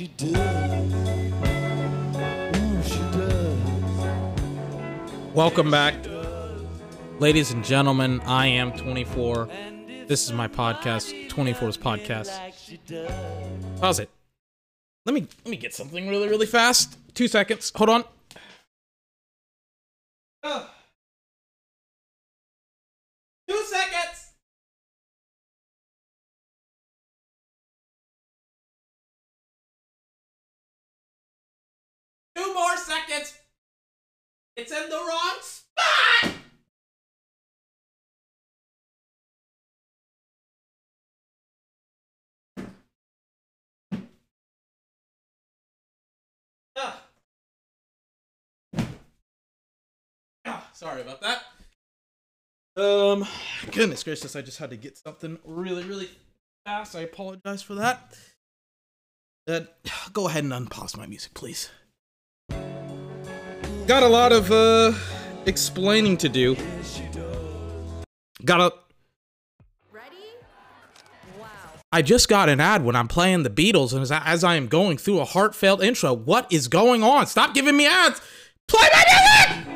me like she does. Ooh, she does. Welcome back, ladies and gentlemen. I am 24. This is my podcast, 24's podcast. Like she does. Pause it. Let me let me get something really really fast. Two seconds. Hold on. Ah. It's in the wrong spot. Ah. Ah, sorry about that. Um, goodness gracious, I just had to get something really, really fast. I apologize for that. Uh, go ahead and unpause my music, please. Got a lot of uh explaining to do. Got a. Ready? Wow. I just got an ad when I'm playing the Beatles, and as I, as I am going through a heartfelt intro, what is going on? Stop giving me ads. Play my music.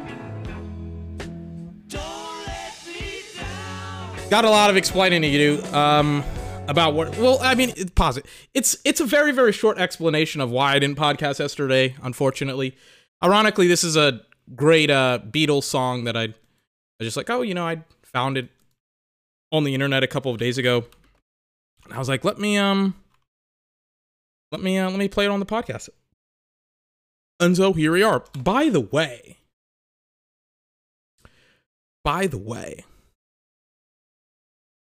Got a lot of explaining to do. Um, about what? Well, I mean, pause it. It's it's a very very short explanation of why I didn't podcast yesterday. Unfortunately, ironically, this is a great uh Beatles song that I I just like. Oh, you know, I found it on the internet a couple of days ago. And I was like, let me um let me uh, let me play it on the podcast. And so here we are. By the way, by the way,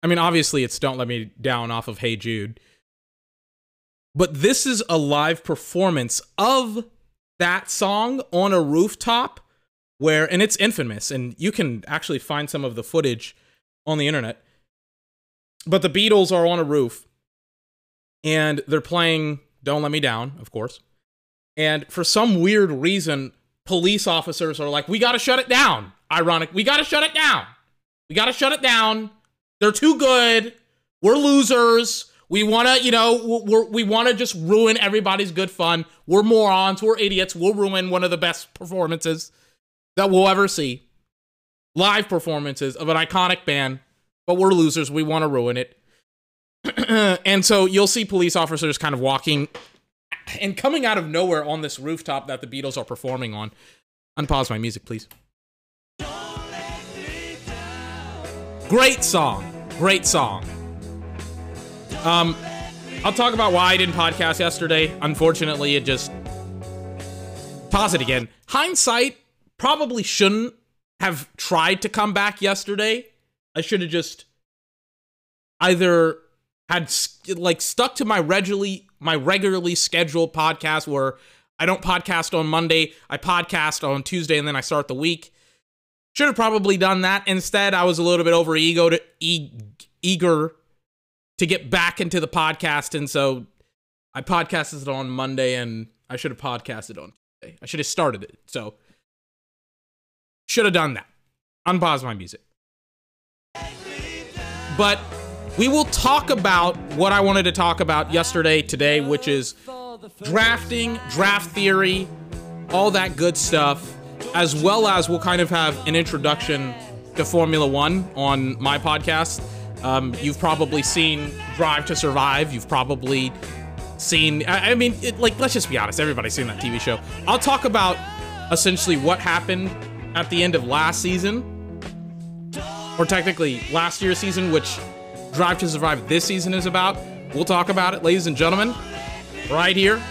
I mean obviously it's Don't Let Me Down off of Hey Jude. But this is a live performance of that song on a rooftop where and it's infamous and you can actually find some of the footage on the internet but the Beatles are on a roof and they're playing Don't Let Me Down, of course. And for some weird reason, police officers are like, we got to shut it down. Ironic. We got to shut it down. We got to shut it down. They're too good. We're losers. We want to, you know, we're, we want to just ruin everybody's good fun. We're morons. We're idiots. We'll ruin one of the best performances that we'll ever see. Live performances of an iconic band but we're losers. We want to ruin it. and so you'll see police officers kind of walking and coming out of nowhere on this rooftop that the Beatles are performing on. Unpause my music, please. Great song. Great song. Um, I'll talk about why I didn't podcast yesterday. Unfortunately, it just pause it again. Hindsight probably shouldn't have tried to come back yesterday. I should have just either had like stuck to my regularly my regularly scheduled podcast where I don't podcast on Monday, I podcast on Tuesday, and then I start the week. Should have probably done that. Instead, I was a little bit over ego to e- eager to get back into the podcast, and so I podcasted it on Monday, and I should have podcasted on Tuesday. I should have started it. So should have done that. Unpause my music. But we will talk about what I wanted to talk about yesterday, today, which is drafting, draft theory, all that good stuff, as well as we'll kind of have an introduction to Formula One on my podcast. Um, you've probably seen Drive to Survive. You've probably seen, I, I mean, it, like, let's just be honest, everybody's seen that TV show. I'll talk about essentially what happened at the end of last season or technically last year's season, which Drive to Survive this season is about. We'll talk about it, ladies and gentlemen, right here.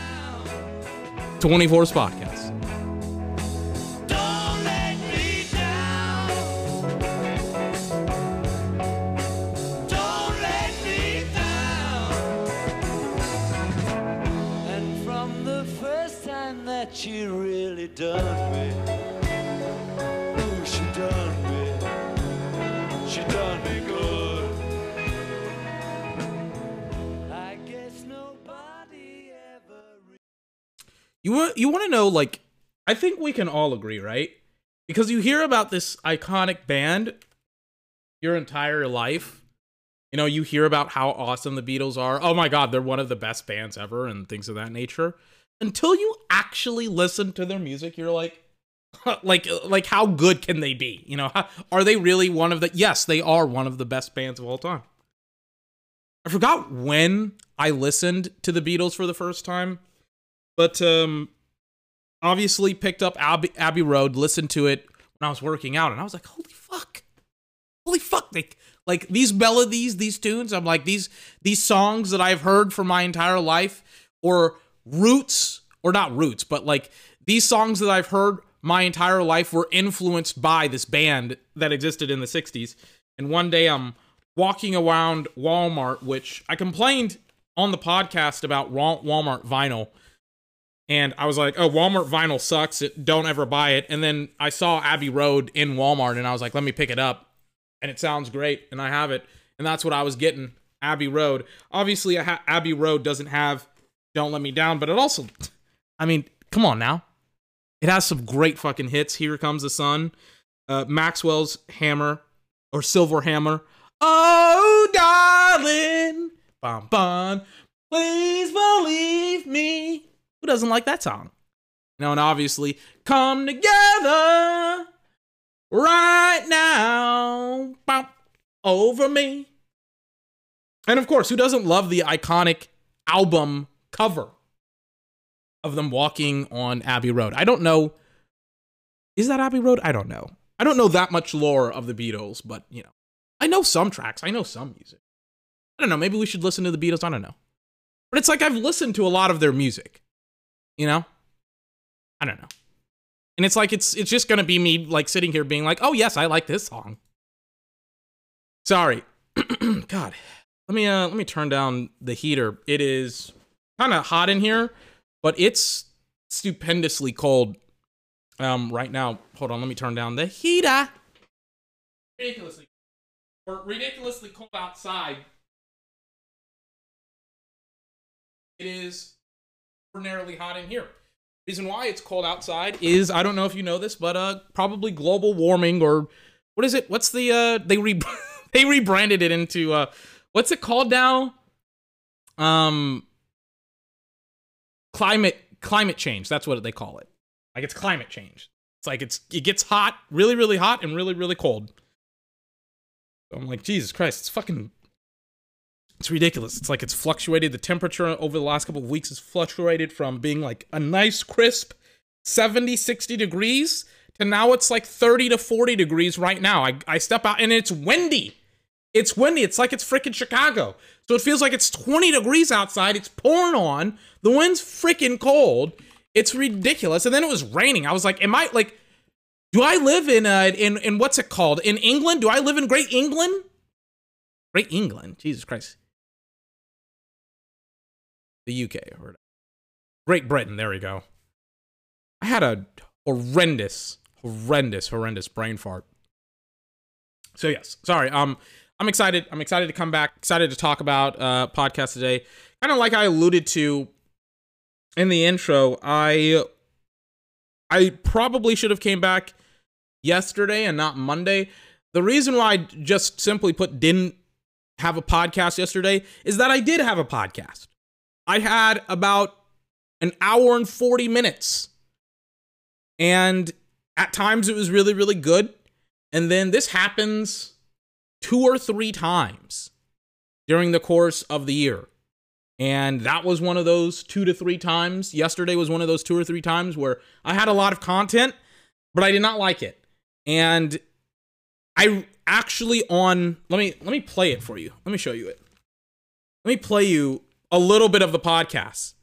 24's podcast. She really done me, ooh, she done me, she done me good. I guess nobody ever. You want you want to know like I think we can all agree, right? Because you hear about this iconic band your entire life You know, you hear about how awesome the Beatles are. Oh my God, they're one of the best bands ever and things of that nature. Until you actually listen to their music, you're like, like, like how good can they be? You know, how, are they really one of the? Yes, they are one of the best bands of all time. I forgot when I listened to the Beatles for the first time, but um, obviously picked up Abbey, Abbey Road, listened to it when I was working out, and I was like, holy fuck, holy fuck, they like these melodies, these tunes. I'm like these these songs that I've heard for my entire life, or roots, or not roots, but like these songs that I've heard my entire life were influenced by this band that existed in the 60s. And one day I'm walking around Walmart, which I complained on the podcast about Walmart vinyl. And I was like, oh, Walmart vinyl sucks. It, don't ever buy it. And then I saw Abbey Road in Walmart and I was like, let me pick it up and it sounds great, and I have it, and that's what I was getting. Abbey Road. Obviously, Abbey Road doesn't have "Don't Let Me Down," but it also, I mean, come on now, it has some great fucking hits. Here comes the sun, uh, Maxwell's Hammer or Silver Hammer. Oh, darling, bum bum, please believe me. Who doesn't like that song? You know, and obviously, come together right now over me. And of course, who doesn't love the iconic album cover of them walking on Abbey Road? I don't know. Is that Abbey Road? I don't know. I don't know that much lore of the Beatles, but you know, I know some tracks. I know some music. I don't know. Maybe we should listen to the Beatles. I don't know. But it's like I've listened to a lot of their music. You know? I don't know. And it's like it's it's just gonna be me like sitting here being like, oh yes, I like this song. Sorry. God. Let me uh let me turn down the heater. It is kind of hot in here, but it's stupendously cold um right now. Hold on, let me turn down the heater. Ridiculously or ridiculously cold outside. It is ordinarily hot in here. Reason why it's cold outside is I don't know if you know this, but uh probably global warming or what is it? What's the uh they re they rebranded it into uh what's it called now? Um climate climate change. That's what they call it. Like it's climate change. It's like it's it gets hot, really really hot and really really cold. So I'm like, Jesus Christ, it's fucking it's ridiculous. It's like it's fluctuated. The temperature over the last couple of weeks has fluctuated from being like a nice crisp 70, 60 degrees to now it's like 30 to 40 degrees right now. I, I step out and it's windy. It's windy. It's like it's freaking Chicago. So it feels like it's 20 degrees outside. It's pouring on. The wind's freaking cold. It's ridiculous. And then it was raining. I was like, am I like, do I live in, uh, in, in what's it called? In England? Do I live in Great England? Great England. Jesus Christ the UK or Great Britain. There we go. I had a horrendous, horrendous, horrendous brain fart. So yes, sorry. Um, I'm excited. I'm excited to come back. Excited to talk about uh podcast today. Kind of like I alluded to in the intro. I I probably should have came back yesterday and not Monday. The reason why I just simply put didn't have a podcast yesterday is that I did have a podcast. I had about an hour and 40 minutes. And at times it was really, really good. And then this happens two or three times during the course of the year. And that was one of those two to three times. Yesterday was one of those two or three times where I had a lot of content, but I did not like it. And I actually on let me let me play it for you. Let me show you it. Let me play you a little bit of the podcast.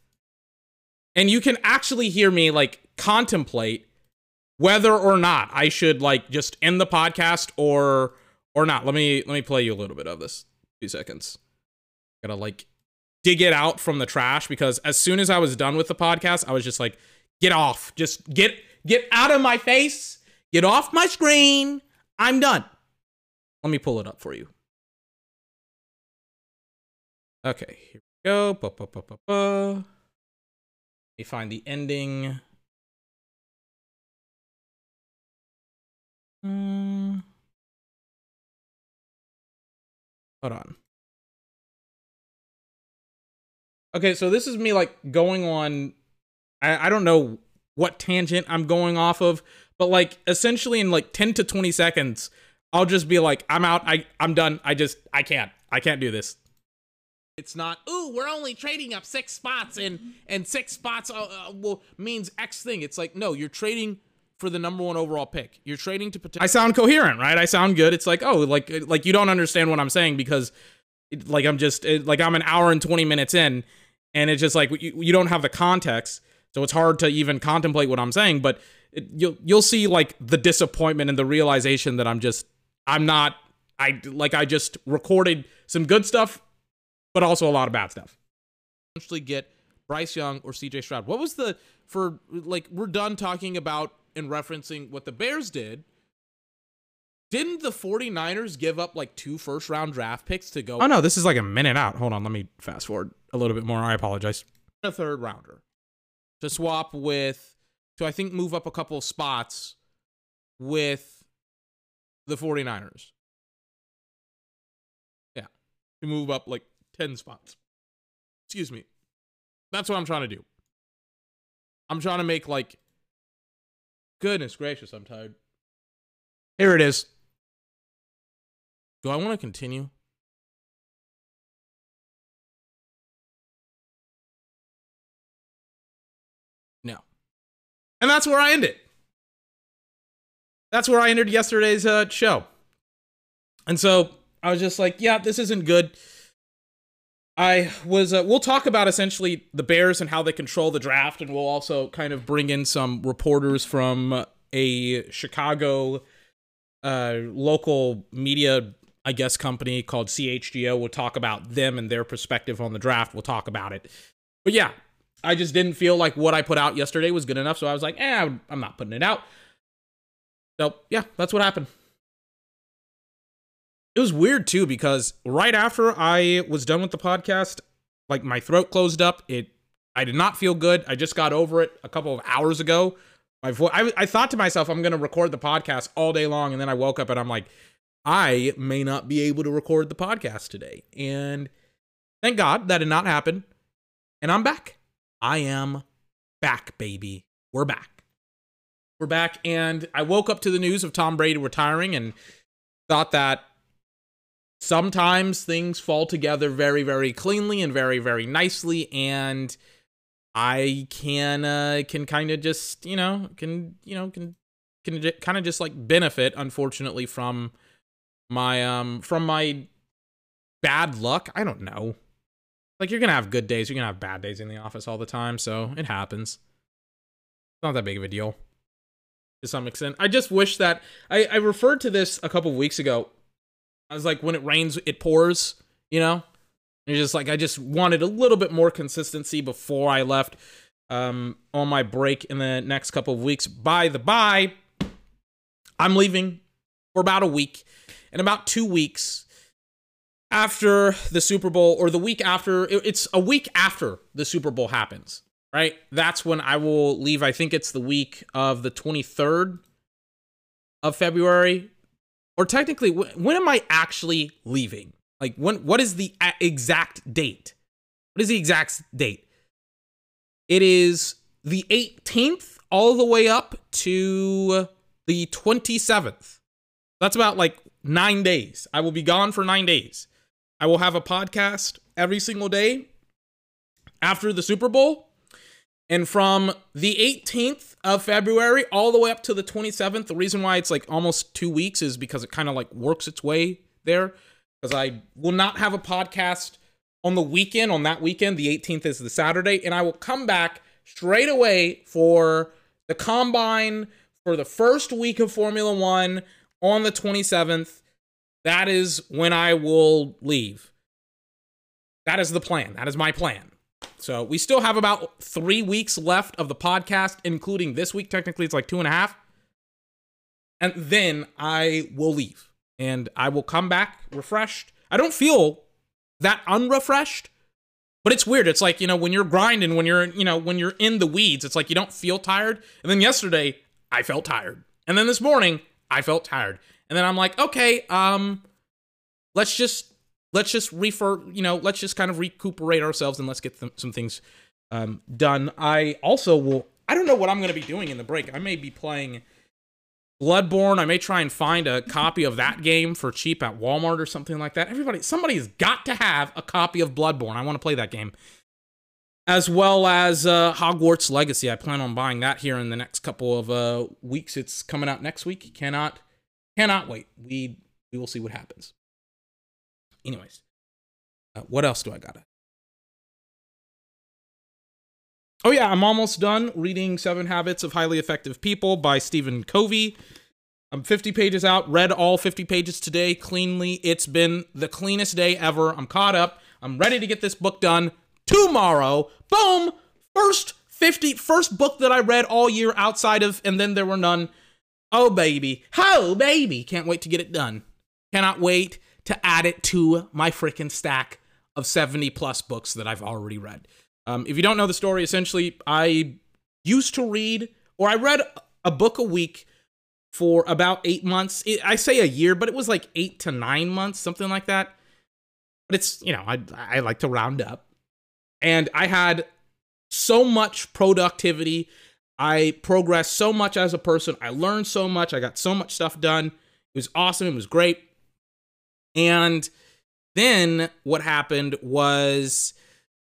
And you can actually hear me like contemplate whether or not I should like just end the podcast or or not. Let me let me play you a little bit of this. Two seconds. Gotta like dig it out from the trash because as soon as I was done with the podcast, I was just like, get off. Just get get out of my face. Get off my screen. I'm done. Let me pull it up for you. Okay, here we go. Ba, ba, ba, ba, ba. Let me find the ending. Hmm. Hold on. Okay, so this is me like going on. I, I don't know what tangent I'm going off of, but like essentially in like 10 to 20 seconds, I'll just be like, I'm out. I, I'm done. I just, I can't. I can't do this. It's not, ooh, we're only trading up six spots and, and six spots uh, uh, well, means X thing. It's like, no, you're trading for the number one overall pick. You're trading to. Pot- I sound coherent, right? I sound good. It's like oh, like like you don't understand what I'm saying because, it, like I'm just it, like I'm an hour and 20 minutes in, and it's just like you, you don't have the context, so it's hard to even contemplate what I'm saying. But it, you'll you'll see like the disappointment and the realization that I'm just I'm not I like I just recorded some good stuff, but also a lot of bad stuff. Eventually get Bryce Young or CJ Stroud. What was the for like we're done talking about and referencing what the Bears did. Didn't the 49ers give up like two first round draft picks to go? Oh no, this is like a minute out. Hold on, let me fast forward a little bit more. I apologize. A third rounder to swap with to I think move up a couple spots with the 49ers. Yeah. To move up like 10 spots. Excuse me. That's what I'm trying to do. I'm trying to make like goodness gracious, I'm tired. Here it is. Do I want to continue? No. And that's where I ended. That's where I ended yesterday's uh, show. And so I was just like, yeah, this isn't good. I was, uh, we'll talk about essentially the Bears and how they control the draft, and we'll also kind of bring in some reporters from a Chicago uh, local media, I guess, company called CHGO. We'll talk about them and their perspective on the draft. We'll talk about it. But yeah, I just didn't feel like what I put out yesterday was good enough, so I was like, eh, I'm not putting it out. So yeah, that's what happened. It was weird too because right after I was done with the podcast, like my throat closed up. It I did not feel good. I just got over it a couple of hours ago. My vo- I, I thought to myself, I'm going to record the podcast all day long. And then I woke up and I'm like, I may not be able to record the podcast today. And thank God that did not happen. And I'm back. I am back, baby. We're back. We're back. And I woke up to the news of Tom Brady retiring and thought that sometimes things fall together very, very cleanly and very, very nicely. And I can uh, can kind of just you know can you know can can kind of just like benefit unfortunately from my um from my bad luck. I don't know. Like you're gonna have good days, you're gonna have bad days in the office all the time, so it happens. It's not that big of a deal to some extent. I just wish that I, I referred to this a couple weeks ago. I was like, when it rains, it pours, you know? And just like I just wanted a little bit more consistency before I left um, on my break in the next couple of weeks. By the by, I'm leaving for about a week. In about two weeks after the Super Bowl, or the week after, it's a week after the Super Bowl happens, right? That's when I will leave. I think it's the week of the 23rd of February. Or technically, when am I actually leaving? Like when what is the exact date? What is the exact date? It is the 18th all the way up to the 27th. That's about like 9 days. I will be gone for 9 days. I will have a podcast every single day after the Super Bowl. And from the 18th of February all the way up to the 27th, the reason why it's like almost 2 weeks is because it kind of like works its way there because I will not have a podcast on the weekend. On that weekend, the 18th is the Saturday, and I will come back straight away for the combine for the first week of Formula One on the 27th. That is when I will leave. That is the plan. That is my plan. So we still have about three weeks left of the podcast, including this week. Technically, it's like two and a half. And then I will leave and I will come back refreshed. I don't feel that unrefreshed, but it's weird. It's like, you know, when you're grinding, when you're, you know, when you're in the weeds, it's like you don't feel tired. And then yesterday, I felt tired. And then this morning, I felt tired. And then I'm like, okay, um, let's just let's just refer, you know, let's just kind of recuperate ourselves and let's get th- some things um, done. I also will. I don't know what I'm going to be doing in the break. I may be playing Bloodborne. I may try and find a copy of that game for cheap at Walmart or something like that. Everybody, somebody's got to have a copy of Bloodborne. I want to play that game. As well as uh, Hogwarts Legacy. I plan on buying that here in the next couple of uh, weeks. It's coming out next week. Cannot, cannot wait. We we will see what happens. Anyways, uh, what else do I got? To? Oh yeah, I'm almost done reading Seven Habits of Highly Effective People by Stephen Covey. I'm 50 pages out. Read all 50 pages today cleanly. It's been the cleanest day ever. I'm caught up. I'm ready to get this book done tomorrow. Boom! First 50 first book that I read all year outside of and then there were none. Oh baby. Oh baby. Can't wait to get it done. Cannot wait to add it to my freaking stack of 70 plus books that I've already read. Um, if you don't know the story, essentially, I used to read, or I read a book a week for about eight months. It, I say a year, but it was like eight to nine months, something like that. But it's, you know, I, I like to round up. And I had so much productivity. I progressed so much as a person. I learned so much. I got so much stuff done. It was awesome. It was great. And then what happened was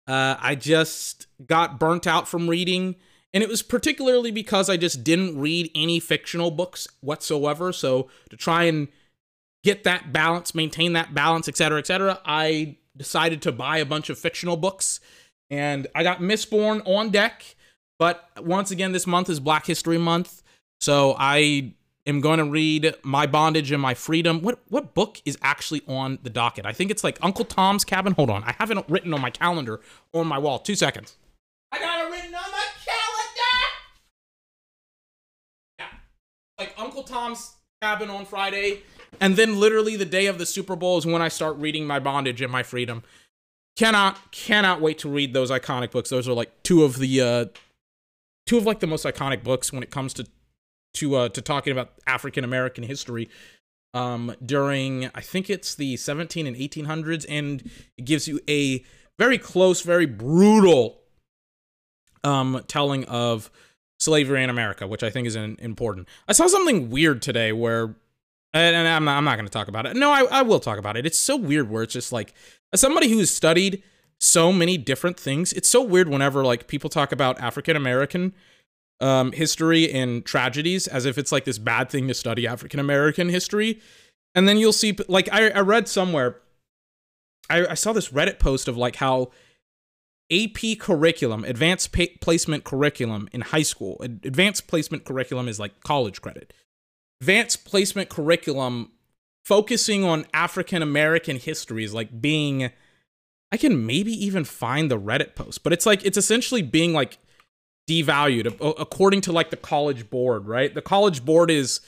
uh, I just got burnt out from reading. And it was particularly because I just didn't read any fictional books whatsoever. So to try and get that balance, maintain that balance, etc., etc., I decided to buy a bunch of fictional books. And I got Mistborn on deck. But once again, this month is Black History Month. So I am going to read My Bondage and My Freedom. What what book is actually on the docket? I think it's like Uncle Tom's Cabin. Hold on. I have it written on my calendar on my wall. Two seconds. I got it written on my calendar. Yeah. Like Uncle Tom's Cabin on Friday. And then literally the day of the Super Bowl is when I start reading My Bondage and My Freedom. Cannot cannot wait to read those iconic books. Those are like two of the uh two of like the most iconic books when it comes to to uh to talking about African American history um during I think it's the 17 and 1800s and it gives you a very close very brutal um telling of slavery in America which I think is an, important. I saw something weird today where and I'm not, I'm not going to talk about it. No, I, I will talk about it. It's so weird where it's just like as somebody who's studied so many different things, it's so weird whenever like people talk about African American um, history and tragedies as if it's like this bad thing to study African American history. And then you'll see, like, I, I read somewhere, I, I saw this Reddit post of like how AP curriculum, advanced pa- placement curriculum in high school, advanced placement curriculum is like college credit. Advanced placement curriculum focusing on African American history is like being, I can maybe even find the Reddit post, but it's like, it's essentially being like, devalued according to like the college board right? The college board is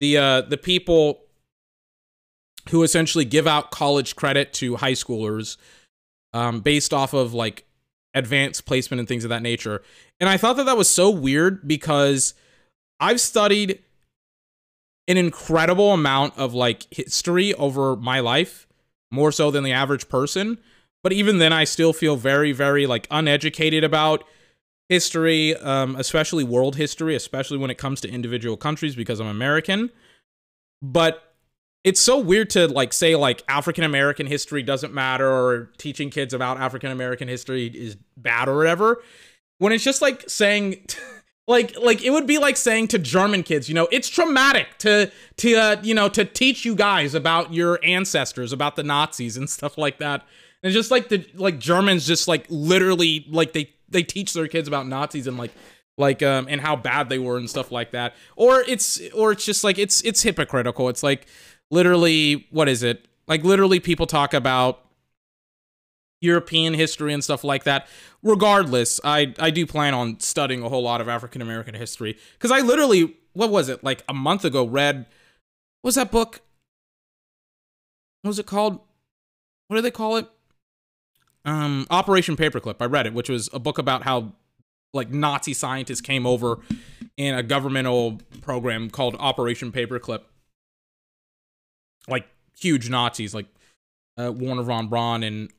the uh the people who essentially give out college credit to high schoolers um based off of like advanced placement and things of that nature. And i thought that that was so weird because i've studied an incredible amount of like history over my life more so than the average person. But even then i still feel very very like uneducated about history, um, especially world history, especially when it comes to individual countries because I'm American. But it's so weird to like say like African American history doesn't matter or teaching kids about African American history is bad or whatever. When it's just like saying like like it would be like saying to German kids, you know, it's traumatic to to uh, you know to teach you guys about your ancestors, about the Nazis and stuff like that. And just like the like Germans just like literally like they they teach their kids about Nazis and like like um and how bad they were and stuff like that. Or it's or it's just like it's it's hypocritical. It's like literally what is it? Like literally people talk about European history and stuff like that. Regardless, I I do plan on studying a whole lot of African American history cuz I literally what was it? Like a month ago read what was that book? What was it called? What do they call it? Um, Operation Paperclip. I read it, which was a book about how like Nazi scientists came over in a governmental program called Operation Paperclip. Like huge Nazis, like uh, Wernher von Braun and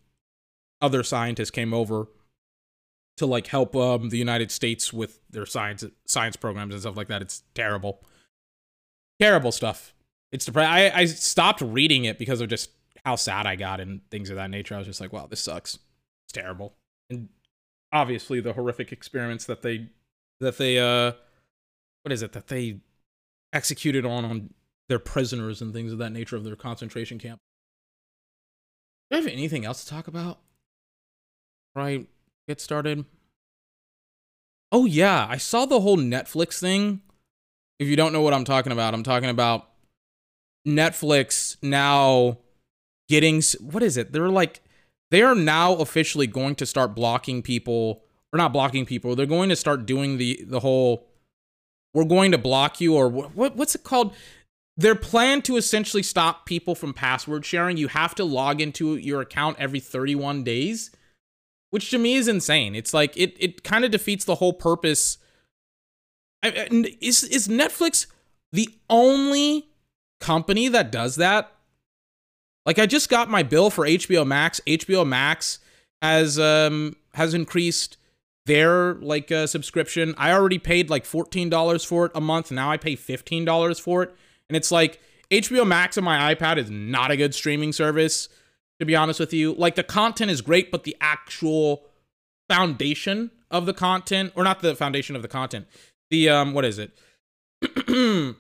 other scientists came over to like help um, the United States with their science science programs and stuff like that. It's terrible, terrible stuff. It's depressing. I I stopped reading it because of just how sad I got and things of that nature. I was just like, wow, this sucks. It's terrible. And obviously the horrific experiments that they that they uh what is it that they executed on on their prisoners and things of that nature of their concentration camp. Do I have anything else to talk about? Right, get started. Oh yeah, I saw the whole Netflix thing. If you don't know what I'm talking about, I'm talking about Netflix now getting what is it? They're like they are now officially going to start blocking people or not blocking people. They're going to start doing the the whole we're going to block you or what, what what's it called? Their plan to essentially stop people from password sharing. You have to log into your account every 31 days, which to me is insane. It's like it it kind of defeats the whole purpose. I- is is Netflix the only company that does that? Like I just got my bill for HBO Max. HBO Max has um has increased their like uh, subscription. I already paid like $14 for it a month. Now I pay $15 for it. And it's like HBO Max on my iPad is not a good streaming service to be honest with you. Like the content is great, but the actual foundation of the content or not the foundation of the content. The um what is it?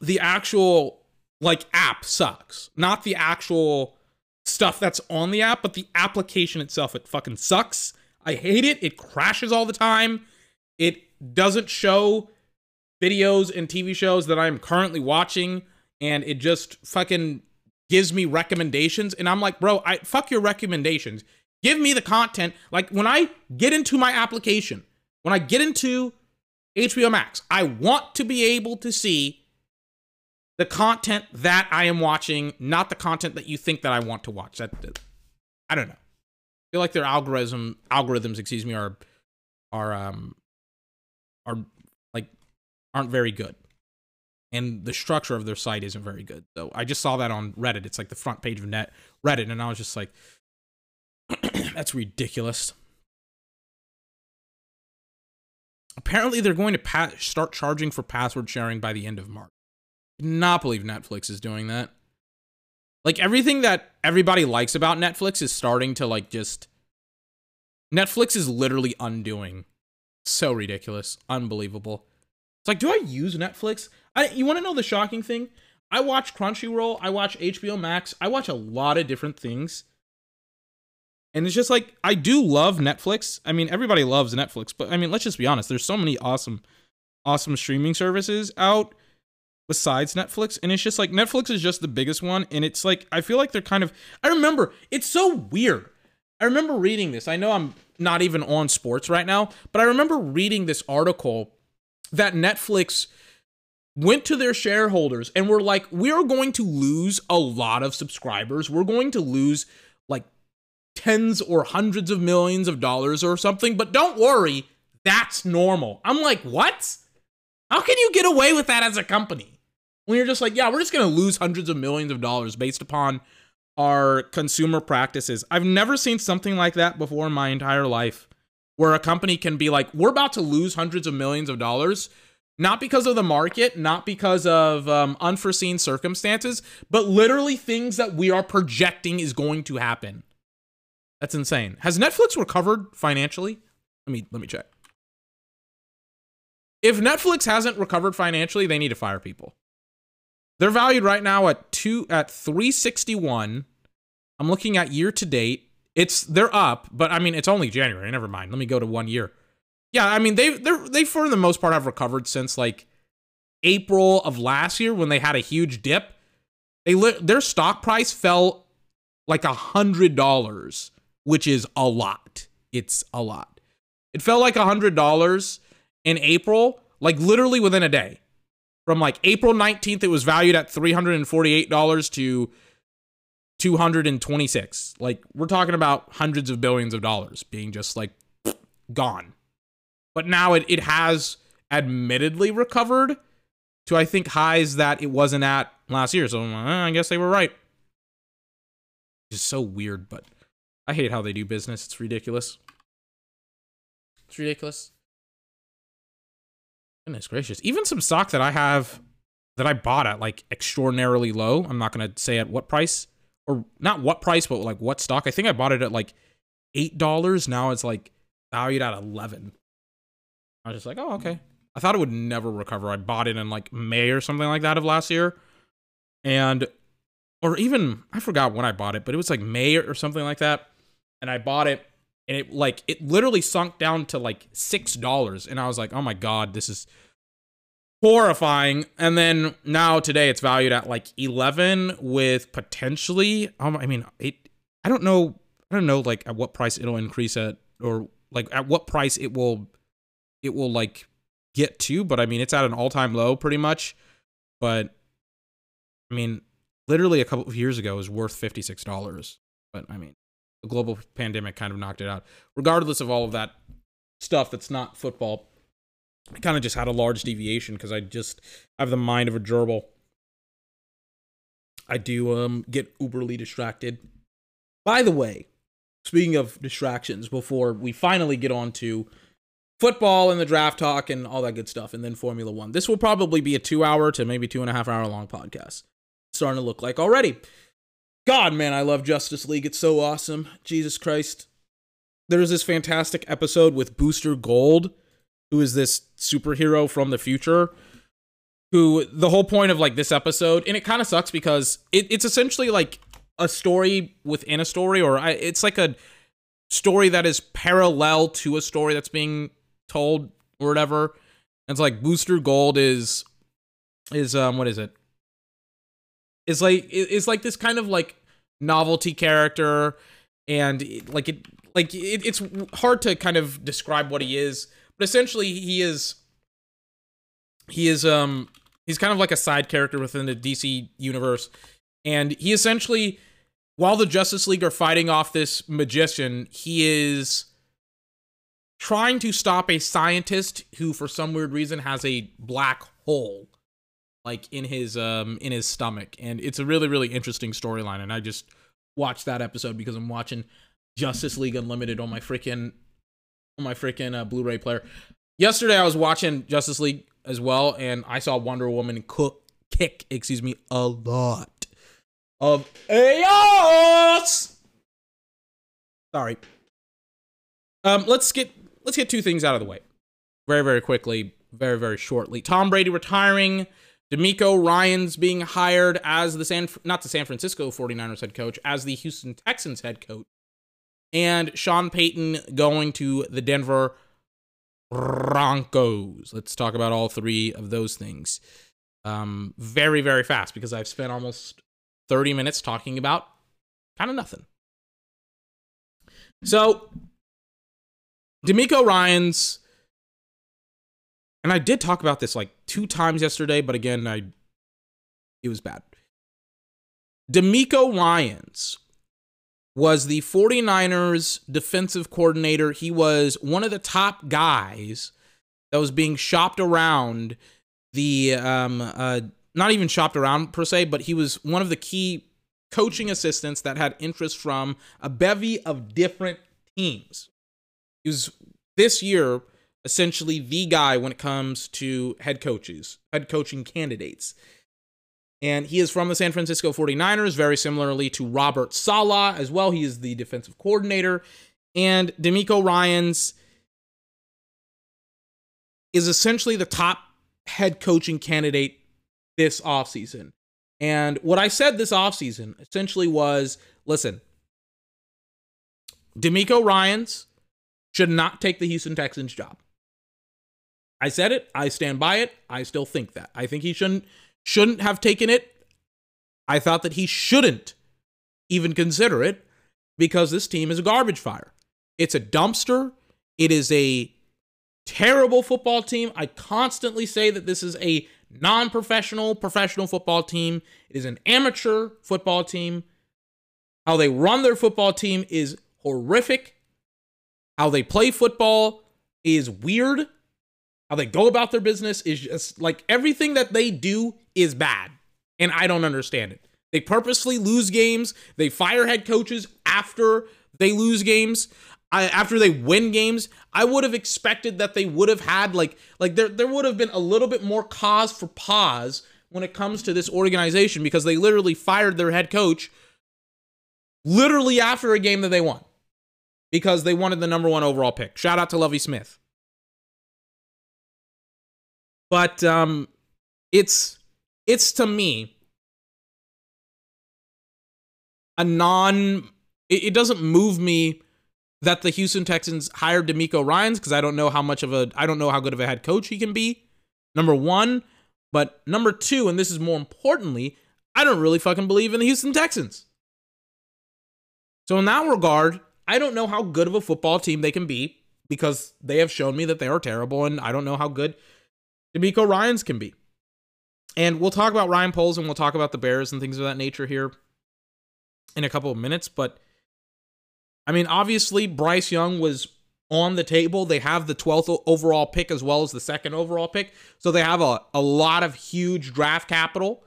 the actual like app sucks. Not the actual stuff that's on the app, but the application itself it fucking sucks. I hate it. It crashes all the time. It doesn't show videos and TV shows that I'm currently watching and it just fucking gives me recommendations and I'm like, "Bro, I fuck your recommendations. Give me the content. Like when I get into my application, when I get into HBO Max, I want to be able to see the content that I am watching, not the content that you think that I want to watch. That I don't know. I feel like their algorithm algorithms, excuse me, are are um are like aren't very good. And the structure of their site isn't very good. So I just saw that on Reddit. It's like the front page of net Reddit, and I was just like, that's ridiculous. Apparently, they're going to pa- start charging for password sharing by the end of March not believe Netflix is doing that. Like everything that everybody likes about Netflix is starting to like just Netflix is literally undoing. So ridiculous, unbelievable. It's like, do I use Netflix? I you want to know the shocking thing? I watch Crunchyroll, I watch HBO Max, I watch a lot of different things. And it's just like I do love Netflix. I mean, everybody loves Netflix, but I mean, let's just be honest. There's so many awesome awesome streaming services out besides Netflix. And it's just like Netflix is just the biggest one. And it's like, I feel like they're kind of, I remember, it's so weird. I remember reading this. I know I'm not even on sports right now, but I remember reading this article that Netflix went to their shareholders and were like, we're going to lose a lot of subscribers. We're going to lose like tens or hundreds of millions of dollars or something, but don't worry, that's normal. I'm like, what? How can you get away with that as a company? When you're just like, yeah, we're just going to lose hundreds of millions of dollars based upon our consumer practices. I've never seen something like that before in my entire life where a company can be like, we're about to lose hundreds of millions of dollars, not because of the market, not because of um, unforeseen circumstances, but literally things that we are projecting is going to happen. That's insane. Has Netflix recovered financially? Let me let me check. If Netflix hasn't recovered financially, they need to fire people. They're valued right now at two at 361. I'm looking at year to date. It's they're up, but I mean it's only January. Never mind. Let me go to one year. Yeah, I mean they they they for the most part have recovered since like April of last year when they had a huge dip. They their stock price fell like a hundred dollars, which is a lot. It's a lot. It fell like a hundred dollars in April, like literally within a day. From like April 19th, it was valued at $348 to 226. Like we're talking about hundreds of billions of dollars being just like gone. But now it, it has admittedly recovered to I think highs that it wasn't at last year. So uh, I guess they were right. It's so weird, but I hate how they do business. It's ridiculous. It's ridiculous. Goodness gracious. Even some stock that I have that I bought at like extraordinarily low. I'm not gonna say at what price. Or not what price, but like what stock. I think I bought it at like eight dollars. Now it's like valued at eleven. I was just like, oh, okay. I thought it would never recover. I bought it in like May or something like that of last year. And or even I forgot when I bought it, but it was like May or something like that. And I bought it and it like it literally sunk down to like six dollars. And I was like, oh my god, this is horrifying. And then now today it's valued at like eleven with potentially um I mean it I don't know I don't know like at what price it'll increase at or like at what price it will it will like get to, but I mean it's at an all-time low pretty much. But I mean, literally a couple of years ago it was worth $56. But I mean, the global pandemic kind of knocked it out. Regardless of all of that stuff that's not football, I kind of just had a large deviation because I just have the mind of a gerbil. I do um get uberly distracted. By the way, speaking of distractions, before we finally get on to football and the draft talk and all that good stuff, and then Formula One, this will probably be a two hour to maybe two and a half hour long podcast. It's starting to look like already. God, man, I love Justice League. It's so awesome. Jesus Christ. There's this fantastic episode with Booster Gold, who is this superhero from the future. Who the whole point of like this episode, and it kind of sucks because it, it's essentially like a story within a story, or I, it's like a story that is parallel to a story that's being told or whatever. And it's like Booster Gold is is um what is it? Is like it's like this kind of like novelty character and like it like it, it's hard to kind of describe what he is, but essentially he is he is um he's kind of like a side character within the DC universe. And he essentially while the Justice League are fighting off this magician, he is trying to stop a scientist who for some weird reason has a black hole like in his um in his stomach and it's a really really interesting storyline and I just watched that episode because I'm watching Justice League Unlimited on my freaking on my freaking uh, Blu-ray player. Yesterday I was watching Justice League as well and I saw Wonder Woman cook kick, excuse me, a lot of ass. Sorry. Um, let's get let's get two things out of the way, very very quickly, very very shortly. Tom Brady retiring, DeMeco Ryans being hired as the San not the San Francisco 49ers head coach, as the Houston Texans head coach, and Sean Payton going to the Denver Broncos. Let's talk about all three of those things. Um, very very fast because I've spent almost 30 minutes talking about kind of nothing. So, DeMeco Ryans, and I did talk about this like two times yesterday, but again, I it was bad. DeMeco Ryans was the 49ers defensive coordinator. He was one of the top guys that was being shopped around the um uh not even shopped around per se, but he was one of the key coaching assistants that had interest from a bevy of different teams. He was this year essentially the guy when it comes to head coaches, head coaching candidates. And he is from the San Francisco 49ers, very similarly to Robert Saleh as well. He is the defensive coordinator. And DeMeco Ryans is essentially the top head coaching candidate this offseason. And what I said this offseason essentially was listen, DeMeco Ryans should not take the Houston Texans job. I said it, I stand by it. I still think that. I think he shouldn't shouldn't have taken it. I thought that he shouldn't even consider it because this team is a garbage fire. It's a dumpster. It is a terrible football team. I constantly say that this is a non professional professional football team. It is an amateur football team. How they run their football team is horrific. How they play football is weird. How they go about their business is just like everything that they do is bad. And I don't understand it. They purposely lose games. They fire head coaches after they lose games. I, after they win games, I would have expected that they would have had like like there there would have been a little bit more cause for pause when it comes to this organization because they literally fired their head coach literally after a game that they won because they wanted the number one overall pick. Shout out to Lovie Smith. But um, it's it's to me a non. It, it doesn't move me that the Houston Texans hired DeMeco Ryans because I don't know how much of a I don't know how good of a head coach he can be. Number one, but number two, and this is more importantly, I don't really fucking believe in the Houston Texans. So in that regard, I don't know how good of a football team they can be because they have shown me that they are terrible, and I don't know how good DeMeco Ryans can be. And we'll talk about Ryan Poles and we'll talk about the Bears and things of that nature here in a couple of minutes. But I mean, obviously, Bryce Young was on the table. They have the 12th overall pick as well as the second overall pick. So they have a, a lot of huge draft capital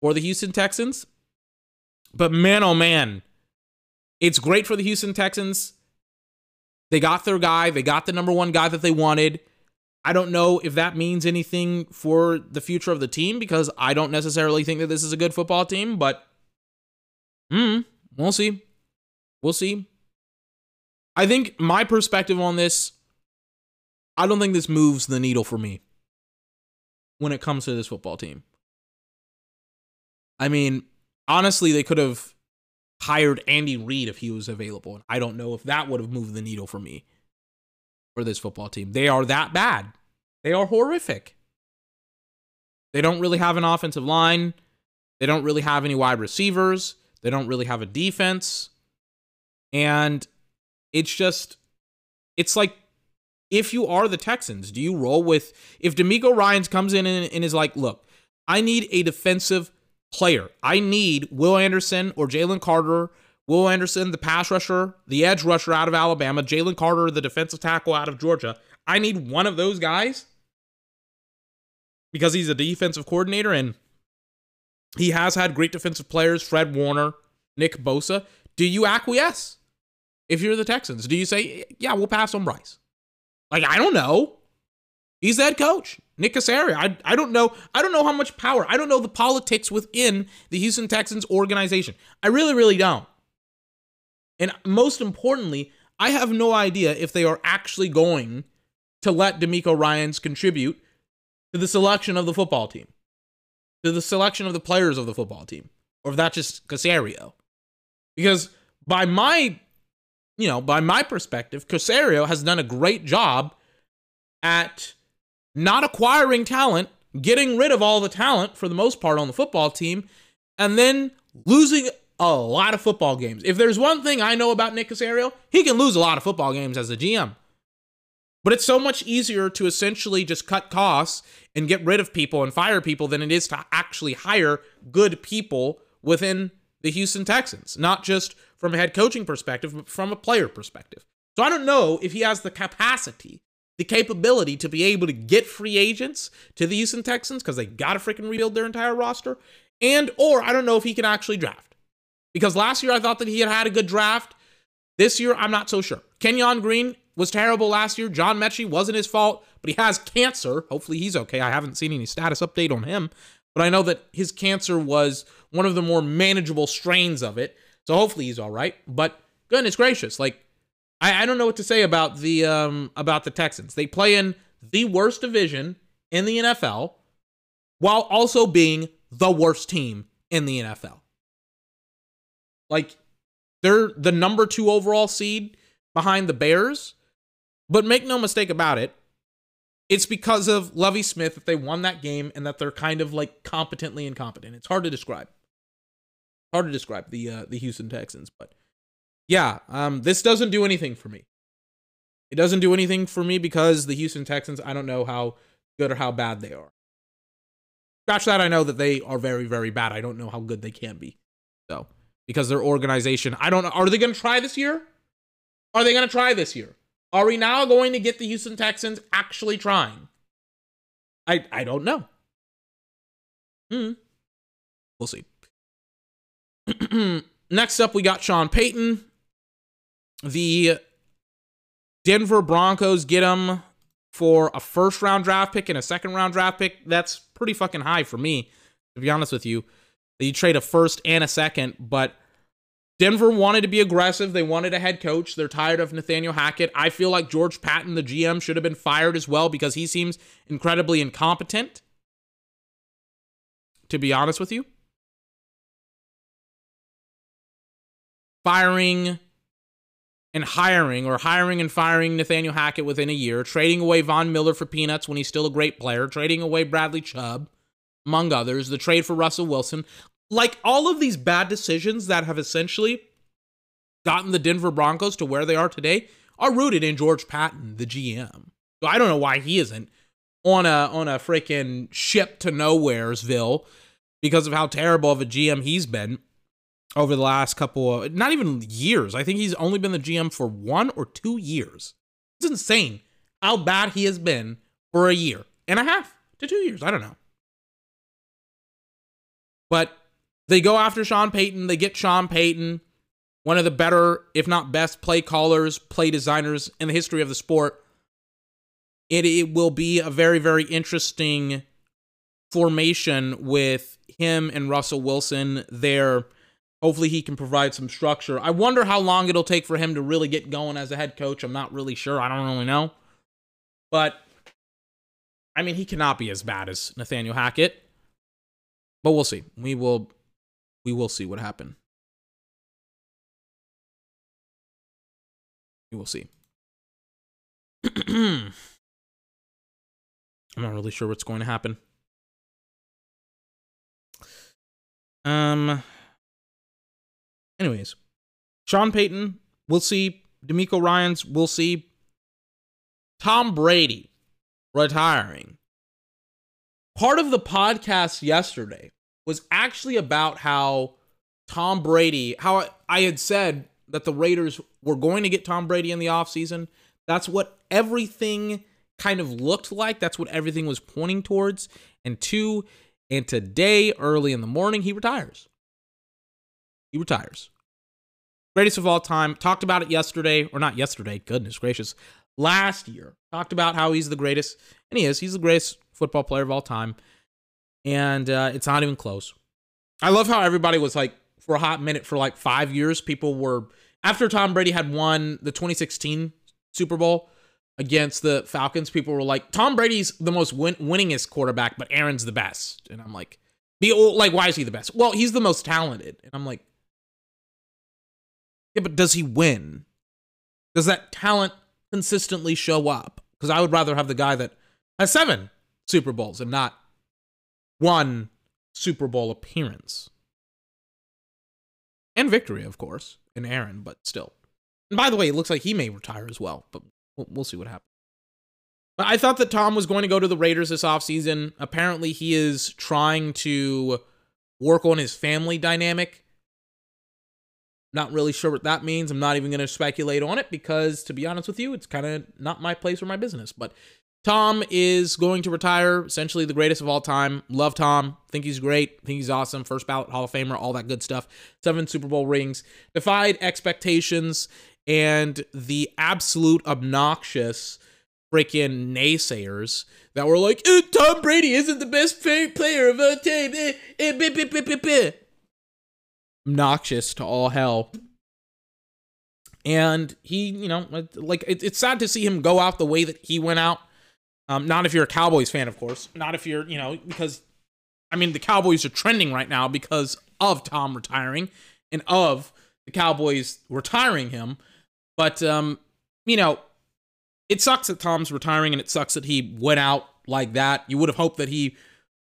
for the Houston Texans. But man, oh man, it's great for the Houston Texans. They got their guy, they got the number one guy that they wanted. I don't know if that means anything for the future of the team because I don't necessarily think that this is a good football team, but hmm, we'll see. We'll see. I think my perspective on this, I don't think this moves the needle for me when it comes to this football team. I mean, honestly, they could have hired Andy Reid if he was available. I don't know if that would have moved the needle for me for this football team. They are that bad. They are horrific. They don't really have an offensive line. They don't really have any wide receivers. They don't really have a defense. And it's just, it's like, if you are the Texans, do you roll with, if DeMeco Ryans comes in and, and is like, look, I need a defensive player. I need Will Anderson or Jalen Carter Will Anderson, the pass rusher, the edge rusher out of Alabama, Jalen Carter, the defensive tackle out of Georgia. I need one of those guys because he's a defensive coordinator and he has had great defensive players, Fred Warner, Nick Bosa. Do you acquiesce if you're the Texans? Do you say, yeah, we'll pass on Bryce? Like, I don't know. He's the head coach. Nick Caserio. I, I don't know. I don't know how much power. I don't know the politics within the Houston Texans organization. I really, really don't. And most importantly, I have no idea if they are actually going to let DeMeco Ryans contribute to the selection of the football team, to the selection of the players of the football team, or if that's just Caserio. Because by my, you know, by my perspective, Caserio has done a great job at not acquiring talent, getting rid of all the talent for the most part on the football team, and then losing a lot of football games. If there's one thing I know about Nick Caserio, he can lose a lot of football games as a GM. But it's so much easier to essentially just cut costs and get rid of people and fire people than it is to actually hire good people within the Houston Texans, not just from a head coaching perspective, but from a player perspective. So I don't know if he has the capacity, the capability to be able to get free agents to the Houston Texans because they got to freaking rebuild their entire roster, and or I don't know if he can actually draft. Because last year I thought that he had had a good draft. This year I'm not so sure. Kenyon Green was terrible last year. John Metchie wasn't his fault, but he has cancer. Hopefully he's okay. I haven't seen any status update on him, but I know that his cancer was one of the more manageable strains of it. So hopefully he's all right. But goodness gracious, like I, I don't know what to say about the um about the Texans. They play in the worst division in the NFL while also being the worst team in the NFL. Like they're the number two overall seed behind the Bears. But make no mistake about it, it's because of Lovie Smith that they won that game and that they're kind of like competently incompetent. It's hard to describe. Hard to describe the uh, the Houston Texans, but yeah, um, this doesn't do anything for me. It doesn't do anything for me because the Houston Texans, I don't know how good or how bad they are. Scratch that, I know that they are very, very bad. I don't know how good they can be. So because their organization. I don't know. Are they going to try this year? Are they going to try this year? Are we now going to get the Houston Texans actually trying? I I don't know. Hmm. We'll see. Next up, we got Sean Payton. The Denver Broncos get him for a first round draft pick and a second round draft pick. That's pretty fucking high for me, to be honest with you. You trade a first and a second, but Denver wanted to be aggressive. They wanted a head coach. They're tired of Nathaniel Hackett. I feel like George Paton, the GM, should have been fired as well because he seems incredibly incompetent. To be honest with you, firing and hiring or hiring and firing Nathaniel Hackett within a year, trading away Von Miller for peanuts when he's still a great player, trading away Bradley Chubb, among others, the trade for Russell Wilson. Like all of these bad decisions that have essentially gotten the Denver Broncos to where they are today are rooted in George Paton, the GM. So I don't know why he isn't on a on a freaking ship to nowheresville because of how terrible of a GM he's been over the last couple of not even years. I think he's only been the GM for one or two years. It's insane how bad he has been for a year and a half to two years. I don't know. But they go after Sean Payton. They get Sean Payton, one of the better, if not best, play callers, play designers in the history of the sport. It, it will be a very, very interesting formation with him and Russell Wilson there Hopefully, he can provide some structure. I wonder how long it'll take for him to really get going as a head coach. I'm not really sure. I don't really know. But, I mean, he cannot be as bad as Nathaniel Hackett. But we'll see. We will we will see what happens. We will see. I'm not really sure what's going to happen. Um Anyways, Sean Payton, we'll see. DeMeco Ryans, we'll see. Tom Brady retiring. Part of the podcast yesterday was actually about how Tom Brady, how I had said that the Raiders were going to get Tom Brady in the offseason. That's what everything kind of looked like. That's what everything was pointing towards. And two, and today, early in the morning, he retires. He retires greatest of all time. Talked about it yesterday, or not yesterday, goodness gracious, last year. Talked about how he's the greatest, and he is. He's the greatest football player of all time. And uh, it's not even close. I love how everybody was like, for a hot minute, for like five years, people were, after Tom Brady had won the 2016 Super Bowl against the Falcons, people were like, Tom Brady's the most win- winningest quarterback, but Aaron's the best. And I'm like, be like, why is he the best? Well, he's the most talented. And I'm like, yeah, but does he win? Does that talent consistently show up? Because I would rather have the guy that has seven Super Bowls and not one Super Bowl appearance. And victory, of course, in Aaron, but still. And by the way, it looks like he may retire as well, but we'll, we'll see what happens. But I thought that Tom was going to go to the Raiders this offseason. Apparently, he is trying to work on his family dynamic not really sure what that means. I'm not even going to speculate on it because, to be honest with you, it's kind of not my place or my business. But Tom is going to retire, essentially the greatest of all time. Love Tom. Think he's great. Think he's awesome. First ballot Hall of Famer, all that good stuff. Seven Super Bowl rings. Defied expectations and the absolute obnoxious freaking naysayers that were like, eh, Tom Brady isn't the best player of all time. Eh, eh, obnoxious to all hell. And he, you know, like it, it's sad to see him go out the way that he went out. Um, not if you're a Cowboys fan, of course. Not if you're, you know, because I mean the Cowboys are trending right now because of Tom retiring and of the Cowboys retiring him. But um, you know, it sucks that Tom's retiring and it sucks that he went out like that. You would have hoped that he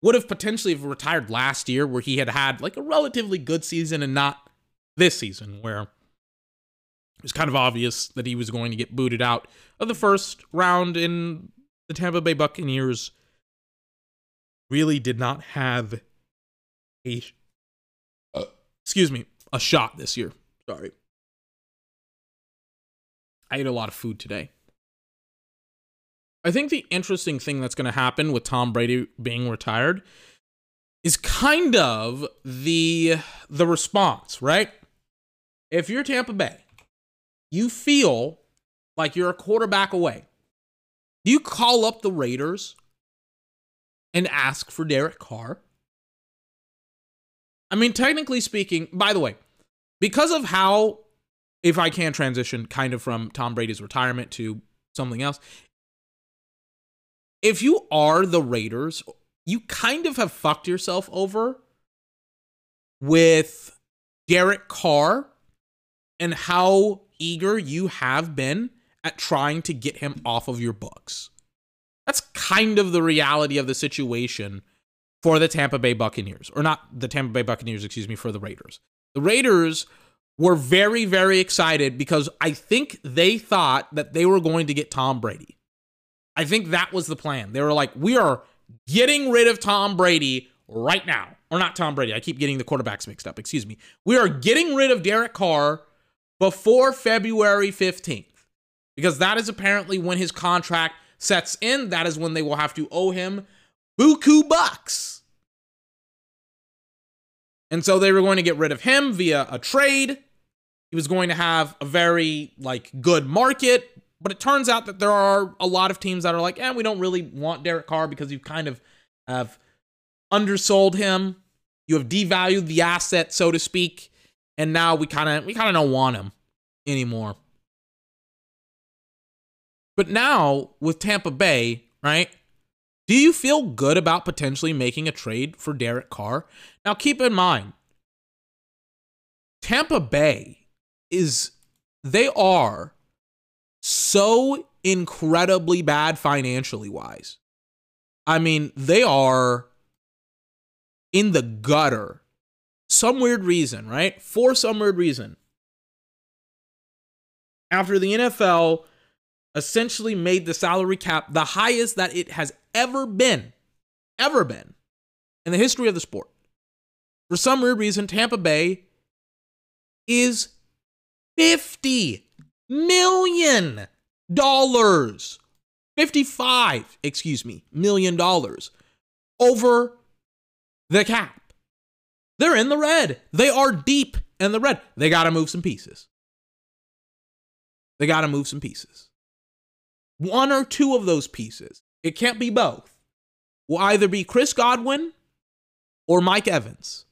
would have potentially have retired last year where he had had like a relatively good season and not this season where it was kind of obvious that he was going to get booted out of the first round in the Tampa Bay Buccaneers really did not have a uh, excuse me, a shot this year. Sorry. I ate a lot of food today. I think the interesting thing that's going to happen with Tom Brady being retired is kind of the the response, right? If you're Tampa Bay, you feel like you're a quarterback away. Do you call up the Raiders and ask for Derek Carr? I mean, technically speaking, by the way, because of how, if I can transition kind of from Tom Brady's retirement to something else, if you are the Raiders, you kind of have fucked yourself over with Derek Carr and how eager you have been at trying to get him off of your books. That's kind of the reality of the situation for the Tampa Bay Buccaneers, or not the Tampa Bay Buccaneers, excuse me, for the Raiders. The Raiders were very, very excited because I think they thought that they were going to get Tom Brady. I think that was the plan. They were like, we are getting rid of Tom Brady right now. Or not Tom Brady. I keep getting the quarterbacks mixed up. Excuse me. We are getting rid of Derek Carr before February 15th because that is apparently when his contract sets in. That is when they will have to owe him buku bucks. And so they were going to get rid of him via a trade. He was going to have a very like good market, but it turns out that there are a lot of teams that are like, "Eh, we don't really want Derek Carr because you kind of have undersold him. You have devalued the asset, so to speak, and now we kind of we kind of don't want him anymore." But now with Tampa Bay, right? Do you feel good about potentially making a trade for Derek Carr? Now, keep in mind, Tampa Bay is, they are so incredibly bad financially wise. I mean, they are in the gutter. Some weird reason, right? For some weird reason. After the NFL essentially made the salary cap the highest that it has ever been, ever been in the history of the sport. For some weird reason, Tampa Bay is 50 million dollars. 55 excuse me million dollars over the cap. They're in the red. They are deep in the red. They got to move some pieces. They got to move some pieces one or two of those pieces. It can't be both. Will either be Chris Godwin or Mike Evans.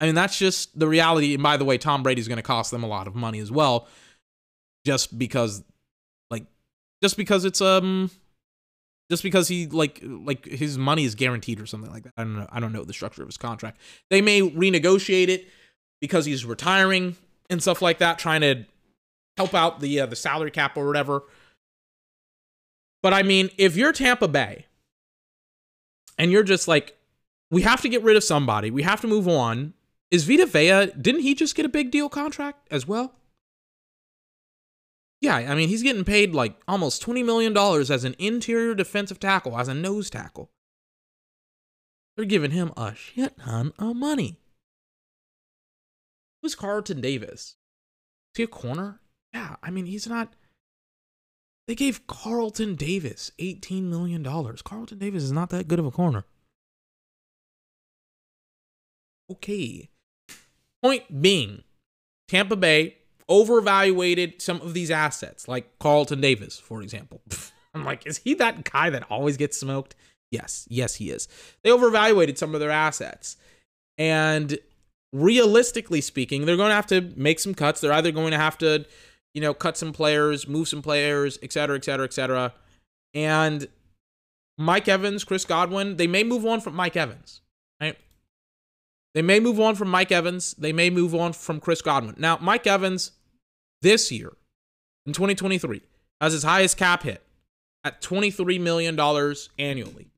I mean, that's just the reality. And by the way, Tom Brady's going to cost them a lot of money as well, just because, like, just because it's um, just because he like like his money is guaranteed or something like that. I don't know. I don't know the structure of his contract. They may renegotiate it because he's retiring and stuff like that, trying to help out the uh, the salary cap or whatever. But I mean, if you're Tampa Bay and you're just like, we have to get rid of somebody, we have to move on. Is Vita Vea, didn't he just get a big deal contract as well? Yeah, I mean, he's getting paid like almost $20 million as an interior defensive tackle, as a nose tackle. They're giving him a shit ton of money. Who's Carlton Davis? Is he a corner? Yeah, I mean, he's not they gave Carlton Davis $18 million. Carlton Davis is not that good of a corner. Okay. Point being, Tampa Bay overvaluated some of these assets, like Carlton Davis, for example. I'm like, is he that guy that always gets smoked? Yes, yes, he is. They overvaluated some of their assets. And realistically speaking, they're going to have to make some cuts. They're either going to have to you know, cut some players, move some players, et cetera, et cetera, et cetera. And Mike Evans, Chris Godwin, they may move on from Mike Evans, right? They may move on from Mike Evans. They may move on from Chris Godwin. Now, Mike Evans this year in 2023 has his highest cap hit at $23 million annually.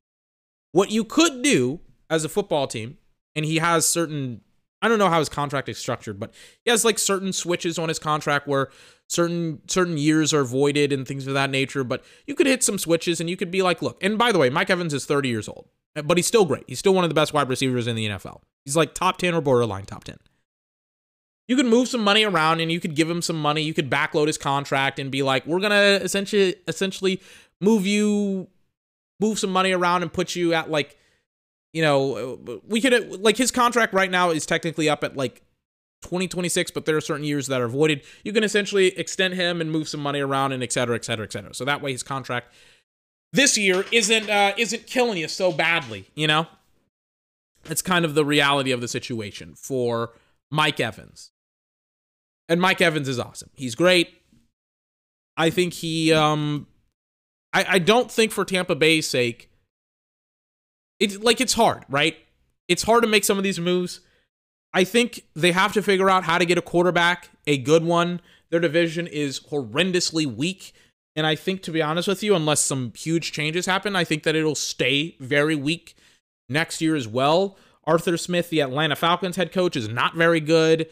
What you could do as a football team, and he has certain, I don't know how his contract is structured, but he has like certain switches on his contract where certain certain years are voided and things of that nature but you could hit some switches and you could be like look and by the way mike evans is 30 years old eh, but he's still great. He's still one of the best wide receivers in the nfl he's like top 10 or borderline top 10 you could move some money around and you could give him some money. You could backload his contract and be like we're gonna essentially essentially move you move some money around and put you at like you know, we could like his contract right now is technically up at like 2026, but there are certain years that are voided. You can essentially extend him and move some money around and et cetera, et cetera, et cetera. So that way his contract this year isn't uh, isn't killing you so badly, you know. It's kind of the reality of the situation for Mike Evans. And Mike Evans is awesome. He's great. I think he um I, I don't think for Tampa Bay's sake it's like it's hard, right? It's hard to make some of these moves. I think they have to figure out how to get a quarterback, a good one. Their division is horrendously weak. And I think, to be honest with you, unless some huge changes happen, I think that it'll stay very weak next year as well. Arthur Smith, the Atlanta Falcons head coach, is not very good.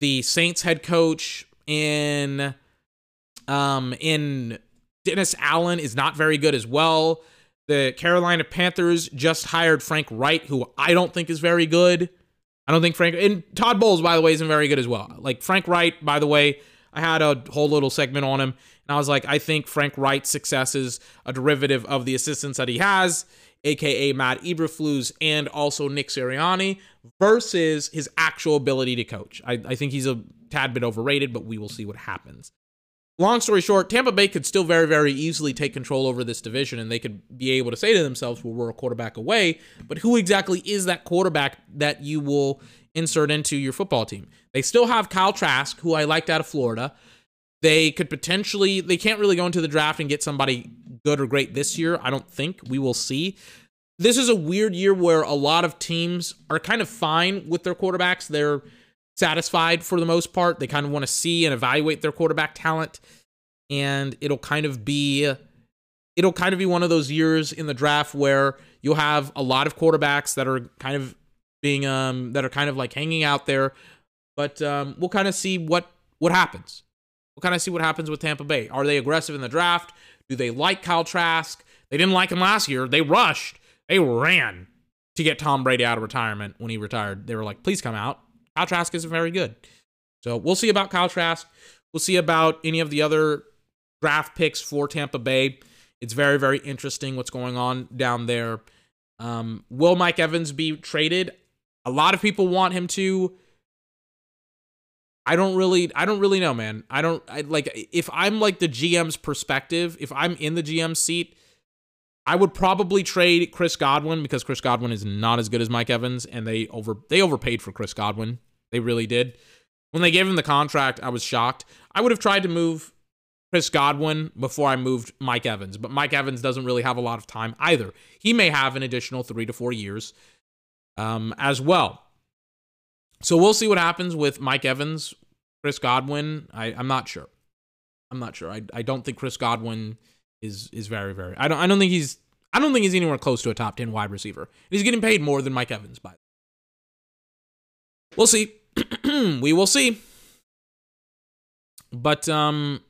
The Saints head coach in um in Dennis Allen is not very good as well. The Carolina Panthers just hired Frank Reich, who I don't think is very good. I don't think Frank and Todd Bowles, by the way, isn't very good as well. Like Frank Reich, by the way, I had a whole little segment on him, and I was like, I think Frank Reich's success is a derivative of the assistants that he has, aka Matt Eberflus and also Nick Sirianni, versus his actual ability to coach. I, I think he's a tad bit overrated, but we will see what happens. Long story short, Tampa Bay could still very, very easily take control over this division, and they could be able to say to themselves, well, we're a quarterback away. But who exactly is that quarterback that you will insert into your football team? They still have Kyle Trask, who I liked out of Florida. They could potentially, they can't really go into the draft and get somebody good or great this year. I don't think. We will see. This is a weird year where a lot of teams are kind of fine with their quarterbacks. They're satisfied for the most part. They kind of want to see and evaluate their quarterback talent. And it'll kind of be it'll kind of be one of those years in the draft where you'll have a lot of quarterbacks that are kind of being um that are kind of like hanging out there. But um we'll kind of see what what happens. We'll kind of see what happens with Tampa Bay. Are they aggressive in the draft? Do they like Kyle Trask? They didn't like him last year. They rushed. They ran to get Tom Brady out of retirement when he retired. They were like, please come out. Kyle Trask isn't very good. So we'll see about Kyle Trask. We'll see about any of the other draft picks for Tampa Bay. It's very, very interesting what's going on down there. Um, will Mike Evans be traded? A lot of people want him to. I don't really, I don't really know, man. I don't I, like if I'm like the GM's perspective. If I'm in the GM seat, I would probably trade Chris Godwin because Chris Godwin is not as good as Mike Evans, and they over they overpaid for Chris Godwin. They really did. When they gave him the contract, I was shocked. I would have tried to move Chris Godwin before I moved Mike Evans, but Mike Evans doesn't really have a lot of time either. He may have an additional three to four years um, as well. So we'll see what happens with Mike Evans, Chris Godwin. I, I'm not sure. I'm not sure. I, I don't think Chris Godwin is is very very. I don't I don't think he's I don't think he's anywhere close to a top ten wide receiver. He's getting paid more than Mike Evans by. We'll see. we will see. But um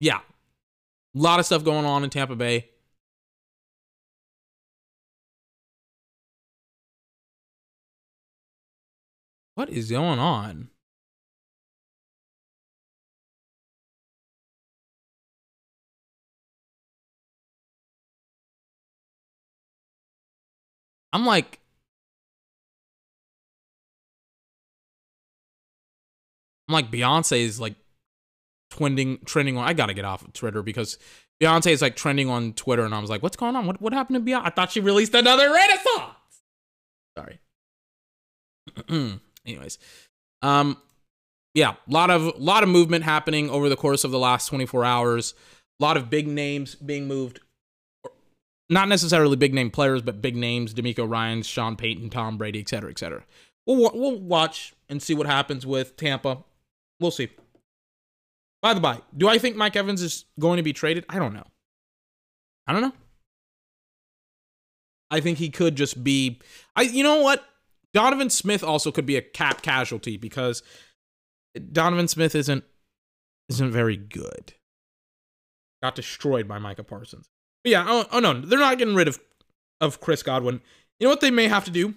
yeah. A lot of stuff going on in Tampa Bay. What is going on? I'm like, I'm like Beyonce is like trending trending on. I gotta get off of Twitter because Beyonce is like trending on Twitter, and I was like, what's going on? What what happened to Beyonce? I thought she released another Renaissance. Sorry. Anyways, um, yeah, a lot of lot of movement happening over the course of the last 24 hours. A lot of big names being moved. Not necessarily big name players, but big names: DeMeco Ryan, Sean Payton, Tom Brady, et cetera, et cetera. We'll we'll watch and see what happens with Tampa. We'll see. By the by, do I think Mike Evans is going to be traded? I don't know. I don't know. I think he could just be. I. You know what? Donovan Smith also could be a cap casualty because Donovan Smith isn't isn't very good. Got destroyed by Micah Parsons. But yeah. Oh, oh no, they're not getting rid of of Chris Godwin. You know what they may have to do?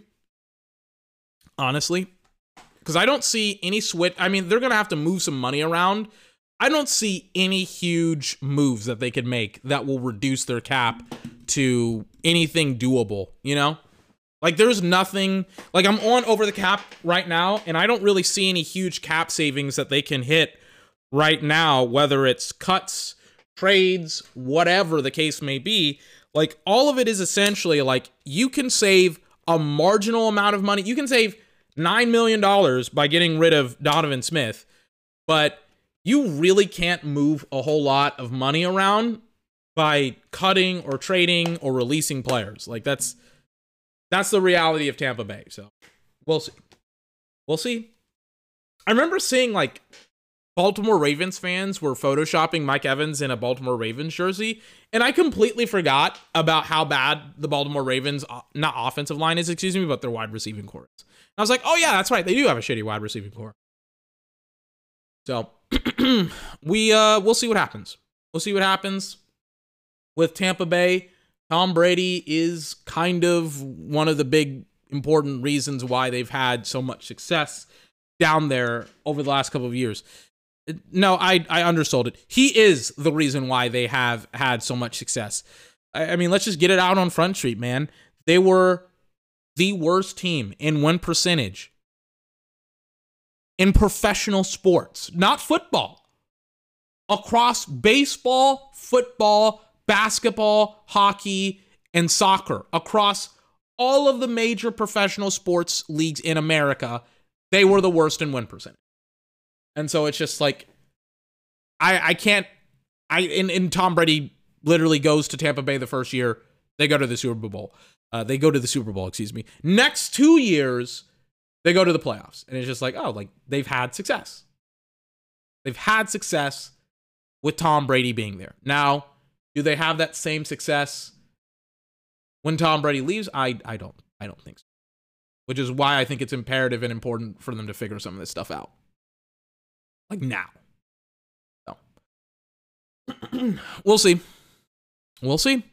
Honestly, because I don't see any switch. I mean, they're gonna have to move some money around. I don't see any huge moves that they could make that will reduce their cap to anything doable. You know, Like there's nothing like I'm on over the cap right now and I don't really see any huge cap savings that they can hit right now whether it's cuts, trades, whatever the case may be. Like all of it is essentially like you can save a marginal amount of money. You can save 9 million dollars by getting rid of Donovan Smith, but you really can't move a whole lot of money around by cutting or trading or releasing players. Like that's that's the reality of Tampa Bay. So we'll see. We'll see. I remember seeing like Baltimore Ravens fans were photoshopping Mike Evans in a Baltimore Ravens jersey, and I completely forgot about how bad the Baltimore Ravens uh, not offensive line is, excuse me, but their wide receiving core is. I was like, oh yeah, that's right, they do have a shitty wide receiving core. So we uh we'll see what happens. We'll see what happens with Tampa Bay. Tom Brady is kind of one of the big important reasons why they've had so much success down there over the last couple of years. No, I I undersold it. He is the reason why they have had so much success. I, I mean, let's just get it out on Front Street, man. They were the worst team in win percentage in professional sports, not football. Across baseball, football, basketball, hockey, and soccer, across all of the major professional sports leagues in America, they were the worst in win percentage. And so it's just like I I can't I in, in Tom Brady literally goes to Tampa Bay the first year, they go to the Super Bowl. Uh, they go to the Super Bowl, excuse me. Next two years, they go to the playoffs. And it's just like, oh, like they've had success. They've had success with Tom Brady being there. Now, do they have that same success when Tom Brady leaves? I I don't I don't think so. Which is why I think it's imperative and important for them to figure some of this stuff out. Like now. So we'll see. We'll see.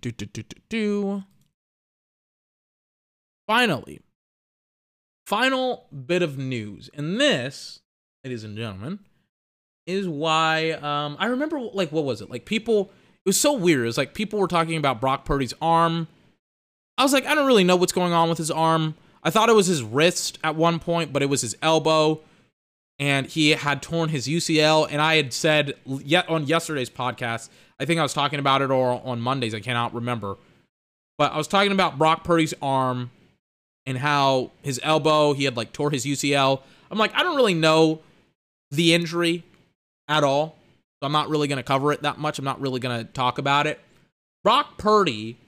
Do, do, do, do, do. Finally, final bit of news. And this, ladies and gentlemen, is why um, I remember, like, what was it? Like, people, it was so weird. It was like people were talking about Brock Purdy's arm. I was like, I don't really know what's going on with his arm. I thought it was his wrist at one point, but it was his elbow. And he had torn his UCL. And I had said yet on yesterday's podcast, I think I was talking about it or on Mondays, I cannot remember. But I was talking about Brock Purdy's arm and how his elbow, he had like tore his UCL. I'm like, I don't really know the injury at all. So I'm not really going to cover it that much. I'm not really going to talk about it. Brock Purdy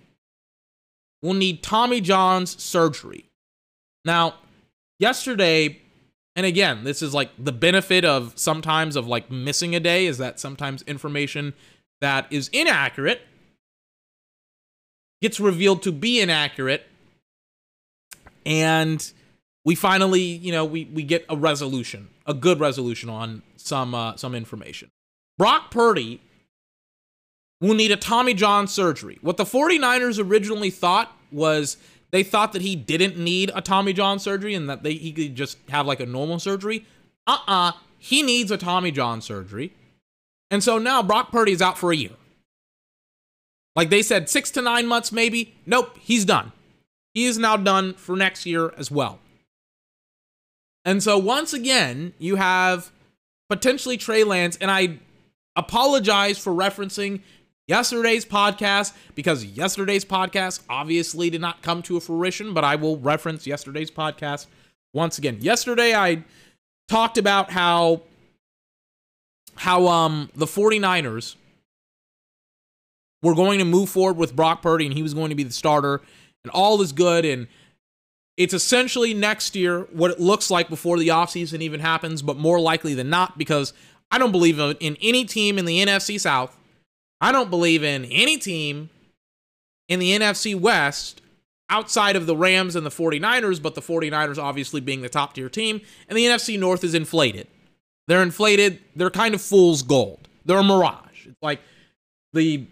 will need Tommy John's surgery. Now, yesterday, and again, this is like the benefit of sometimes of like missing a day is that sometimes information that is inaccurate gets revealed to be inaccurate. And we finally you know we we get a resolution a good resolution on some uh, some information. Brock purdy will need a tommy john surgery. What the 49ers originally thought was they thought that he didn't need a tommy john surgery and that they he could just have like a normal surgery uh-uh he needs a tommy john surgery and so now Brock Purdy is out for a year. Like they said, six to nine months, maybe. Nope, he's done. He is now done for next year as well. And so once again, you have potentially Trey Lance, and I apologize for referencing yesterday's podcast because yesterday's podcast obviously did not come to a fruition, but I will reference yesterday's podcast once again. Yesterday, I talked about how how um the 49ers were going to move forward with Brock Purdy and he was going to be the starter and all is good and it's essentially next year what it looks like before the offseason even happens, but more likely than not because I don't believe in any team in the NFC South. I don't believe in any team in the NFC West outside of the Rams and the 49ers, but the 49ers obviously being the top tier team, and the NFC North is inflated. They're inflated. They're kind of fool's gold. They're a mirage. It's like the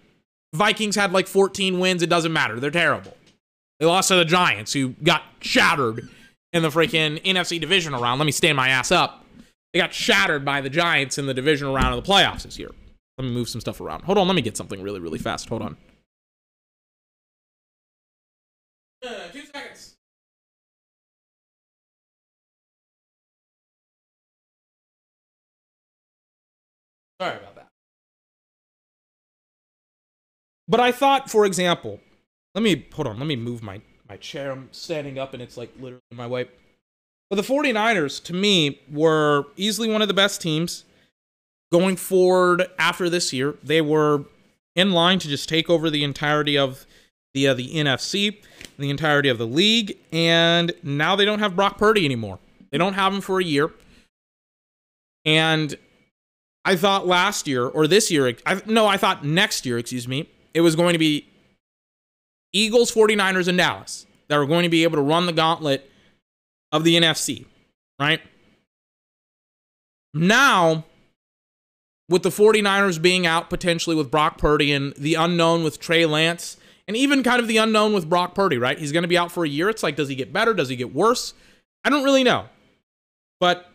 Vikings had like 14 wins. It doesn't matter. They're terrible. They lost to the Giants, who got shattered in the freaking NFC division round. Let me stand my ass up. They got shattered by the Giants in the divisional round of the playoffs this year. Let me move some stuff around. Hold on, let me get something really, really fast. Hold on. Uh, two seconds. Sorry about that. But I thought, for example, let me hold on, let me move my, my chair. I'm standing up and it's like literally my way. But the 49ers, to me, were easily one of the best teams going forward after this year. They were in line to just take over the entirety of the uh, the NFC, the entirety of the league, and now they don't have Brock Purdy anymore. They don't have him for a year. And I thought last year or this year, I, no, I thought next year, excuse me, it was going to be Eagles, 49ers, and Dallas that were going to be able to run the gauntlet of the NFC, right? Now, with the 49ers being out potentially with Brock Purdy and the unknown with Trey Lance, and even kind of the unknown with Brock Purdy, right? He's going to be out for a year. It's like, does he get better? Does he get worse? I don't really know. But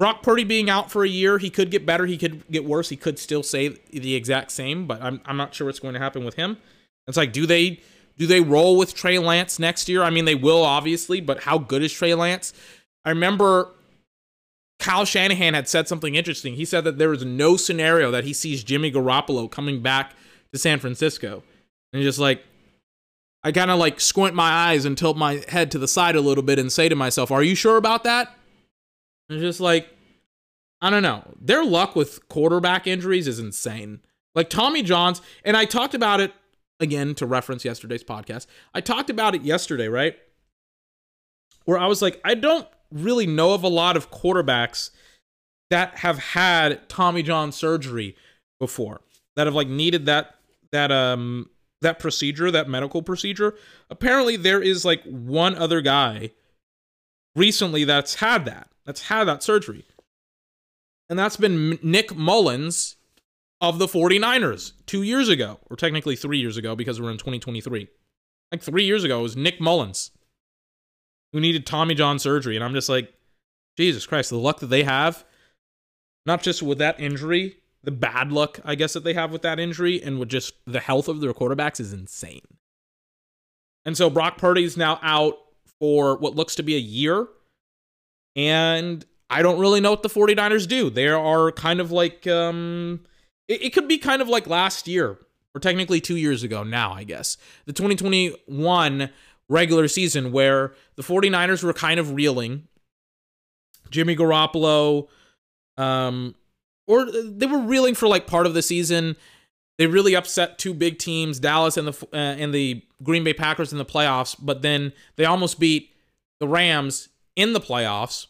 Brock Purdy being out for a year, he could get better. He could get worse. He could still say the exact same, but I'm, I'm not sure what's going to happen with him. It's like, do they do they roll with Trey Lance next year? I mean, they will obviously, but how good is Trey Lance? I remember Kyle Shanahan had said something interesting. He said that there is no scenario that he sees Jimmy Garoppolo coming back to San Francisco. And just like, I kind of like squint my eyes and tilt my head to the side a little bit and say to myself, Are you sure about that? And just like, I don't know. Their luck with quarterback injuries is insane. Like Tommy John's, and I talked about it again to reference yesterday's podcast. I talked about it yesterday, right? Where I was like, I don't really know of a lot of quarterbacks that have had Tommy John surgery before that have like needed that that um that procedure, that medical procedure. Apparently there is like one other guy recently that's had that. That's had that surgery. And that's been Nick Mullens of the 49ers 2 years ago, or technically 3 years ago because we're in 2023. Like 3 years ago it was Nick Mullens who needed Tommy John surgery. And I'm just like, Jesus Christ, the luck that they have, not just with that injury, the bad luck, I guess, that they have with that injury and with just the health of their quarterbacks is insane. And so Brock Purdy's now out for what looks to be a year. And I don't really know what the 49ers do. They are kind of like, um, it, it could be kind of like last year, or technically two years ago now, I guess. The 2021 regular season where the 49ers were kind of reeling. Jimmy Garoppolo, um, or they were reeling for like part of the season. They really upset two big teams, Dallas and the uh, and the Green Bay Packers in the playoffs, but then they almost beat the Rams in the playoffs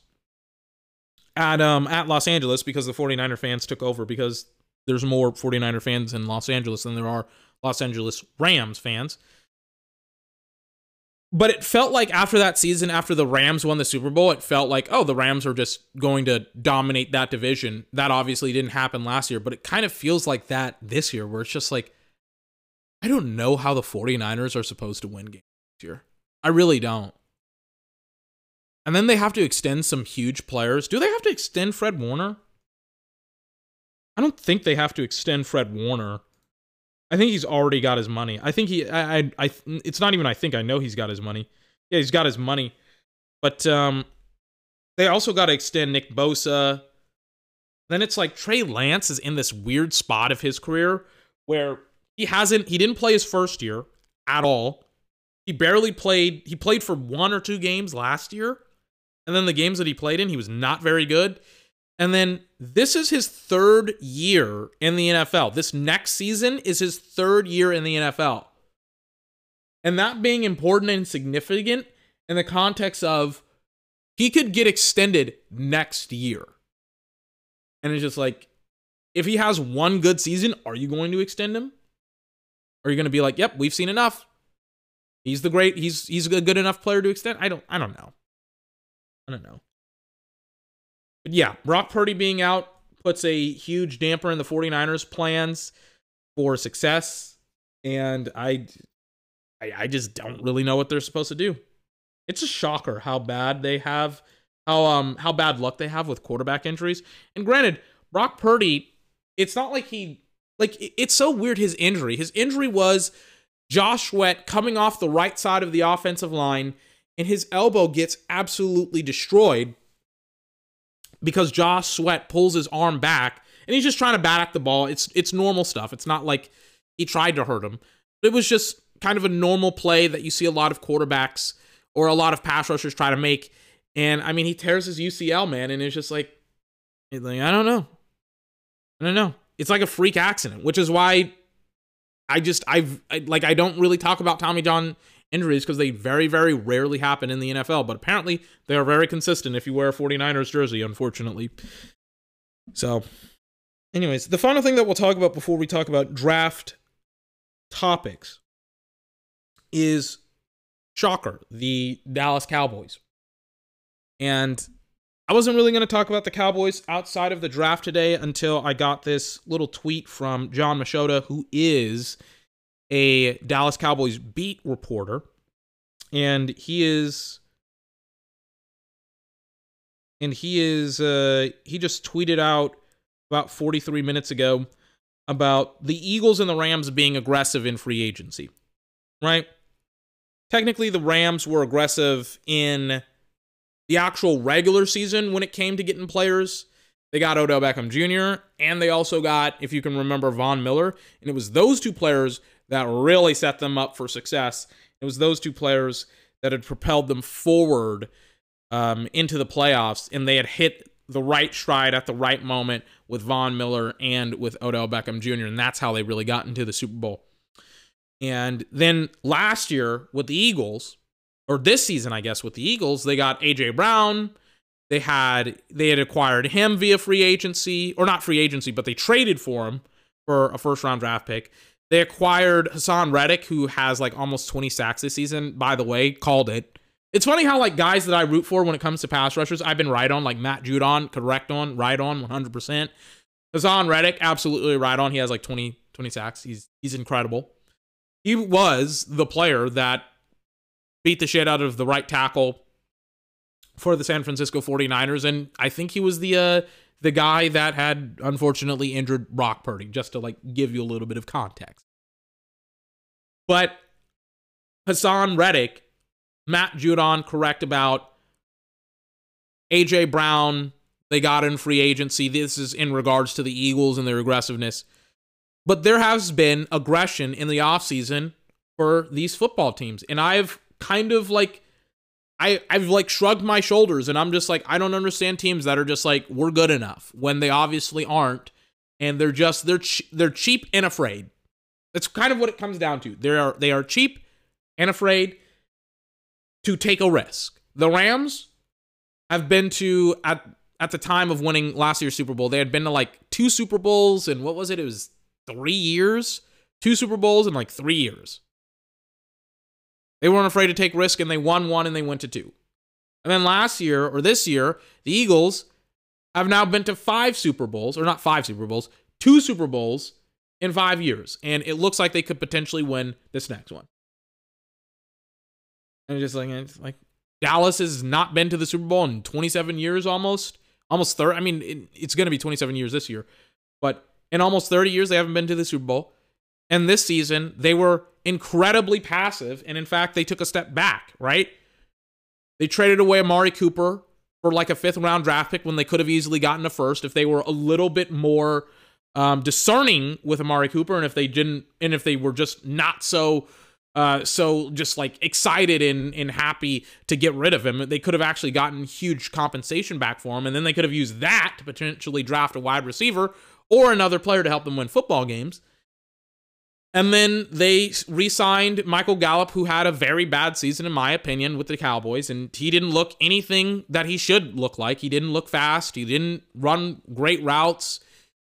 at um at Los Angeles because the 49er fans took over because there's more 49er fans in Los Angeles than there are Los Angeles Rams fans. But it felt like after that season, after the Rams won the Super Bowl, it felt like, oh, the Rams are just going to dominate that division. That obviously didn't happen last year, but it kind of feels like that this year, where it's just like, I don't know how the 49ers are supposed to win games this year. I really don't. And then they have to extend some huge players. Do they have to extend Fred Warner? I don't think they have to extend Fred Warner. I think he's already got his money. I think he, I, I, I, it's not even. I think I know he's got his money. Yeah, he's got his money. But um, they also got to extend Nick Bosa. Then it's like Trey Lance is in this weird spot of his career where he hasn't. He didn't play his first year at all. He barely played. He played for one or two games last year, and then the games that he played in, he was not very good. And then this is his third year in the NFL. This next season is his third year in the NFL. And that being important and significant in the context of he could get extended next year. And it's just like, if he has one good season, are you going to extend him? Are you going to be like, yep, we've seen enough. He's the great, he's he's a good enough player to extend. I don't I don't know. I don't know. Yeah, Brock Purdy being out puts a huge damper in the 49ers plans for success. And I, I, I just don't really know what they're supposed to do. It's a shocker how bad they have, how um how bad luck they have with quarterback injuries. And granted, Brock Purdy, it's not like he Like it's so weird his injury. His injury was Josh Sweat coming off the right side of the offensive line, and his elbow gets absolutely destroyed because Josh Sweat pulls his arm back and he's just trying to bat at the ball. It's it's normal stuff. It's not like he tried to hurt him. It was just kind of a normal play that you see a lot of quarterbacks or a lot of pass rushers try to make. And I mean, he tears his UCL, man, and it's just like, like I don't know. I don't know. It's like a freak accident, which is why I just I've I, like I don't really talk about Tommy John injuries because they very very rarely happen in the NFL, but apparently they are very consistent if you wear a 49ers jersey, unfortunately. So, anyways, the final thing that we'll talk about before we talk about draft topics is shocker, the Dallas Cowboys. And I wasn't really going to talk about the Cowboys outside of the draft today until I got this little tweet from Jon Machota, who is a Dallas Cowboys beat reporter. And he is. And he is. Uh, he just tweeted out about 43 minutes ago about the Eagles and the Rams being aggressive in free agency. Right? Technically, the Rams were aggressive in the actual regular season when it came to getting players. They got Odell Beckham Jr. and they also got, if you can remember, Von Miller. And it was those two players that really set them up for success. It was those two players that had propelled them forward um, into the playoffs, and they had hit the right stride at the right moment with Von Miller and with Odell Beckham Jr. And that's how they really got into the Super Bowl. And then last year with the Eagles, or this season, I guess, with the Eagles, they got AJ Brown. They had they had acquired him via free agency, or not free agency, but they traded for him for a first round draft pick. They acquired Haason Reddick, who has like almost 20 sacks this season. By the way, called it. It's funny how like guys that I root for when it comes to pass rushers, I've been right on, like Matt Judon, correct on, right on, 100%. Haason Reddick, absolutely right on. He has like 20, 20 sacks. He's he's incredible. He was the player that beat the shit out of the right tackle for the San Francisco 49ers and I think he was the uh the guy that had unfortunately injured Brock Purdy just to like give you a little bit of context. But Haason Reddick, Matt Judon correct about AJ Brown, they got in free agency. This is in regards to the Eagles and their aggressiveness. But there has been aggression in the offseason for these football teams. And I've kind of like I I've like shrugged my shoulders and I'm just like I don't understand teams that are just like we're good enough when they obviously aren't and they're just they're ch- they're cheap and afraid. That's kind of what it comes down to. They are they are cheap and afraid to take a risk. The Rams have been to at at the time of winning last year's Super Bowl, they had been to like two Super Bowls and what was it? It was 3 years, two Super Bowls in like 3 years. They weren't afraid to take risk and they won one and they went to two. And then last year or this year, the Eagles have now been to five Super Bowls, or not five Super Bowls, two Super Bowls in five years. And it looks like they could potentially win this next one. And just like, it's like Dallas has not been to the Super Bowl in 27 years almost. Almost 30. I mean, it, it's going to be 27 years this year. But in almost 30 years, they haven't been to the Super Bowl. And this season, they were incredibly passive. And in fact, they took a step back, right? They traded away Amari Cooper for like a fifth round draft pick when they could have easily gotten a first if they were a little bit more um, discerning with Amari Cooper and if they didn't, and if they were just not so. Uh, so just like excited and, and happy to get rid of him. They could have actually gotten huge compensation back for him, and then they could have used that to potentially draft a wide receiver or another player to help them win football games. And then they re signed Michael Gallup, who had a very bad season, in my opinion, with the Cowboys. And he didn't look anything that he should look like. He didn't look fast. He didn't run great routes.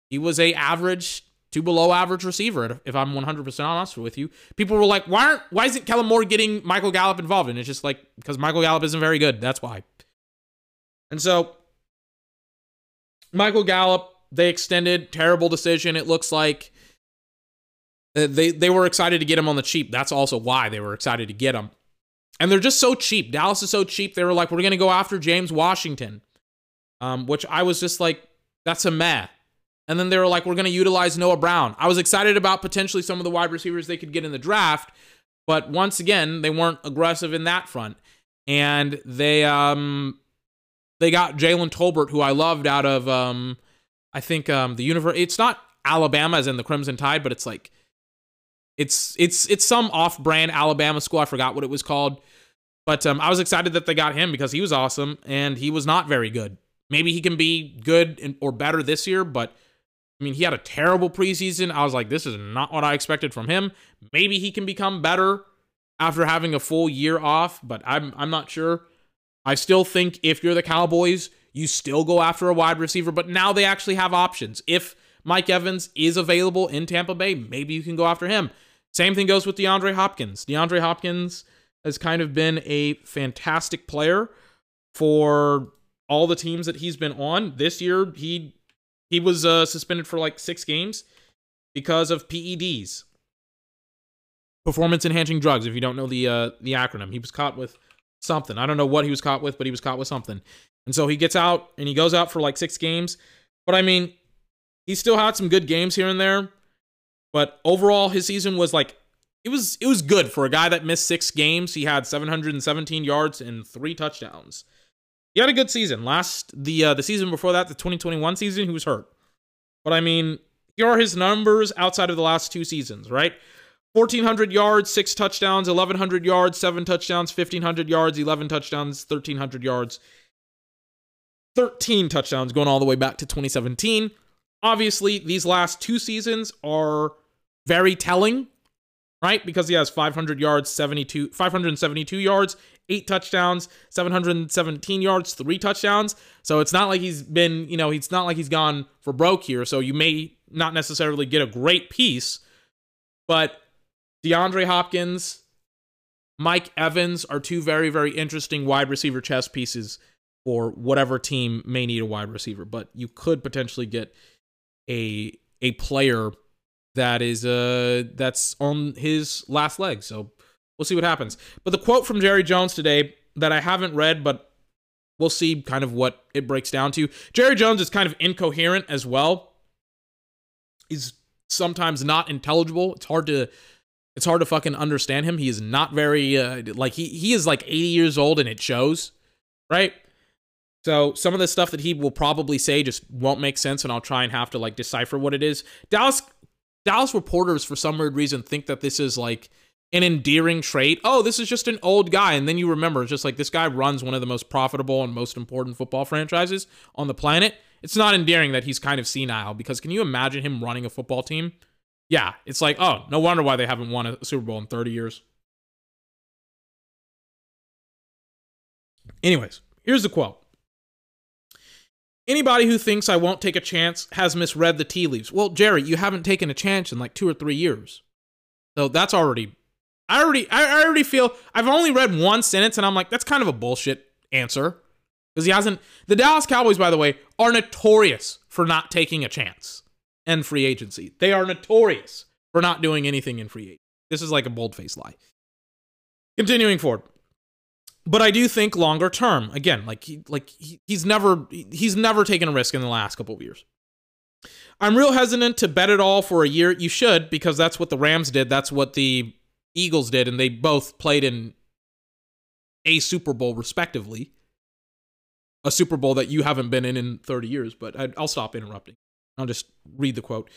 He was a average to below average receiver, if I'm 100% honest with you. People were like, why, aren't, why isn't Kellen Moore getting Michael Gallup involved? And it's just like, because Michael Gallup isn't very good. That's why. And so, Michael Gallup, they extended. Terrible decision, it looks like. Uh, They they were excited to get him on the cheap. That's also why they were excited to get him. And they're just so cheap. Dallas is so cheap. They were like, we're gonna go after James Washington, um, which I was just like, that's a meh. And then they were like, we're to utilize Noah Brown. I was excited about potentially some of the wide receivers they could get in the draft, but once again, they weren't aggressive in that front. And they um they got Jalen Tolbert, who I loved out of um I think um the universe. It's not Alabama as in the Crimson Tide, but it's like it's it's it's some off-brand Alabama school. I forgot what it was called. But um, I was excited that they got him because he was awesome and he was not very good. Maybe he can be good in, or better this year, but I mean, he had a terrible preseason. I was like, this is not what I expected from him. Maybe he can become better after having a full year off, but I'm I'm not sure. I still think if you're the Cowboys, you still go after a wide receiver, but now they actually have options. If Mike Evans is available in Tampa Bay, maybe you can go after him. Same thing goes with DeAndre Hopkins. DeAndre Hopkins has kind of been a fantastic player for all the teams that he's been on. This year, he he was uh, suspended for like six games because of PEDs, performance enhancing drugs. If you don't know the uh, the acronym, he was caught with something. I don't know what he was caught with, but he was caught with something. And so he gets out and he goes out for like six games. But I mean, he still had some good games here and there. But overall, his season was like it was it was good for a guy that missed six games. He had 717 yards and three touchdowns. He had a good season. Last the uh, the season before that, the 2021 season, he was hurt. But I mean, here are his numbers outside of the last two seasons, right? 1400 yards, six touchdowns, 1100 yards, seven touchdowns, 1500 yards, 11 touchdowns, 1300 yards, 13 touchdowns going all the way back to 2017. Obviously, these last two seasons are very telling right? Because he has 500 yards, 72, 572 yards, eight touchdowns, 717 yards, three touchdowns. So it's not like he's been, you know, it's not like he's gone for broke here. So you may not necessarily get a great piece, but DeAndre Hopkins, Mike Evans are two very, very interesting wide receiver chess pieces for whatever team may need a wide receiver. But you could potentially get a a player that is uh that's on his last leg. So we'll see what happens. But the quote from Jerry Jones today that I haven't read, but we'll see kind of what it breaks down to. Jerry Jones is kind of incoherent as well. He's sometimes not intelligible. It's hard to it's hard to fucking understand him. He is not very uh, like he he is like 80 years old and it shows, right? So some of the stuff that he will probably say just won't make sense, and I'll try and have to like decipher what it is. Dallas Dallas reporters, for some weird reason, think that this is like an endearing trait. Oh, this is just an old guy. And then you remember, it's just like this guy runs one of the most profitable and most important football franchises on the planet. It's not endearing that he's kind of senile because can you imagine him running a football team? Yeah, it's like, oh, no wonder why they haven't won a Super Bowl in 30 years. Anyways, here's the quote Anybody who thinks I won't take a chance has misread the tea leaves. Well, Jerry, you haven't taken a chance in like two or three years. So that's already I already I already feel I've only read one sentence and I'm like, that's kind of a bullshit answer. Because he hasn't the Dallas Cowboys, by the way, are notorious for not taking a chance in free agency. They are notorious for not doing anything in free agency. This is like a bold faced lie. Continuing forward but I do think longer term. Again, like he like he, he's never he's never taken a risk in the last couple of years. I'm real hesitant to bet it all for a year. You should because that's what the Rams did. That's what the Eagles did, and they both played in a Super Bowl respectively. A Super Bowl that you haven't been in in 30 years. But I, I'll stop interrupting. I'll just read the quote.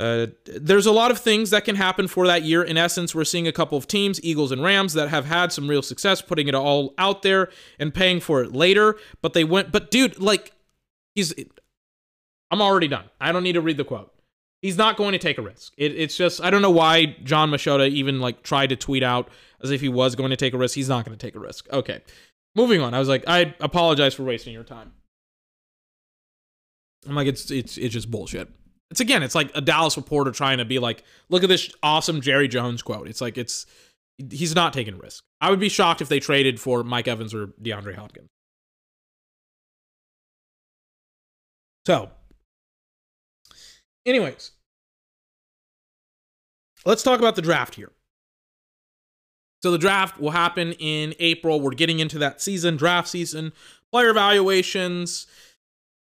Uh, there's a lot of things that can happen for that year. In essence, we're seeing a couple of teams, Eagles and Rams, that have had some real success putting it all out there and paying for it later. But they went, but dude, like, he's, I'm already done. I don't need to read the quote. He's not going to take a risk. It, it's just, I don't know why Jon Machota even like tried to tweet out as if he was going to take a risk. He's not going to take a risk. Okay. Moving on. I was like, I apologize for wasting your time. I'm like, it's, it's, it's just bullshit. It's again, it's like a Dallas reporter trying to be like, look at this awesome Jerry Jones quote. It's like it's he's not taking risk. I would be shocked if they traded for Mike Evans or DeAndre Hopkins. So, anyways, let's talk about the draft here. So the draft will happen in April. We're getting into that season, draft season, player evaluations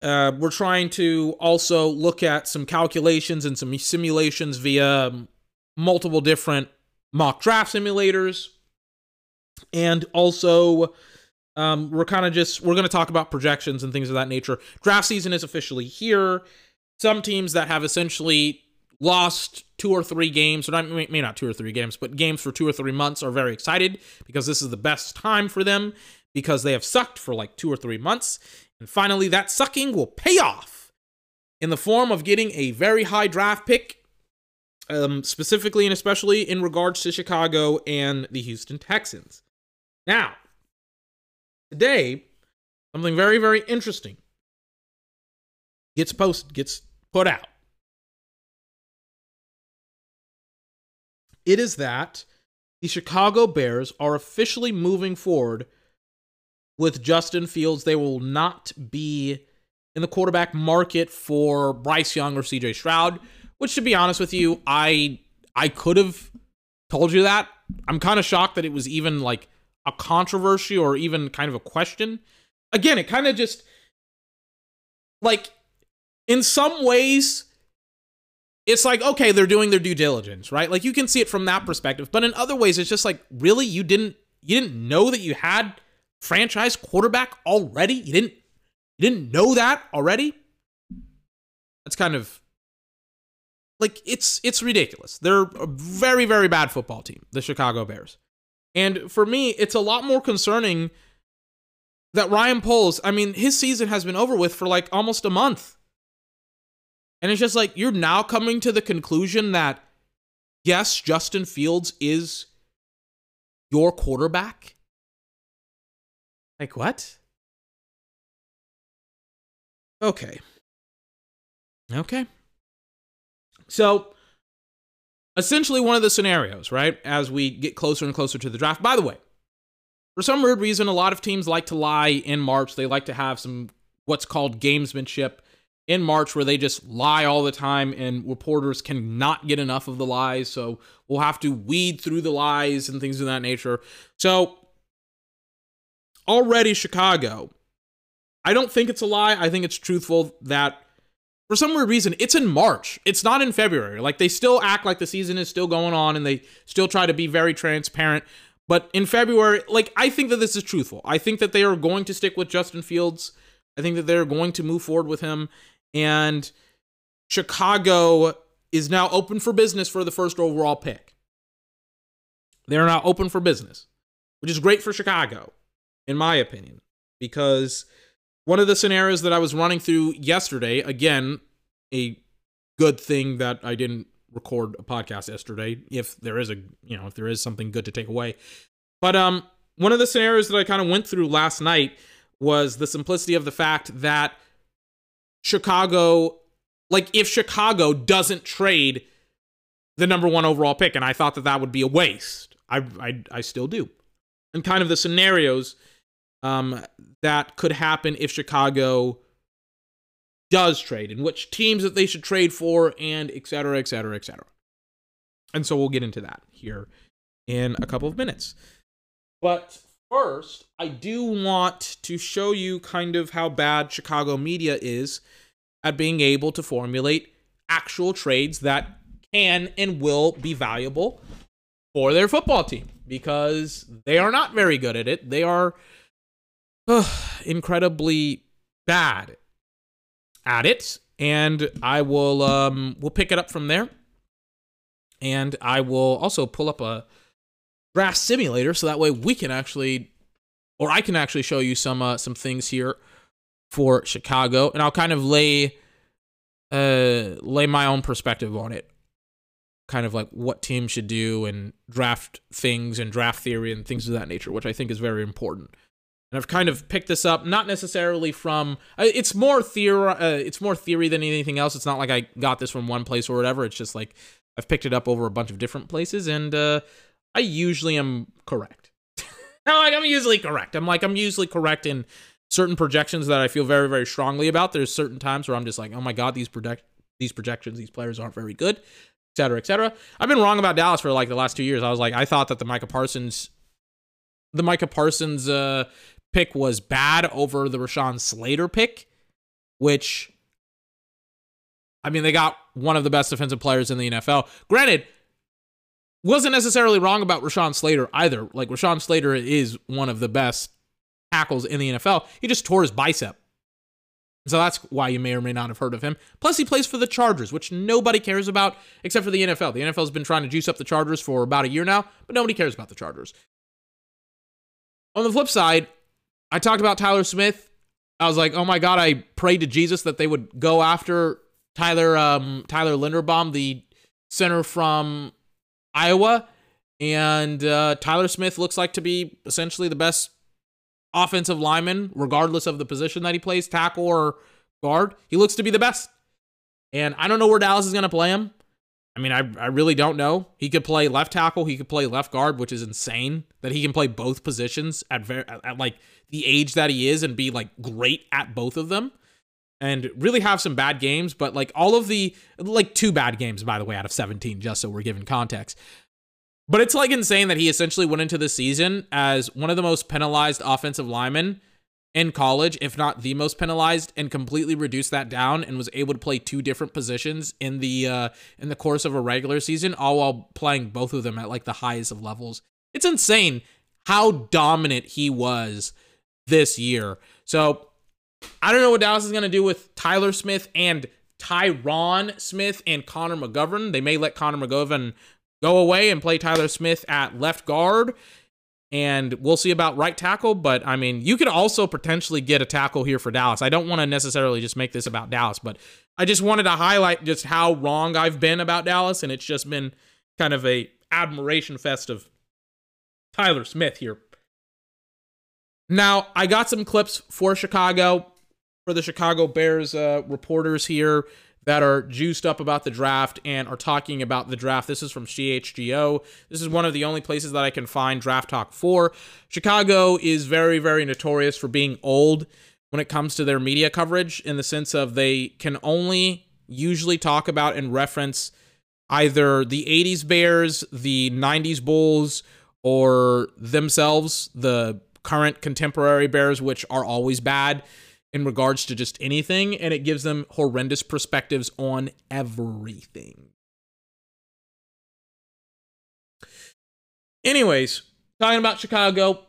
Uh, we're trying to also look at some calculations and some simulations via um, multiple different mock draft simulators. And also, um, we're kind of just we're going to talk about projections and things of that nature. Draft season is officially here. Some teams that have essentially lost two or three games, or not, maybe not two or three games, but games for two or three months are very excited because this is the best time for them because they have sucked for like two or three months. And finally, that sucking will pay off in the form of getting a very high draft pick, um, specifically and especially in regards to Chicago and the Houston Texans. Now, today, something very, very interesting gets posted, gets put out. It is that the Chicago Bears are officially moving forward with Justin Fields. They will not be in the quarterback market for Bryce Young or CJ Stroud, which to be honest with you, I I could have told you that. I'm kind of shocked that it was even like a controversy or even kind of a question. Again, it kind of just like in some ways it's like okay, they're doing their due diligence, right? Like you can see it from that perspective, but in other ways it's just like really you didn't you didn't know that you had franchise quarterback already? You didn't you didn't know that already? That's kind of like it's it's ridiculous. They're a very very bad football team, the Chicago Bears. And for me, it's a lot more concerning that Ryan Poles, I mean, his season has been over with for like almost a month. And it's just like you're now coming to the conclusion that yes, Justin Fields is your quarterback. Like what? Okay. Okay. So, essentially, one of the scenarios, right, as we get closer and closer to the draft. By the way, for some weird reason, a lot of teams like to lie in March. They like to have some what's called gamesmanship in March where they just lie all the time and reporters cannot get enough of the lies. So we'll have to weed through the lies and things of that nature. So already Chicago, I don't think it's a lie. I think it's truthful that for some weird reason, it's in March. It's not in February. Like they still act like the season is still going on and they still try to be very transparent. But in February, like I think that this is truthful. I think that they are going to stick with Justin Fields. I think that they're going to move forward with him. And Chicago is now open for business for the first overall pick. They're now open for business, which is great for Chicago, in my opinion, because one of the scenarios that I was running through yesterday, again, a good thing that I didn't record a podcast yesterday, if there is a, you know, if there is something good to take away. But um one of the scenarios that I kind of went through last night was the simplicity of the fact that Chicago, like if Chicago doesn't trade the number one overall pick, and I thought that that would be a waste. I I, I still do, and kind of the scenarios um, that could happen if Chicago does trade, and which teams that they should trade for, and et cetera, et cetera, et cetera. And so we'll get into that here in a couple of minutes. But first, I do want to show you kind of how bad Chicago media is at being able to formulate actual trades that can and will be valuable for their football team because they are not very good at it. They are incredibly bad at it, and I will um we'll pick it up from there. And I will also pull up a draft simulator so that way we can actually or I can actually show you some uh, some things here for Chicago. And I'll kind of lay uh lay my own perspective on it. Kind of like what teams should do and draft things and draft theory and things of that nature which I think is very important and I've kind of picked this up not necessarily from it's more theory uh, it's more theory than anything else it's not like I got this from one place or whatever it's just like I've picked it up over a bunch of different places and uh I usually am correct. like I'm usually correct. I'm like I'm usually correct in certain projections that I feel very very strongly about. There's certain times where I'm just like, oh my god, these project these projections, these players aren't very good, etc. etc. I've been wrong about Dallas for like the last two years. I was like, I thought that the Micah Parsons, the Micah Parsons uh, pick was bad over the Rashawn Slater pick. which I mean, they got one of the best defensive players in the NFL. Granted, wasn't necessarily wrong about Rashawn Slater either. Like Rashawn Slater is one of the best tackles in the NFL. He just tore his bicep. So that's why you may or may not have heard of him. Plus, he plays for the Chargers, which nobody cares about except for the NFL. The NFL has been trying to juice up the Chargers for about a year now, but nobody cares about the Chargers. On the flip side, I talked about Tyler Smith. I was like, oh my God, I prayed to Jesus that they would go after Tyler um, Tyler Linderbaum, the center from Iowa, and uh, Tyler Smith looks like to be essentially the best offensive lineman, regardless of the position that he plays, tackle or guard. He looks to be the best, and I don't know where Dallas is going to play him. I mean, I, I really don't know. He could play left tackle. He could play left guard, which is insane that he can play both positions at, very at, at like the age that he is and be like great at both of them and really have some bad games, but like all of the like two bad games by the way out of 17 just so we're given context. But it's like insane that he essentially went into the season as one of the most penalized offensive linemen in college, if not the most penalized, and completely reduced that down and was able to play two different positions in the uh in the course of a regular season, all while playing both of them at like the highest of levels. It's insane how dominant he was this year. So I don't know what Dallas is going to do with Tyler Smith and Tyron Smith and Connor McGovern. They may let Connor McGovern go away and play Tyler Smith at left guard. And we'll see about right tackle. But I mean, you could also potentially get a tackle here for Dallas. I don't want to necessarily just make this about Dallas, but I just wanted to highlight just how wrong I've been about Dallas. And it's just been kind of a admiration fest of Tyler Smith here now, I got some clips for Chicago, for the Chicago Bears uh, reporters here that are juiced up about the draft and are talking about the draft. This is from CHGO. This is one of the only places that I can find draft talk for. Chicago is very, very notorious for being old when it comes to their media coverage, in the sense of they can only usually talk about and reference either the 80s Bears, the 90s Bulls, or themselves, the current contemporary bears, which are always bad in regards to just anything, and it gives them horrendous perspectives on everything. Anyways, talking about Chicago,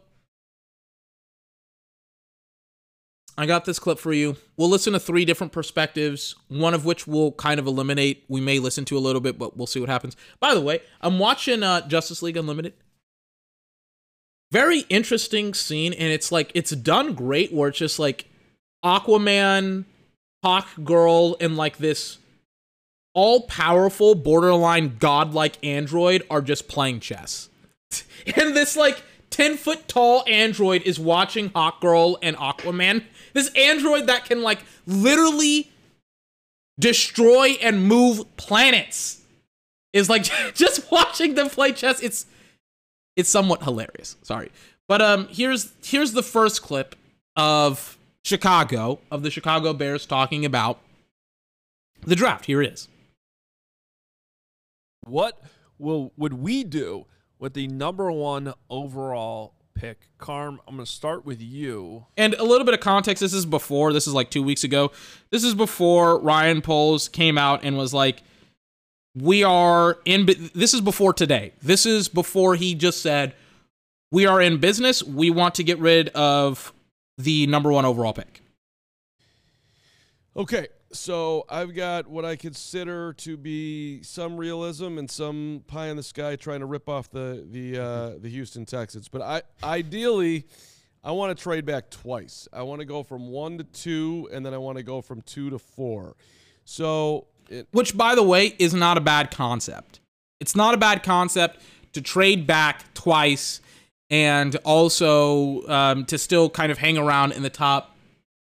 I got this clip for you. We'll listen to three different perspectives, one of which we'll kind of eliminate. We may listen to a little bit, but we'll see what happens. By the way, I'm watching uh, Justice League Unlimited very interesting scene and it's like it's done great where it's just like aquaman hawk girl and like this all powerful borderline godlike android are just playing chess. And this like 10 foot tall android is watching hawk girl and aquaman. This android that can like literally destroy and move planets is like just watching them play chess. It's it's somewhat hilarious. Sorry, but um, here's here's the first clip of Chicago of the Chicago Bears talking about the draft. Here it is. What will would we do with the number one overall pick? Carm, I'm going to start with you. And a little bit of context. This is before. This is like two weeks ago. This is before Ryan Poles came out and was like, we are in this is before today this is before he just said we are in business we want to get rid of the number one overall pick. Okay so i've got what i consider to be some realism and some pie in the sky trying to rip off the the uh, the houston texans. But i ideally i want to trade back twice. I want to go from one to two and then i want to go from two to four. So it, Which, by the way, is not a bad concept. It's not a bad concept to trade back twice and also um, to still kind of hang around in the top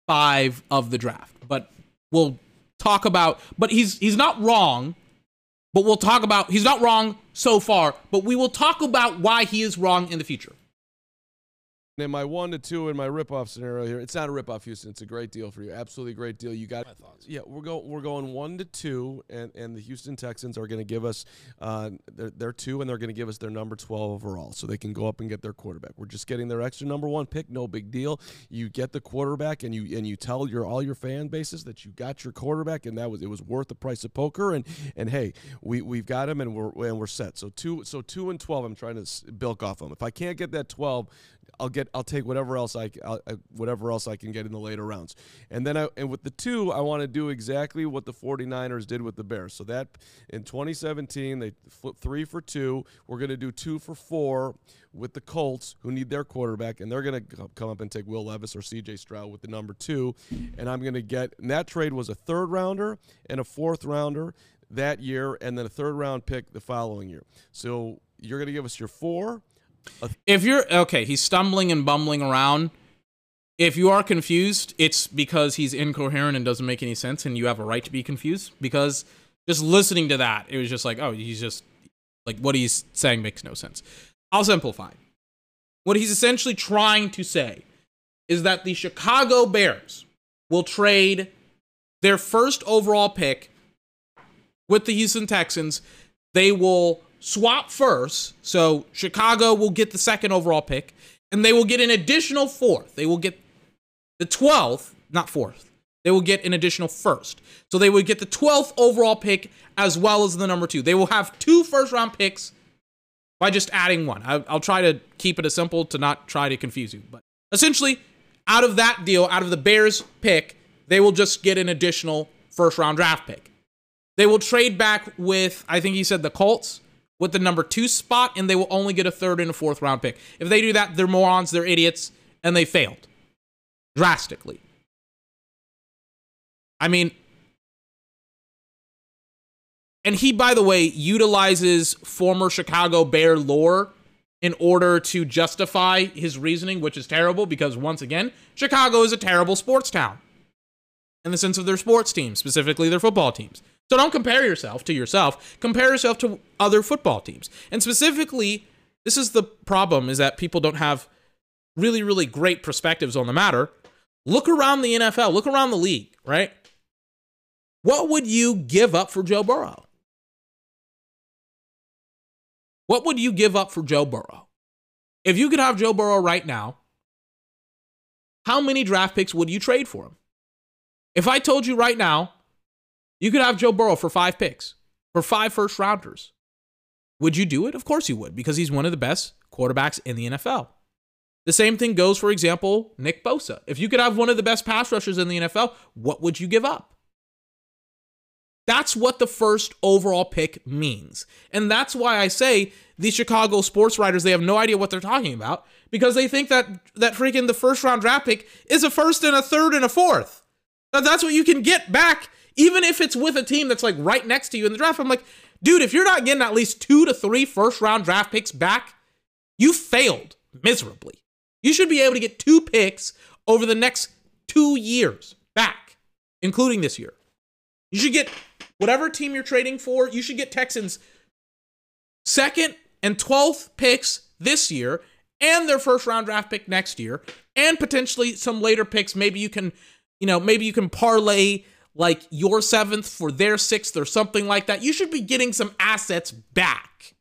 five of the draft. But we'll talk about. But he's he's not wrong. But we'll talk about. He's not wrong so far. But we will talk about why he is wrong in the future. In my one to two in my ripoff scenario here, it's not a ripoff, Houston. It's a great deal for you. Absolutely great deal. You got thoughts yeah. We're going we're going one to two, and and the Houston Texans are going to give us uh their, their two, and they're going to give us their number twelve overall, so they can go up and get their quarterback. We're just getting their extra number one pick. No big deal. You get the quarterback, and you and you tell your all your fan bases that you got your quarterback, and that was it was worth the price of poker. And and hey, we we've got him, and we're and we're set. So two so two and twelve. I'm trying to bilk off them. If I can't get that twelve. I'll get I'll take whatever else I, I'll, uh, whatever else I can get in the later rounds. And then I and with the 2, I want to do exactly what the 49ers did with the Bears. So that in 2017 they flipped 3 for 2. We're going to do 2 for 4 with the Colts who need their quarterback and they're going to come up and take Will Levis or CJ Stroud with the number 2 and I'm going to get and that trade was a third rounder and a fourth rounder that year and then a third round pick the following year. So you're going to give us your 4 If you're okay, he's stumbling and bumbling around. If you are confused, it's because he's incoherent and doesn't make any sense, and you have a right to be confused. Because just listening to that, it was just like, oh, he's just like what he's saying makes no sense. I'll simplify. What he's essentially trying to say is that the Chicago Bears will trade their first overall pick with the Houston Texans. They will swap first. So Chicago will get the second overall pick, and they will get an additional fourth. They will get the 12th, not fourth. They will get an additional first. So they would get the 12th overall pick as well as the number two. They will have two first round picks by just adding one. I, I'll try to keep it as simple to not try to confuse you. But essentially, out of that deal, out of the Bears pick, they will just get an additional first round draft pick. They will trade back with, I think he said the Colts, with the number two spot, and they will only get a third and a fourth round pick. If they do that, they're morons, they're idiots, and they failed drastically. I mean, and he, by the way, utilizes former Chicago Bear lore in order to justify his reasoning, which is terrible because, once again, Chicago is a terrible sports town in the sense of their sports teams, specifically their football teams. So don't compare yourself to yourself. Compare yourself to other football teams. And specifically, this is the problem is that people don't have really, really great perspectives on the matter. Look around the NFL, look around the league, right? What would you give up for Joe Burrow? What would you give up for Joe Burrow? If you could have Joe Burrow right now, how many draft picks would you trade for him? If I told you right now, you could have Joe Burrow for five picks, for five first rounders, would you do it? Of course you would, because he's one of the best quarterbacks in the NFL. The same thing goes, for example, Nick Bosa. If you could have one of the best pass rushers in the NFL, what would you give up? That's what the first overall pick means. And that's why I say these Chicago sports writers, they have no idea what they're talking about because they think that that freaking the first round draft pick is a first and a third and a fourth. That's what you can get back even if it's with a team that's like right next to you in the draft. I'm like, dude, if you're not getting at least 2 to three first round draft picks back, you failed miserably. You should be able to get two picks over the next 2 years back, including this year. You should get whatever team you're trading for, you should get Texans second and 12th picks this year and their first round draft pick next year and potentially some later picks maybe you can you know maybe you can parlay like your seventh for their sixth or something like that you should be getting some assets back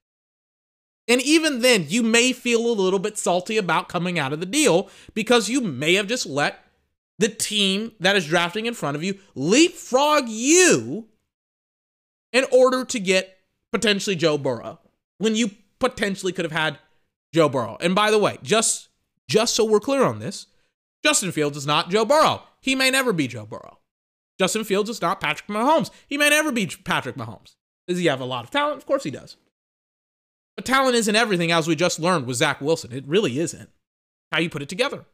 and even then you may feel a little bit salty about coming out of the deal because you may have just let the team that is drafting in front of you leapfrog you in order to get potentially Joe Burrow when you potentially could have had Joe Burrow. And by the way, just just so we're clear on this, Justin Fields is not Joe Burrow. He may never be Joe Burrow. Justin Fields is not Patrick Mahomes. He may never be Patrick Mahomes. Does he have a lot of talent? Of course he does. But talent isn't everything, as we just learned with Zach Wilson. It really isn't. How you put it together.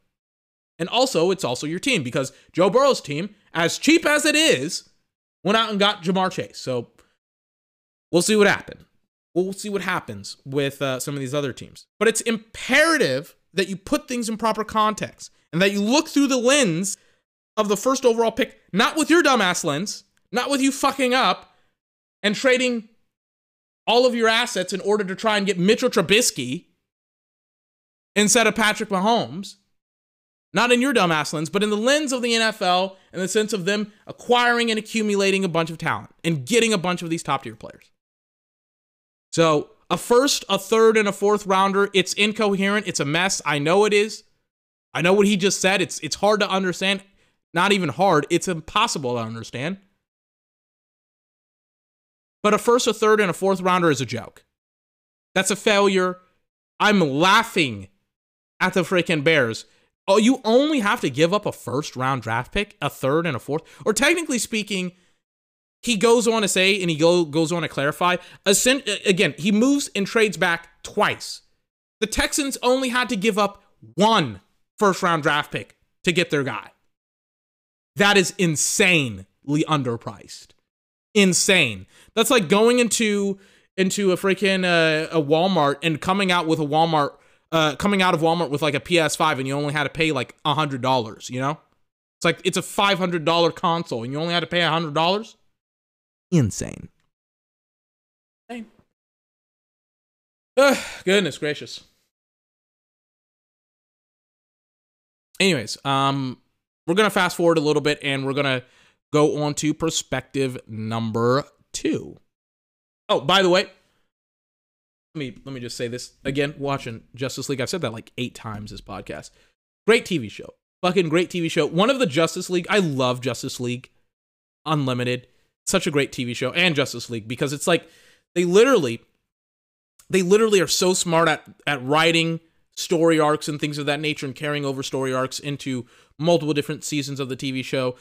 And also, it's also your team because Joe Burrow's team, as cheap as it is, went out and got Ja'Marr Chase. So we'll see what happens. We'll see what happens with uh, some of these other teams. But it's imperative that you put things in proper context and that you look through the lens of the first overall pick, not with your dumbass lens, not with you fucking up and trading all of your assets in order to try and get Mitchell Trubisky instead of Patrick Mahomes. Not in your dumbass lens, but in the lens of the NFL, in the sense of them acquiring and accumulating a bunch of talent and getting a bunch of these top tier players. So, a first, a third, and a fourth rounder, it's incoherent. It's a mess. I know it is. I know what he just said. It's it's hard to understand. Not even hard, it's impossible to understand. But a first, a third, and a fourth rounder is a joke. That's a failure. I'm laughing at the freaking Bears. Oh, you only have to give up a first round draft pick, a third, and a fourth. Or technically speaking, he goes on to say, and he go, goes on to clarify. Again, he moves and trades back twice. The Texans only had to give up one first round draft pick to get their guy. That is insanely underpriced. Insane. That's like going into into a freaking uh, a Walmart and coming out with a Walmart uh, coming out of Walmart with like a PS5 and you only had to pay like a hundred dollars. You know, it's like it's a five hundred dollar console and you only had to pay a hundred dollars. Insane. Insane. Ugh, goodness gracious. Anyways, um, we're gonna fast forward a little bit and we're gonna go on to perspective number two. Oh, by the way, let me let me just say this again. Watching Justice League, I've said that like eight times this podcast. Great TV show, fucking great TV show. One of the Justice League. I love Justice League Unlimited. Such a great TV show and Justice League because it's like they literally, they literally are so smart at at writing story arcs and things of that nature and carrying over story arcs into multiple different seasons of the TV show.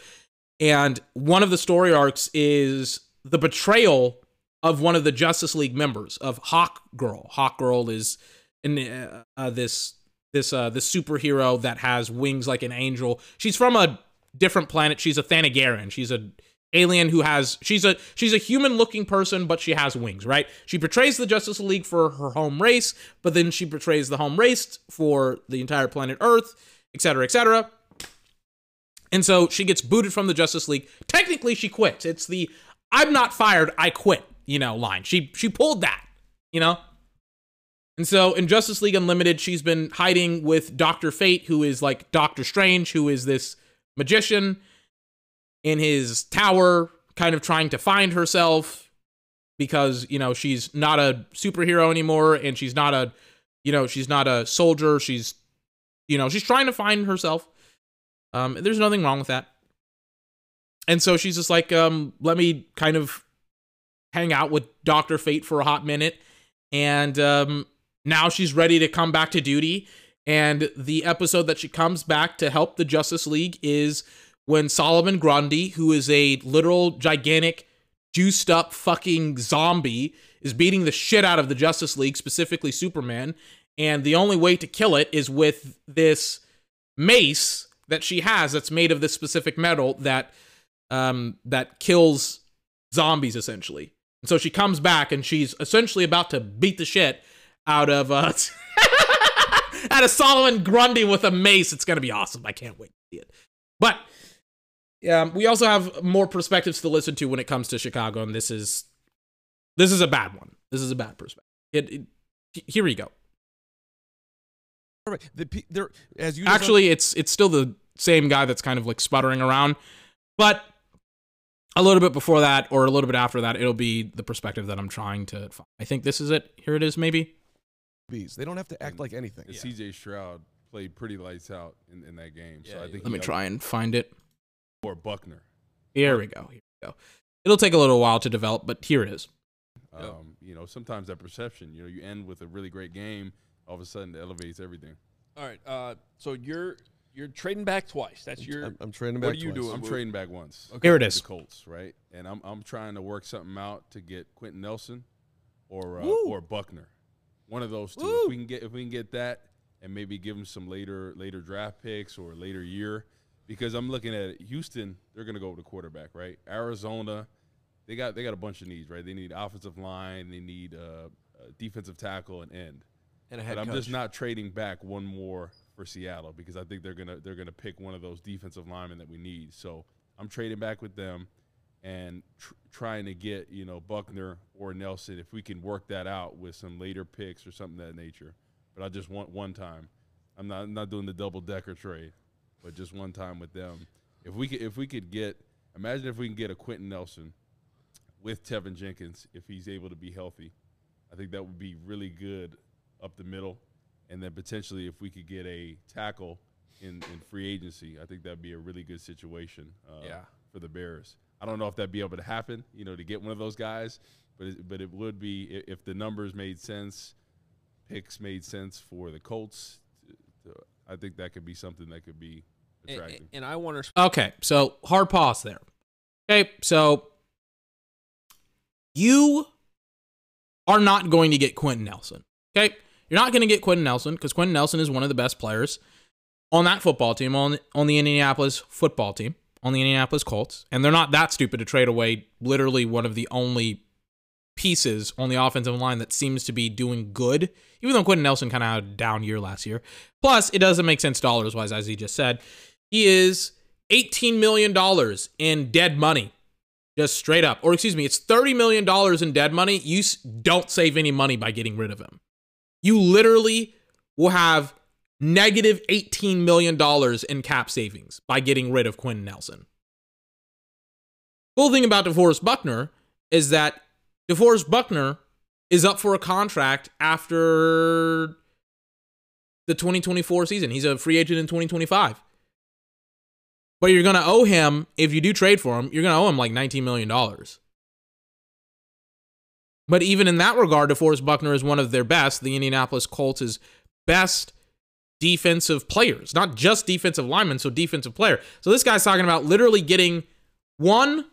And one of the story arcs is the betrayal of one of the Justice League members of Hawk Girl. Hawk Girl is in uh, uh, this this uh this superhero that has wings like an angel. She's from a different planet. She's a Thanagarian. She's a alien who has she's a she's a human looking person but she has wings right? She betrays the justice league for her home race but then she betrays the home race for the entire planet earth etc etc and so she gets booted from the justice league. Technically she quits. It's the i'm not fired i quit you know line. She she pulled that you know? And so in justice league unlimited she's been hiding with dr fate who is like doctor strange who is this magician in his tower, kind of trying to find herself because, you know, she's not a superhero anymore and she's not a, you know, she's not a soldier. She's, you know, she's trying to find herself. Um, there's nothing wrong with that. And so she's just like, um, let me kind of hang out with Dr. Fate for a hot minute. And um, now she's ready to come back to duty. And the episode that she comes back to help the Justice League is when Solomon Grundy, who is a literal gigantic juiced up fucking zombie, is beating the shit out of the Justice League, specifically Superman, and the only way to kill it is with this mace that she has that's made of this specific metal that um that kills zombies essentially. And so she comes back and she's essentially about to beat the shit out of uh out of Solomon Grundy with a mace. It's gonna be awesome. I can't wait to see it. But yeah, we also have more perspectives to listen to when it comes to Chicago, and this is this is a bad one. This is a bad perspective. It, it here we go. The, there, as you actually, it's it's still the same guy that's kind of like sputtering around, but a little bit before that or a little bit after that, it'll be the perspective that I'm trying to. Find. I think this is it. Here it is, maybe. Bees. They don't have to act like anything. Yeah. CJ Stroud played pretty lights out in, in that game, so yeah, I think. Let me try and find it or Buckner. Here we go. Here we go. It'll take a little while to develop, but here it is. Um, you know, sometimes that perception, you know, you end with a really great game, all of a sudden it elevates everything. All right. Uh, so you're you're trading back twice. That's your. I'm, I'm trading back. What are you twice. doing? I'm trading back once. Okay. Here it is. The Colts, right? And I'm I'm trying to work something out to get Quenton Nelson or uh, or Buckner. One of those two. Woo. If we can get if we can get that and maybe give him some later later draft picks or later year because I'm looking at it. Houston, they're going to go with the quarterback, right? Arizona, they got they got a bunch of needs, right? They need offensive line, they need uh, a defensive tackle, and end. And a head but I'm coach. just not trading back one more for Seattle because I think they're gonna they're gonna pick one of those defensive linemen that we need. So I'm trading back with them and tr- trying to get you know Buckner or Nelson if we can work that out with some later picks or something of that nature. But I just want one time. I'm not I'm not doing the double decker trade, but just one time with them. If we could if we could get imagine if we can get a Quenton Nelson with Teven Jenkins if he's able to be healthy. I think that would be really good up the middle. And then potentially if we could get a tackle in, in free agency, I think that'd be a really good situation uh, Yeah. for the Bears. I don't know if that'd be able to happen, you know, to get one of those guys, but it, but it would be if the numbers made sense, picks made sense for the Colts. To, to, I think that could be something that could be attractive. and I wonder. Okay, so hard pause there. Okay, so you are not going to get Quenton Nelson. Okay, you're not going to get Quenton Nelson because Quenton Nelson is one of the best players on that football team on on the Indianapolis football team on the Indianapolis Colts, and they're not that stupid to trade away literally one of the only pieces on the offensive line that seems to be doing good, even though Quenton Nelson kind of had a down year last year. Plus, it doesn't make sense dollars wise, as he just said. He is $18 million in dead money, just straight up. Or, excuse me, it's $30 million in dead money. You don't save any money by getting rid of him. You literally will have negative $18 million in cap savings by getting rid of Quenton Nelson. Cool thing about DeForest Buckner is that DeForest Buckner is up for a contract after the 2024 season. He's a free agent in 2025. But you're going to owe him, if you do trade for him, you're going to owe him like $19 million. But even in that regard, DeForest Buckner is one of their best, the Indianapolis Colts' best defensive players, not just defensive linemen, so defensive player. So this guy's talking about literally getting one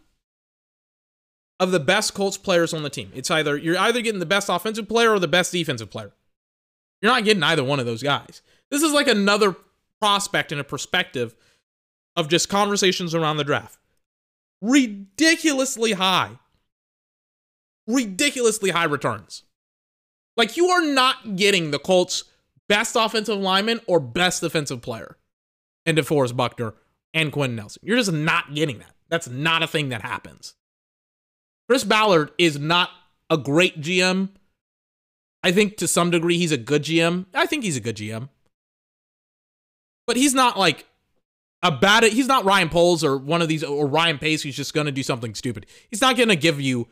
of the best Colts players on the team. It's either you're either getting the best offensive player or the best defensive player. You're not getting either one of those guys. This is like another prospect and a perspective of just conversations around the draft. Ridiculously high. Ridiculously high returns. Like you are not getting the Colts' best offensive lineman or best defensive player and DeForest Buckner and Quenton Nelson. You're just not getting that. That's not a thing that happens. Chris Ballard is not a great GM. I think to some degree he's a good GM. I think he's a good GM. But he's not like a bad he's not Ryan Poles or one of these or Ryan Pace who's just going to do something stupid. He's not going to give you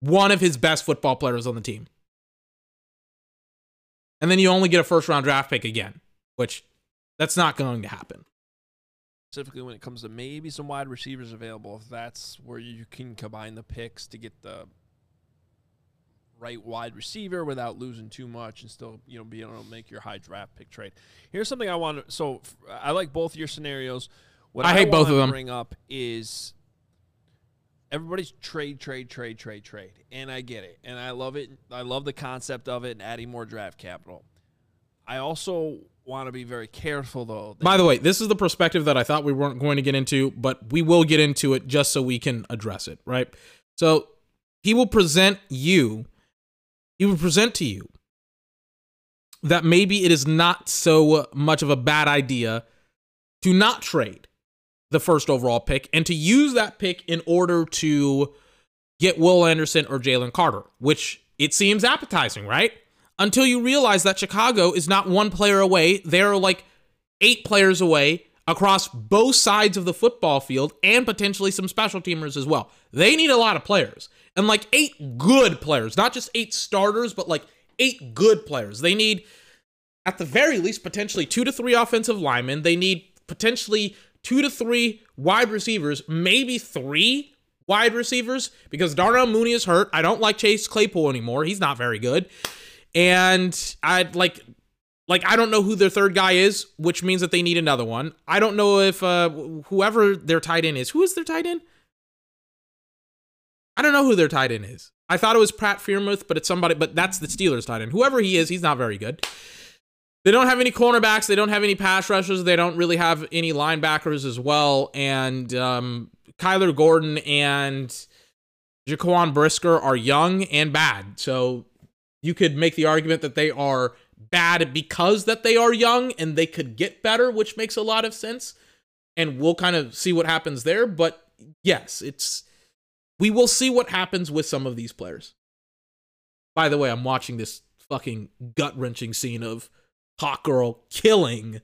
one of his best football players on the team. And then you only get a first round draft pick again, which that's not going to happen. Specifically when it comes to maybe some wide receivers available, if that's where you can combine the picks to get the right wide receiver without losing too much and still, you know, being able to make your high draft pick trade. Here's something I want to. So I like both your scenarios. What I hate both of them. Bring up is everybody's trade, trade, trade, trade, trade, and I get it, and I love it. I love the concept of it and adding more draft capital. I also want to be very careful though. By the way, this is the perspective that I thought we weren't going to get into, but we will get into it just so we can address it, right? So he will present you, he will present to you that maybe it is not so much of a bad idea to not trade the first overall pick and to use that pick in order to get Will Anderson or Jalen Carter, which it seems appetizing, right? Until you realize that Chicago is not one player away. They're like eight players away across both sides of the football field and potentially some special teamers as well. They need a lot of players and like eight good players, not just eight starters, but like eight good players. They need, at the very least, potentially two to three offensive linemen. They need potentially two to three wide receivers, maybe three wide receivers because Darnell Mooney is hurt. I don't like Chase Claypool anymore. He's not very good. And I'd like like I don't know who their third guy is, which means that they need another one. I don't know if uh whoever their tight end is. Who is their tight end? I don't know who their tight end is. I thought it was Pat Freiermuth, but it's somebody but that's the Steelers tight end. Whoever he is, he's not very good. They don't have any cornerbacks. They don't have any pass rushers. They don't really have any linebackers as well. And um, Kyler Gordon and Jaquan Brisker are young and bad. So you could make the argument that they are bad because that they are young and they could get better, which makes a lot of sense. And we'll kind of see what happens there. But yes, it's we will see what happens with some of these players. By the way, I'm watching this fucking gut wrenching scene of Hawkgirl killing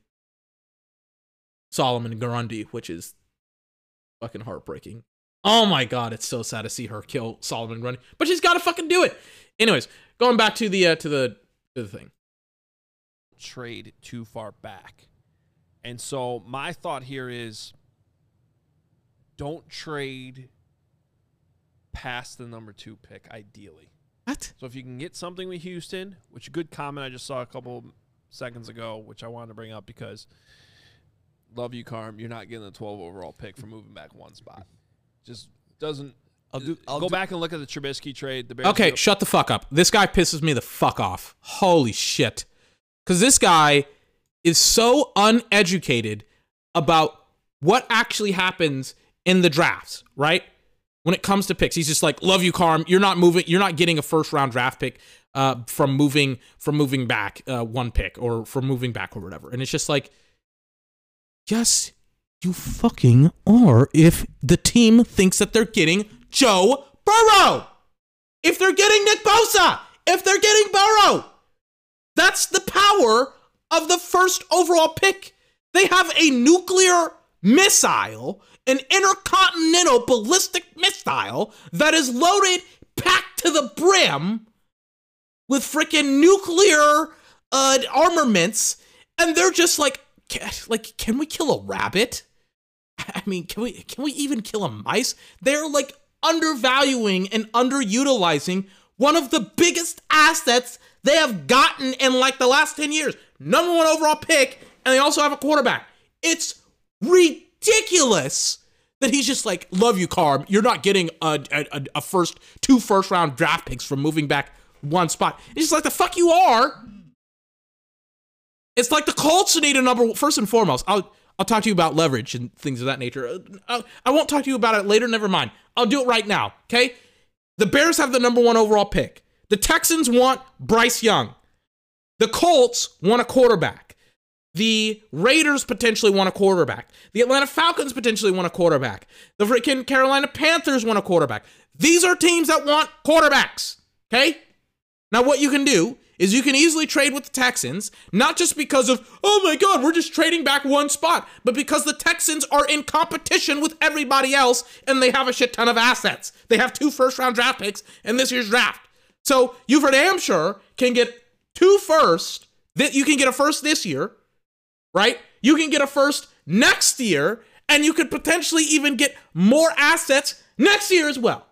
Solomon Grundy, which is fucking heartbreaking. Oh my god, it's so sad to see her kill Solomon Grundy, but she's got to fucking do it. Anyways, going back to the uh, to the to the thing. trade too far back. And so my thought here is don't trade past the number two pick, ideally. What? So if you can get something with Houston, which a good comment I just saw a couple seconds ago, which I wanted to bring up because love you, Carm. You're not getting the 12 overall pick for moving back one spot. Just doesn't. I'll do. I'll go do- back and look at the Trubisky trade. The Bears Okay, gave- shut the fuck up. This guy pisses me the fuck off. Holy shit. Because this guy is so uneducated about what actually happens in the drafts, right? When it comes to picks, he's just like, "Love you, Carm. You're not moving. You're not getting a first round draft pick uh, from moving from moving back uh, one pick or from moving back or whatever." And it's just like, yes, you fucking are. If the team thinks that they're getting Joe Burrow if they're getting Nick Bosa, if they're getting Burrow. That's the power of the first overall pick. They have a nuclear missile, an intercontinental ballistic missile that is loaded, packed to the brim with freaking nuclear uh, armaments, and they're just like, like, can we kill a rabbit? I mean, can we can we even kill a mice? They're like undervaluing and underutilizing one of the biggest assets they have gotten in like the last 10 years. Number one overall pick, and they also have a quarterback. It's ridiculous that he's just like, love you, Carm. You're not getting a, a, a first, two first round draft picks from moving back one spot. It's just like, the fuck you are. It's like the Colts need a number first and foremost. I'll I'll talk to you about leverage and things of that nature. Uh, I won't talk to you about it later. Never mind. I'll do it right now. Okay. The Bears have the number one overall pick. The Texans want Bryce Young. The Colts want a quarterback. The Raiders potentially want a quarterback. The Atlanta Falcons potentially want a quarterback. The freaking Carolina Panthers want a quarterback. These are teams that want quarterbacks. Okay? Now, what you can do is you can easily trade with the Texans, not just because of, oh my God, we're just trading back one spot, but because the Texans are in competition with everybody else and they have a shit ton of assets. They have two first round draft picks in this year's draft. So you for damn sure can get two first, that you can get a first this year, right? You can get a first next year, and you could potentially even get more assets next year as well.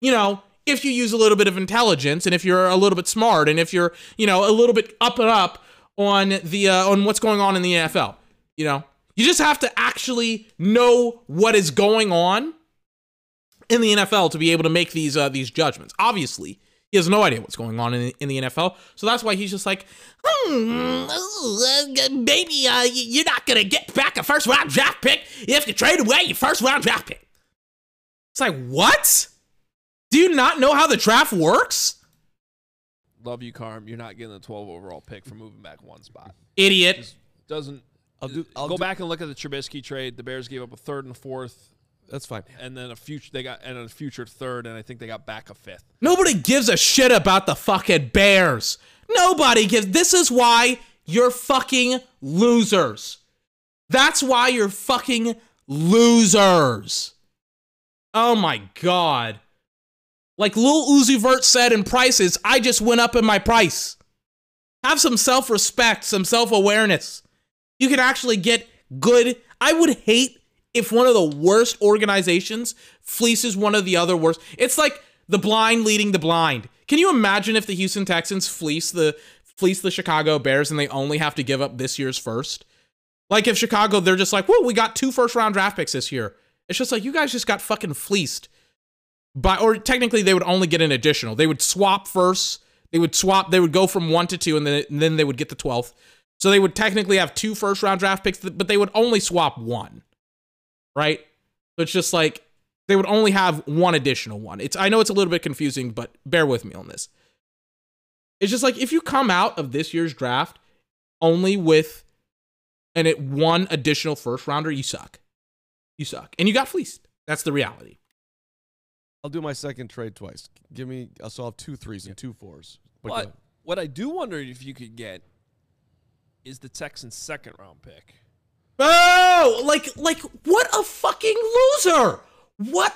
You know, if you use a little bit of intelligence and if you're a little bit smart and if you're, you know, a little bit up and up on the uh, on what's going on in the NFL. You know, you just have to actually know what is going on in the NFL to be able to make these uh, these judgments. Obviously, he has no idea what's going on in, in the NFL, so that's why he's just like, hmm, maybe uh, you're not gonna get back a first round draft pick if you trade away your first round draft pick. It's like what? Do you not know how the draft works, love you, Carm. You're not getting the 12 overall pick for moving back one spot. idiot? Just doesn't. I'll do. I'll go do- back and look at the Trubisky trade. The Bears gave up a third and a fourth, That's fine. and then a future. They got and a future third, and I think they got back a fifth. Nobody gives a shit about the fucking Bears. Nobody gives. This is why you're fucking losers. That's why you're fucking losers. Oh my god. Like Lil Uzi Vert said in prices, I just went up in my price. Have some self respect, some self awareness. You can actually get good. I would hate if one of the worst organizations fleeces one of the other worst. It's like the blind leading the blind. Can you imagine if the Houston Texans fleece the fleece the Chicago Bears and they only have to give up this year's first? Like if Chicago, they're just like, whoa, we got two first round draft picks this year. It's just like you guys just got fucking fleeced. By or technically they would only get an additional. They would swap first. They would swap. They would go from one to two, and then and then they would get the twelfth. So they would technically have two first round draft picks, but they would only swap one. Right. So it's just like they would only have one additional one. It's I know it's a little bit confusing, but bear with me on this. It's just like if you come out of this year's draft only with and it one additional first rounder, you suck. You suck. And you got fleeced. That's the reality. I'll do my second trade twice. Give me. I'll solve two threes and two fours. But go But what I do wonder if you could get is the Texans' second round pick. Oh, like like what a fucking loser. What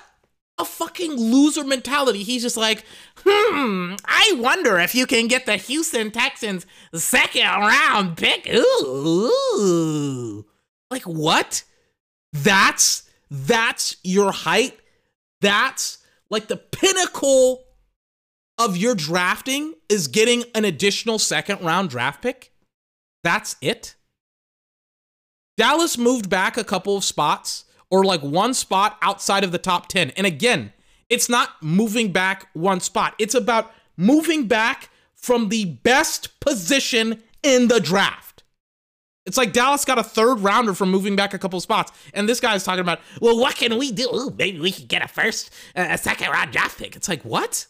a fucking loser mentality. He's just like, "Hmm, I wonder if you can get the Houston Texans second round pick." Ooh. Like what? That's that's your height. That's like the pinnacle of your drafting is getting an additional second round draft pick. That's it. Dallas moved back a couple of spots or like one spot outside of the top 10. And again, it's not moving back one spot. It's about moving back from the best position in the draft. It's like Dallas got a third rounder from moving back a couple spots. And this guy's talking about, well, what can we do? Ooh, maybe we can get a first, uh, a second round draft pick. It's like, what?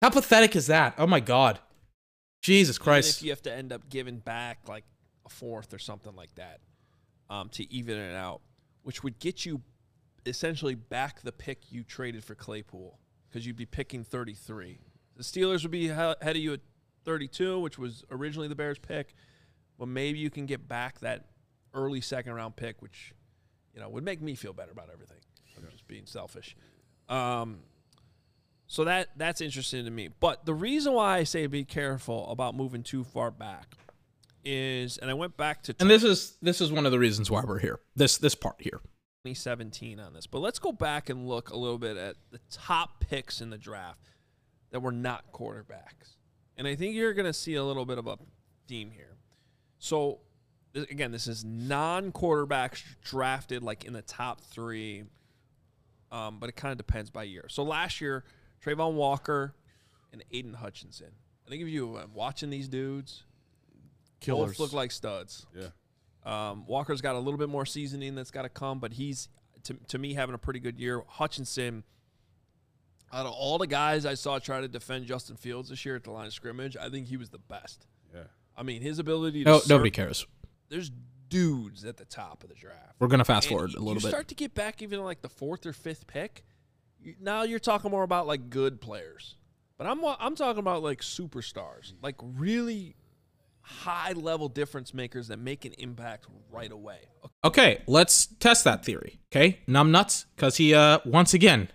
How pathetic is that? Oh my God. Jesus Even Christ. if you have to end up giving back like a fourth or something like that um, to even it out, which would get you essentially back the pick you traded for Claypool because you'd be picking 33. The Steelers would be ahead of you at 32, which was originally the Bears' pick. But maybe you can get back that early second round pick, which you know would make me feel better about everything. I'm just being selfish. Um, so that that's interesting to me. But the reason why I say be careful about moving too far back is, and I went back to And this is this is one of the reasons why we're here. This this part here. 2017 on this. But let's go back and look a little bit at the top picks in the draft that were not quarterbacks. And I think you're going to see a little bit of a theme here. So, again, this is non quarterbacks drafted like in the top three, um, but it kind of depends by year. So, last year, Travon Walker and Aidan Hutchinson. I think if you were watching these dudes, Killers. both look like studs. Yeah. Um, Walker's got a little bit more seasoning that's got to come, but he's to, to me having a pretty good year. Hutchinson, out of all the guys I saw try to defend Justin Fields this year at the line of scrimmage, I think he was the best. Yeah. I mean, his ability to No, nobody cares. There's dudes at the top of the draft. We're gonna fast And forward a you little bit. start to get back even like the fourth or fifth pick. Now you're talking more about like good players, but I'm I'm talking about like superstars, like really high level difference makers that make an impact right away. Okay, let's test that theory. Okay, numbnuts, because he uh once again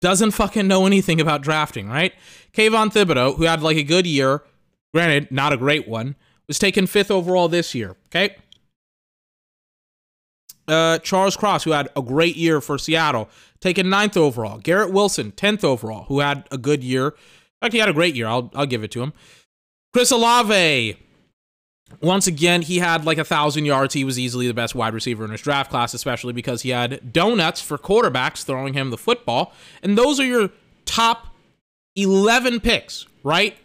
doesn't fucking know anything about drafting, right? Kayvon Thibodeaux, who had like a good year, granted not a great one, was taken fifth overall this year. Okay. Uh, Charles Cross, who had a great year for Seattle, taken ninth overall. Garrett Wilson, tenth overall, who had a good year. In fact, he had a great year. I'll I'll give it to him. Chris Olave, once again, he had like a thousand yards. He was easily the best wide receiver in his draft class, especially because he had donuts for quarterbacks throwing him the football. And those are your top 11 picks, right?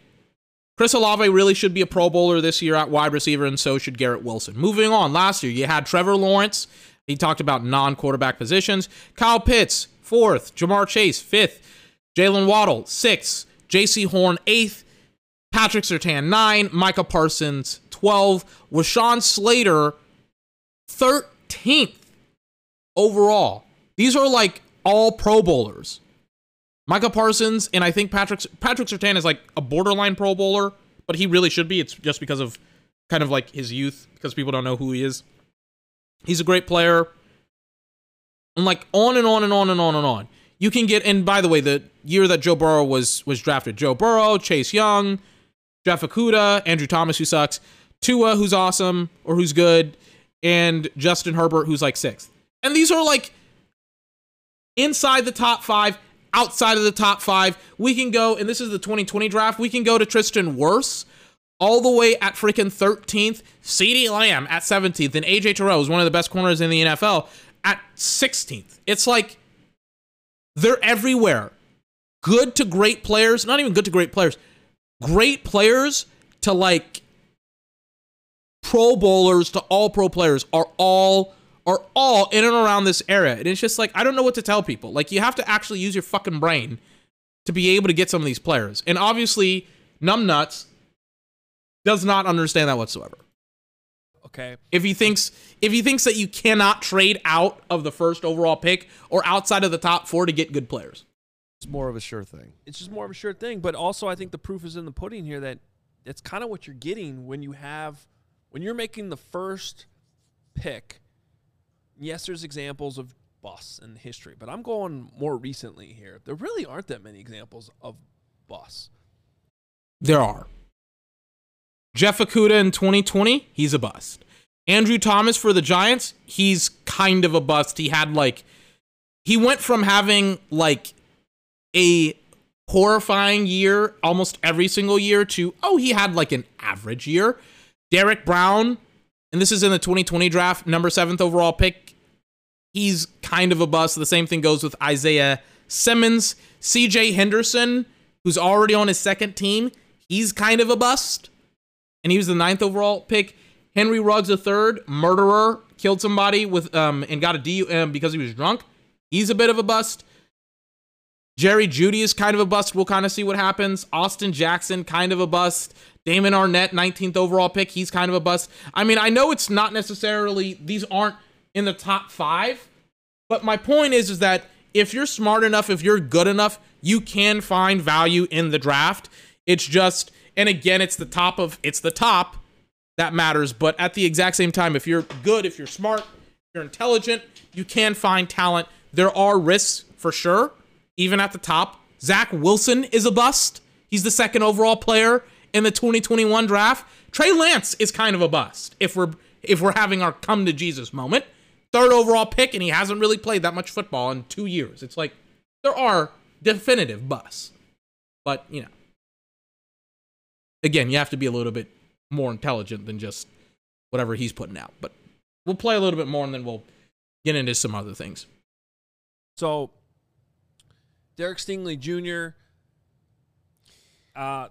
Chris Olave really should be a Pro Bowler this year at wide receiver, and so should Garrett Wilson. Moving on, last year you had Trevor Lawrence. He talked about non quarterback positions. Kyle Pitts, fourth. Ja'Marr Chase, fifth. Jaylen Waddle, sixth. Jaycee Horn, eighth. Patrick Surtain, nine. Micah Parsons, 12. Rashawn Slater, 13th overall. These are like all Pro Bowlers. Micah Parsons and I think Patrick Patrick Surtain is like a borderline Pro Bowler, but he really should be. It's just because of kind of like his youth, because people don't know who he is. He's a great player. And like on and on and on and on and on. You can get and by the way, the year that Joe Burrow was was drafted, Joe Burrow, Chase Young, Jeff Okudah, Andrew Thomas, who sucks, Tua, who's awesome or who's good, and Justin Herbert, who's like sixth. And these are like inside the top five, outside of the top five. We can go, and this is the 2020 draft, we can go to Tristan Wirfs all the way at freaking 13th, CeeDee Lamb at 17th, and AJ Terrell is one of the best corners in the NFL at 16th. It's like they're everywhere. Good to great players, not even good to great players, great players to like pro bowlers to all pro players are all are all in and around this area. And it's just like I don't know what to tell people. Like you have to actually use your fucking brain to be able to get some of these players. And obviously, numbnuts does not understand that whatsoever. Okay. If he thinks if he thinks that you cannot trade out of the first overall pick or outside of the top 4 to get good players. It's more of a sure thing. It's just more of a sure thing. But also, I think the proof is in the pudding here that that's kind of what you're getting when you have when you're making the first pick, yes, there's examples of busts in history, but I'm going more recently here. There really aren't that many examples of busts. There are. Jeff Okudah in 2020, he's a bust. Andrew Thomas for the Giants, he's kind of a bust. He had like, he went from having like a horrifying year almost every single year to, oh, he had like an average year. Derrick Brown, and this is in the 2020 draft, number seventh overall pick. He's kind of a bust. The same thing goes with Isaiah Simmons. CJ Henderson, who's already on his second team, he's kind of a bust. And he was the ninth overall pick. Henry Ruggs III, murderer, killed somebody with um and got a D um, because he was drunk. He's a bit of a bust. Jerry Jeudy is kind of a bust. We'll kind of see what happens. Austin Jackson, kind of a bust. Damon Arnette, 19th overall pick. He's kind of a bust. I mean, I know it's not necessarily, these aren't in the top five, but my point is, is that if you're smart enough, if you're good enough, you can find value in the draft. It's just, and again, it's the top of, it's the top that matters. But at the exact same time, if you're good, if you're smart, you're intelligent, you can find talent. There are risks for sure even at the top. Zach Wilson is a bust. He's the second overall player in the 2021 draft. Trey Lance is kind of a bust if we're if we're having our come to Jesus moment. Third overall pick, and he hasn't really played that much football in two years. It's like there are definitive busts, but you know, again, you have to be a little bit more intelligent than just whatever he's putting out. But we'll play a little bit more, and then we'll get into some other things. So Derek Stingley Jr. Uh,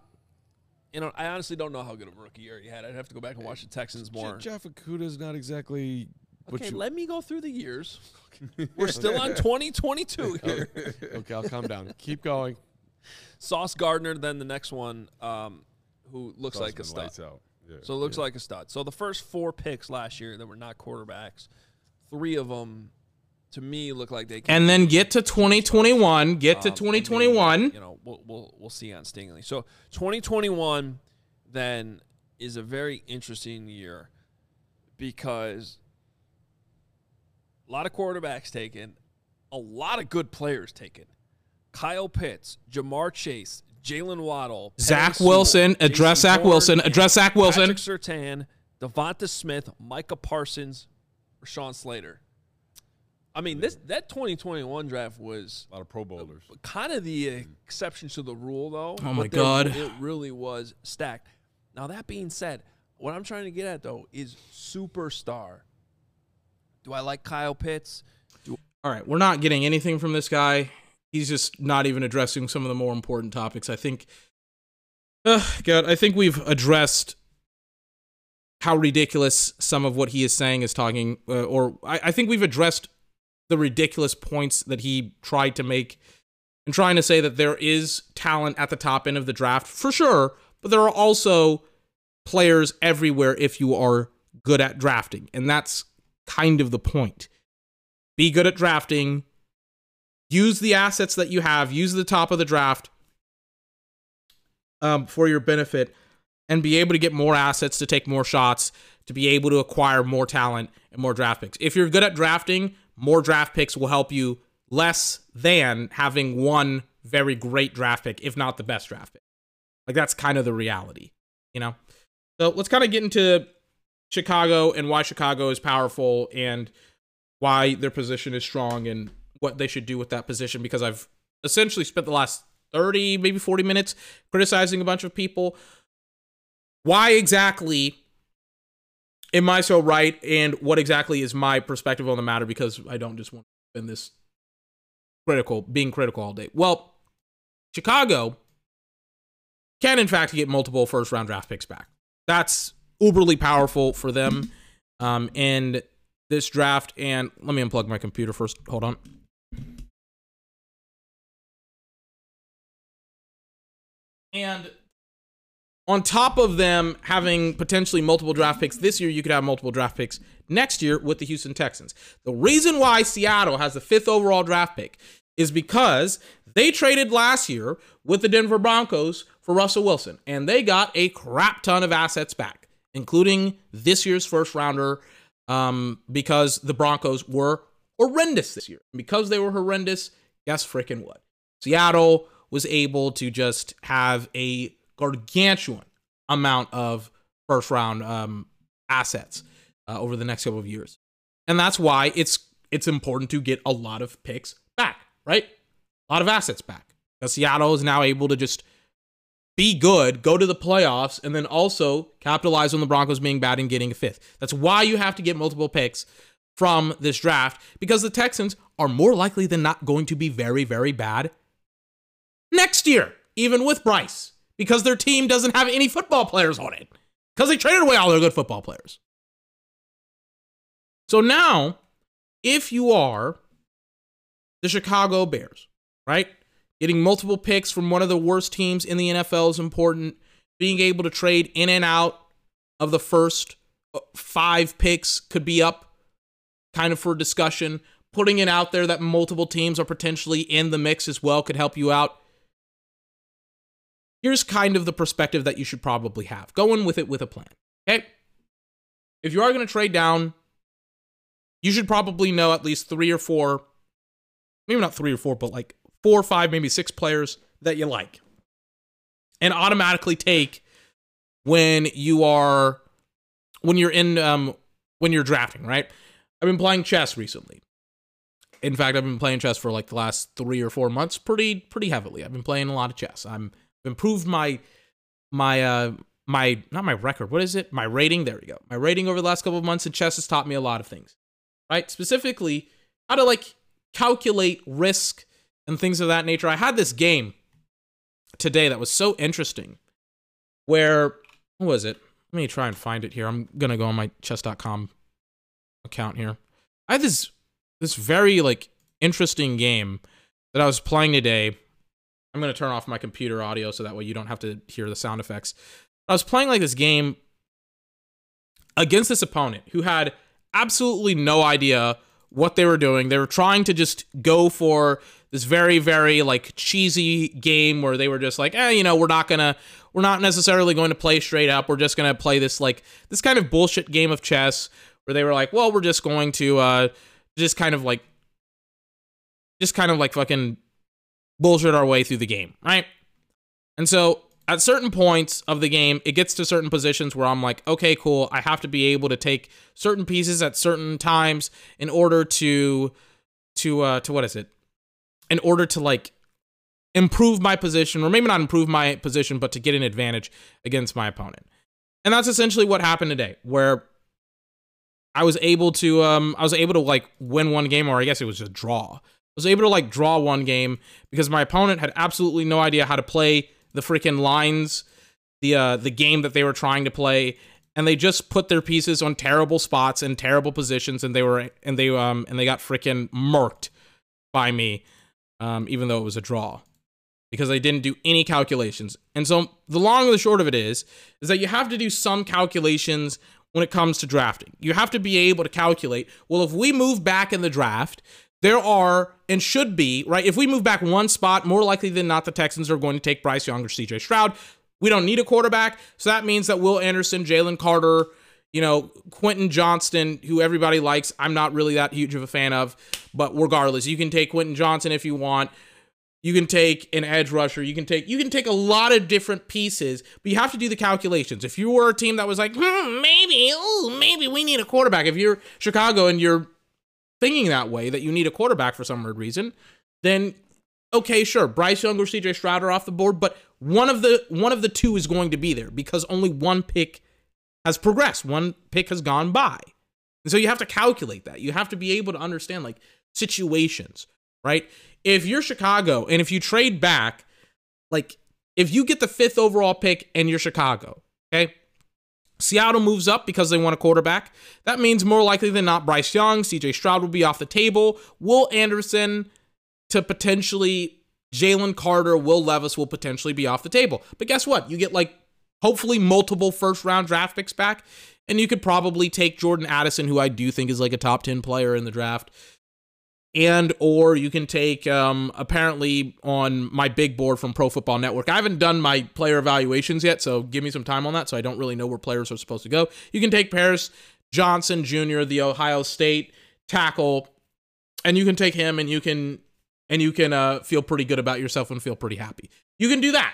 you know, I honestly don't know how good of a rookie year he had. I'd have to go back and watch the Texans more. Jeff Okudah's not exactly. What Okay, you, let me go through the years. We're still on 2022 here. okay, I'll calm down. Keep going. Sauce Gardner, then the next one, um, who looks like a stud. out. Yeah, So it looks yeah. like a stud. So the first four picks last year that were not quarterbacks, three of them, to me, look like they. Can. And then get to 2021. Get to Um, and maybe, 2021. You know, we'll we'll we'll see on Stingley. So 2021 then is a very interesting year because a lot of quarterbacks taken, a lot of good players taken. Kyle Pitts, Ja'Marr Chase, Jaylen Waddle, Zach Penei Sewell, Wilson, address Jason Zach Horn, Wilson, address Zach Wilson. Patrick Surtain, Devonta Smith, Micah Parsons, Rashawn Slater. I mean, this that 2021 draft was a lot of Pro Bowlers. kind of the exception to the rule, though. Oh my but God. it really was stacked. Now that being said, what I'm trying to get at though is superstar. Do I like Kyle Pitts? All right, we're not getting anything from this guy. He's just not even addressing some of the more important topics. I think, uh, God, I think we've addressed how ridiculous some of what he is saying is talking, uh, or I, I think we've addressed the ridiculous points that he tried to make and trying to say that there is talent at the top end of the draft for sure, but there are also players everywhere if you are good at drafting. And that's kind of the point. Be good at drafting, use the assets that you have, use the top of the draft um, for your benefit, and be able to get more assets to take more shots, to be able to acquire more talent and more draft picks. If you're good at drafting, more draft picks will help you less than having one very great draft pick, if not the best draft pick. Like that's kind of the reality, you know? So let's kind of get into Chicago and why Chicago is powerful and why their position is strong and what they should do with that position because I've essentially spent the last 30, maybe 40 minutes criticizing a bunch of people. Why exactly am I so right and what exactly is my perspective on the matter because I don't just want to spend this critical being critical all day. Well, Chicago can in fact get multiple first round draft picks back. That's uberly powerful for them. Um, and this draft, and let me unplug my computer first. Hold on. And on top of them having potentially multiple draft picks this year, you could have multiple draft picks next year with the Houston Texans. The reason why Seattle has the fifth overall draft pick is because they traded last year with the Denver Broncos for Russell Wilson, and they got a crap ton of assets back. Including this year's first rounder, um, because the Broncos were horrendous this year. Because they were horrendous, guess freaking what? Seattle was able to just have a gargantuan amount of first round um, assets uh, over the next couple of years, and that's why it's it's important to get a lot of picks back, right? A lot of assets back. Because Seattle is now able to just be good, go to the playoffs, and then also capitalize on the Broncos being bad and getting a fifth. That's why you have to get multiple picks from this draft because the Texans are more likely than not going to be very, very bad next year, even with Bryce, because their team doesn't have any football players on it because they traded away all their good football players. So now, if you are the Chicago Bears, right? Getting multiple picks from one of the worst teams in the NFL is important. Being able to trade in and out of the first uh, five picks could be up kind of for discussion. Putting it out there that multiple teams are potentially in the mix as well could help you out. Here's kind of the perspective that you should probably have. Going with it with a plan. Okay? If you are going to trade down, you should probably know at least three or four, maybe not three or four, but like four or five, maybe six players that you like. And automatically take when you are when you're in um when you're drafting, right? I've been playing chess recently. In fact, I've been playing chess for like the last three or four months, pretty pretty heavily. I've been playing a lot of chess. I'm improved my my uh my not my record. What is it? My rating. There we go. My rating over the last couple of months in chess has taught me a lot of things, right? Specifically, how to like calculate risk and things of that nature. I had this game today that was so interesting where what was it? Let me try and find it here. I'm gonna go on my chess.com account here. I had this this very like interesting game that I was playing today. I'm gonna turn off my computer audio so that way you don't have to hear the sound effects. I was playing like this game against this opponent who had absolutely no idea what they were doing. They were trying to just go for this very very like cheesy game where they were just like, "Eh, you know, we're not to we're not necessarily going to play straight up. We're just to play this like this kind of bullshit game of chess where they were like, "Well, we're just going to uh just kind of like just kind of like fucking bullshit our way through the game, right?" And so at certain points of the game, it gets to certain positions where I'm like, okay, cool. I have to be able to take certain pieces at certain times in order to, to, uh, to what is it? In order to like improve my position, or maybe not improve my position, but to get an advantage against my opponent. And that's essentially what happened today, where I was able to, um, I was able to like win one game, or I guess it was just draw. I was able to like draw one game because my opponent had absolutely no idea how to play the freaking lines, the uh, the game that they were trying to play, and they just put their pieces on terrible spots and terrible positions, and they were and they um and they got freaking murked by me, um, even though it was a draw, because they didn't do any calculations. And so the long and the short of it is, is that you have to do some calculations when it comes to drafting. You have to be able to calculate. Well, if we move back in the draft, there are and should be, right? If we move back one spot, more likely than not, the Texans are going to take Bryce Young or CJ Stroud. We don't need a quarterback. So that means that Will Anderson, Jalen Carter, you know, Quentin Johnston, who everybody likes, I'm not really that huge of a fan of. But regardless, you can take Quentin Johnston if you want. You can take an edge rusher. You can take you can take a lot of different pieces, but you have to do the calculations. If you were a team that was like, hmm, maybe, oh, maybe we need a quarterback. If you're Chicago and you're thinking that way that you need a quarterback for some weird reason, then okay, sure, Bryce Young or CJ Stroud are off the board, but one of the one of the two is going to be there because only one pick has progressed, one pick has gone by. And so you have to calculate that. You have to be able to understand like situations, right? If you're Chicago and if you trade back, like if you get the fifth overall pick and you're Chicago, okay? Seattle moves up because they want a quarterback. That means more likely than not, Bryce Young, CJ Stroud will be off the table. Will Anderson to potentially Jalen Carter, Will Levis will potentially be off the table. But guess what? You get like hopefully multiple first round draft picks back. And you could probably take Jordan Addison, who I do think is like a top 10 player in the draft. and or you can take um, apparently on my big board from Pro Football Network. I haven't done my player evaluations yet, so give me some time on that. So I don't really know where players are supposed to go. You can take Paris Johnson Jr., the Ohio State tackle, and you can take him, and you can and you can uh, feel pretty good about yourself and feel pretty happy. You can do that.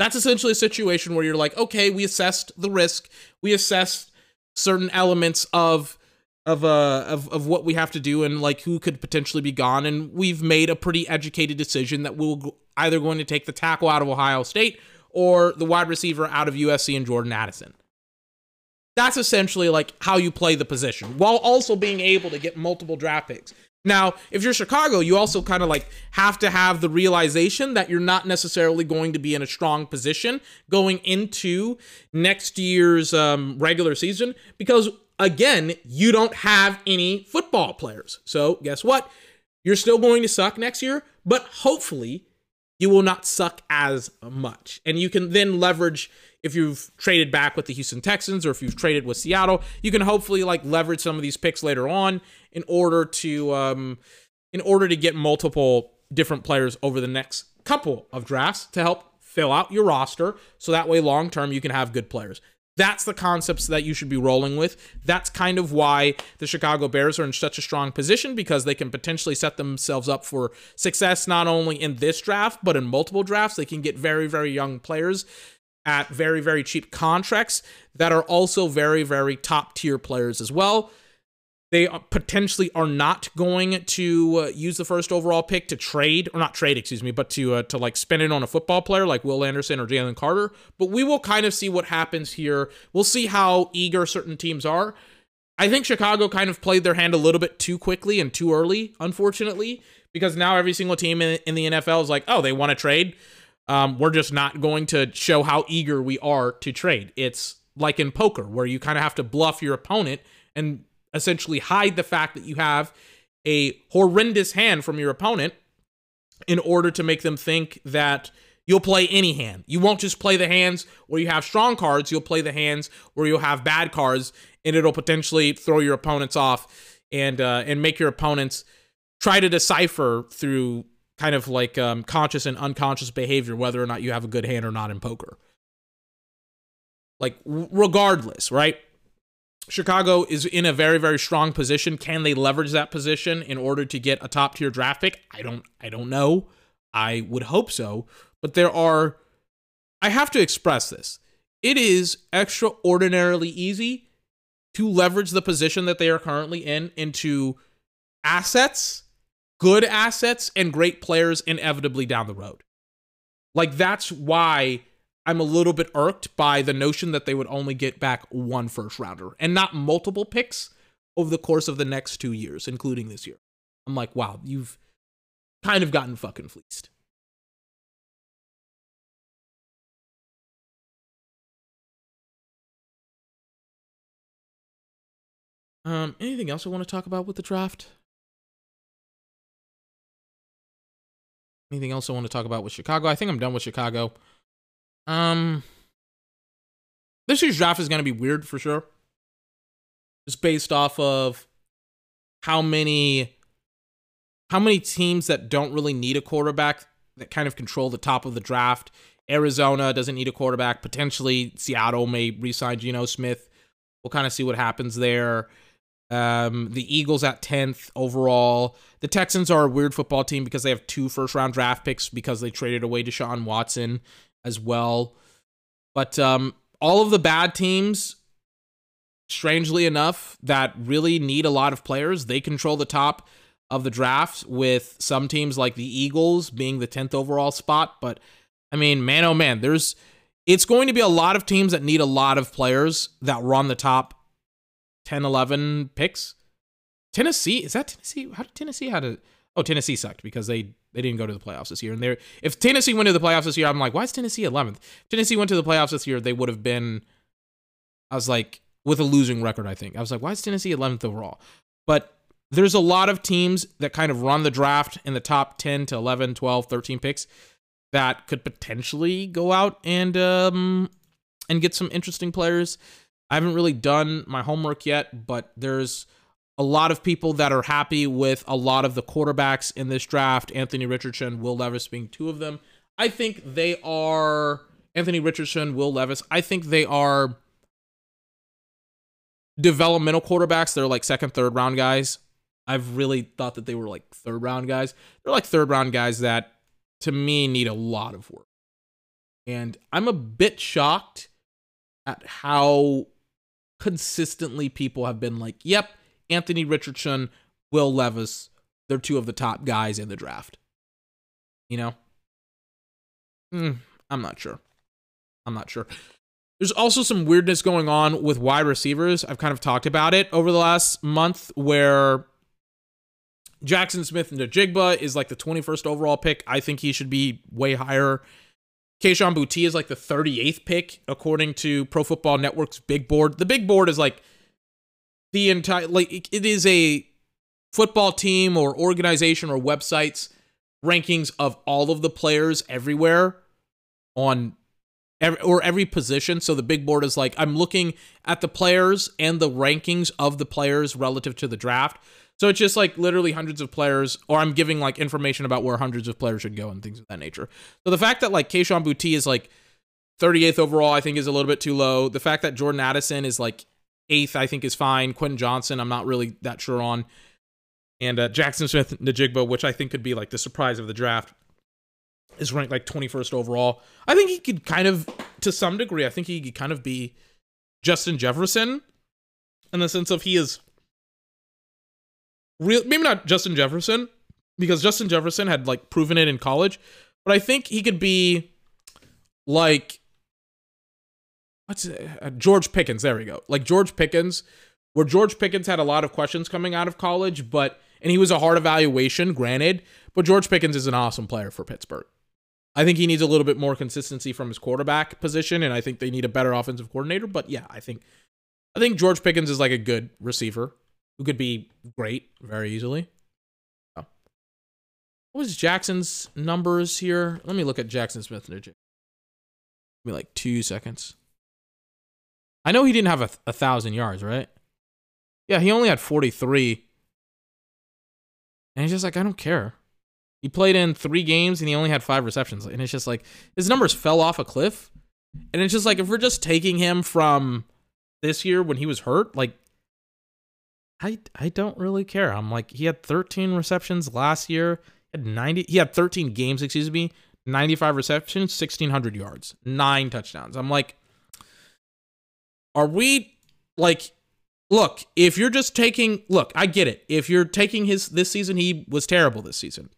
That's essentially a situation where you're like, okay, we assessed the risk, we assessed certain elements of of uh of, of what we have to do and like who could potentially be gone and we've made a pretty educated decision that we'll either going to take the tackle out of Ohio State or the wide receiver out of USC and Jordan Addison. That's essentially like how you play the position while also being able to get multiple draft picks. Now, if you're Chicago, you also kind of like have to have the realization that you're not necessarily going to be in a strong position going into next year's um, regular season because, again, you don't have any football players. So, guess what? You're still going to suck next year, but hopefully you will not suck as much. And you can then leverage if you've traded back with the Houston Texans or if you've traded with Seattle, you can hopefully like leverage some of these picks later on in order to um in order to get multiple different players over the next couple of drafts to help fill out your roster so that way long term you can have good players. That's the concepts that you should be rolling with. That's kind of why the Chicago Bears are in such a strong position because they can potentially set themselves up for success not only in this draft, but in multiple drafts. They can get very, very young players at very, very cheap contracts that are also very, very top tier players as well. They potentially are not going to uh, use the first overall pick to trade, or not trade, excuse me, but to uh, to like spend it on a football player like Will Anderson or Jalen Carter. But we will kind of see what happens here. We'll see how eager certain teams are. I think Chicago kind of played their hand a little bit too quickly and too early, unfortunately, because now every single team in, in the NFL is like, oh, they want to trade um, we're just not going to show how eager we are to trade. It's like in poker, where you kind of have to bluff your opponent and essentially hide the fact that you have a horrendous hand from your opponent in order to make them think that you'll play any hand. You won't just play the hands where you have strong cards, you'll play the hands where you'll have bad cards, and it'll potentially throw your opponents off and uh, and make your opponents try to decipher through kind of like um, conscious and unconscious behavior, whether or not you have a good hand or not in poker. Like, regardless, right? Chicago is in a very, very strong position. Can they leverage that position in order to get a top tier draft pick? I don't, I don't know. I would hope so, but there are. I have to express this. It is extraordinarily easy to leverage the position that they are currently in into assets good assets and great players inevitably down the road. Like that's why I'm a little bit irked by the notion that they would only get back one first rounder and not multiple picks over the course of the next two years, including this year. I'm like, wow, you've kind of gotten fucking fleeced. Um, anything else I want to talk about with the draft? Anything else I want to talk about with Chicago? I think I'm done with Chicago. Um, this year's draft is going to be weird for sure. Just based off of how many how many teams that don't really need a quarterback that kind of control the top of the draft. Arizona doesn't need a quarterback. Potentially, Seattle may re-sign Geno Smith. We'll kind of see what happens there. Um, the Eagles at 10th overall. The Texans are a weird football team because they have two first round draft picks because they traded away Deshaun Watson as well. But um, all of the bad teams, strangely enough, that really need a lot of players, they control the top of the draft with some teams like the Eagles being the 10th overall spot. But I mean, man, oh man, there's it's going to be a lot of teams that need a lot of players that run the top 10, 11 picks. Tennessee is that Tennessee? How did Tennessee had a? Oh, Tennessee sucked because they they didn't go to the playoffs this year. And they're if Tennessee went to the playoffs this year, I'm like, why is Tennessee 11th? If Tennessee went to the playoffs this year, they would have been. I was like, with a losing record, I think. I was like, why is Tennessee 11th overall? But there's a lot of teams that kind of run the draft in the top 10 to 11, 12, 13 picks that could potentially go out and um and get some interesting players. I haven't really done my homework yet, but there's a lot of people that are happy with a lot of the quarterbacks in this draft, Anthony Richardson, Will Levis being two of them. I think they are Anthony Richardson, Will Levis. I think they are developmental quarterbacks. They're like second, third round guys. I've really thought that they were like third round guys. They're like third round guys that to me need a lot of work. And I'm a bit shocked at how consistently people have been like, yep, Anthony Richardson, Will Levis, they're two of the top guys in the draft. You know? Hmm, I'm not sure. I'm not sure. There's also some weirdness going on with wide receivers. I've kind of talked about it over the last month where Jaxon Smith-Njigba is like the 21st overall pick. I think he should be way higher. Kayshon Boutte is like the 38th pick according to Pro Football Network's big board. The big board is like the entire like it is a football team or organization or websites rankings of all of the players everywhere on every, or every position. So the big board is like I'm looking at the players and the rankings of the players relative to the draft. So it's just like literally hundreds of players, or I'm giving like information about where hundreds of players should go and things of that nature. So the fact that like Kayshon Boutte is like 38th overall, I think is a little bit too low. The fact that Jordan Addison is like eighth, I think is fine. Quentin Johnston, I'm not really that sure on. And uh, Jaxon Smith-Njigba, which I think could be like the surprise of the draft, is ranked like 21st overall. I think he could kind of, to some degree, I think he could kind of be Justin Jefferson in the sense of he is real maybe not Justin Jefferson because Justin Jefferson had like proven it in college, but I think he could be like what's it? Uh, George Pickens. There we go. Like George Pickens, where George Pickens had a lot of questions coming out of college, but and he was a hard evaluation, granted, but George Pickens is an awesome player for Pittsburgh. I think he needs a little bit more consistency from his quarterback position, and I think they need a better offensive coordinator. But yeah, I think I think George Pickens is like a good receiver who could be great very easily. Oh. What was Jaxon's numbers here? Let me look at Jaxon Smith. Give me like two seconds. I know he didn't have a, a thousand yards, right? Yeah, he only had 43. And he's just like, I don't care. He played in three games and he only had five receptions. And it's just like, his numbers fell off a cliff. And it's just like, if we're just taking him from this year when he was hurt, like, I I don't really care. I'm like he had 13 receptions last year. Had 90 he had 13 games, excuse me. 95 receptions, 1600 yards, 9 touchdowns. I'm like are we like look, if you're just taking look, I get it. If you're taking his this season he was terrible this season.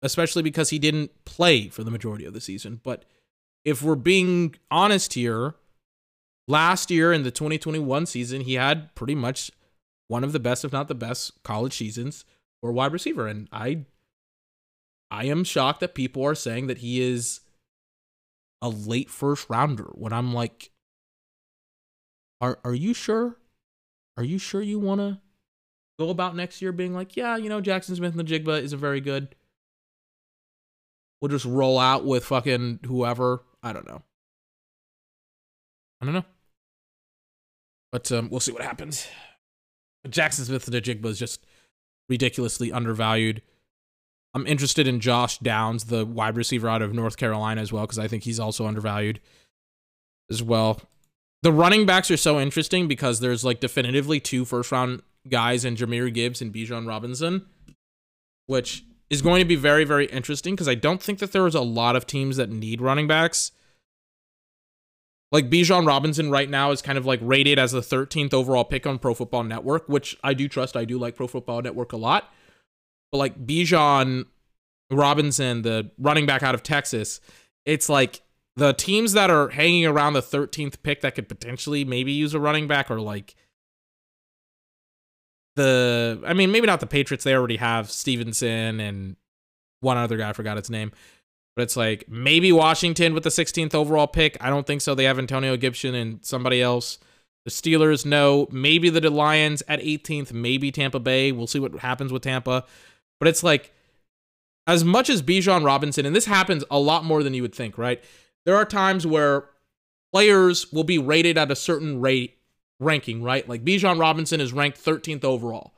Especially because he didn't play for the majority of the season, but if we're being honest here, last year in the 2021 season, he had pretty much one of the best, if not the best, college seasons for wide receiver. And I I am shocked that people are saying that he is a late first rounder when I'm like, are are you sure? Are you sure you wanna go about next year being like, yeah, you know, Jaxon Smith and the Jigba isn't very good. We'll just roll out with fucking whoever. I don't know. I don't know. But um, we'll see what happens. Jaxon Smith and the Najigba is just ridiculously undervalued. I'm interested in Josh Downs, the wide receiver out of North Carolina as well, because I think he's also undervalued as well. The running backs are so interesting because there's like definitively two first round guys in Jahmyr Gibbs and Bijan Robinson, which is going to be very, very interesting because I don't think that there is a lot of teams that need running backs. Like Bijan Robinson right now is kind of like rated as the 13th overall pick on Pro Football Network, which I do trust. I do like Pro Football Network a lot. But like Bijan Robinson, the running back out of Texas, it's like the teams that are hanging around the 13th pick that could potentially maybe use a running back are like the I mean, maybe not the Patriots, they already have Stevenson and one other guy, I forgot its name. But it's like maybe Washington with the 16th overall pick. I don't think so. They have Antonio Gibson and somebody else. The Steelers, no. Maybe the Lions at 18th. Maybe Tampa Bay. We'll see what happens with Tampa. But it's like, as much as Bijan Robinson, and this happens a lot more than you would think, right? There are times where players will be rated at a certain rate ranking, right? Like Bijan Robinson is ranked 13th overall.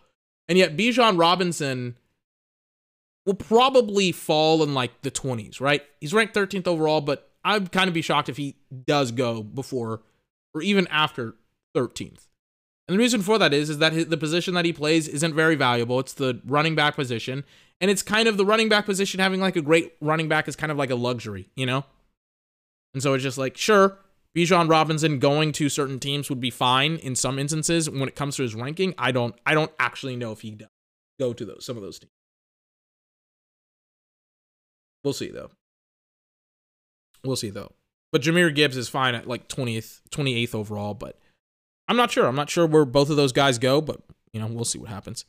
And yet Bijan Robinson will probably fall in like the 20s, right? He's ranked 13th overall, but I'd kind of be shocked if he does go before or even after 13th. And the reason for that is is that the position that he plays isn't very valuable. It's the running back position, and it's kind of the running back position having like a great running back is kind of like a luxury, you know? And so it's just like, sure, Bijan Robinson going to certain teams would be fine in some instances when it comes to his ranking. I don't I don't actually know if he does go to those some of those teams. We'll see though. We'll see though. But Jahmyr Gibbs is fine at like 20th 28th overall, but I'm not sure. I'm not sure where both of those guys go, but you know, we'll see what happens.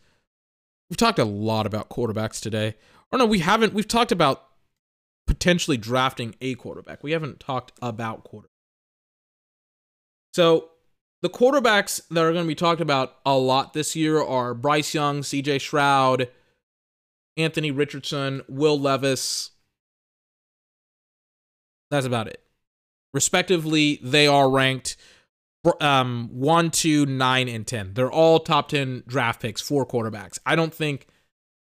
We've talked a lot about quarterbacks today. Or no, we haven't. We've talked about potentially drafting a quarterback. We haven't talked about quarterback. So the quarterbacks that are going to be talked about a lot this year are Bryce Young, CJ Stroud, Anthony Richardson, Will Levis. That's about it. Respectively, they are ranked um, 1, 2, 9, and 10. They're all top 10 draft picks for quarterbacks. I don't think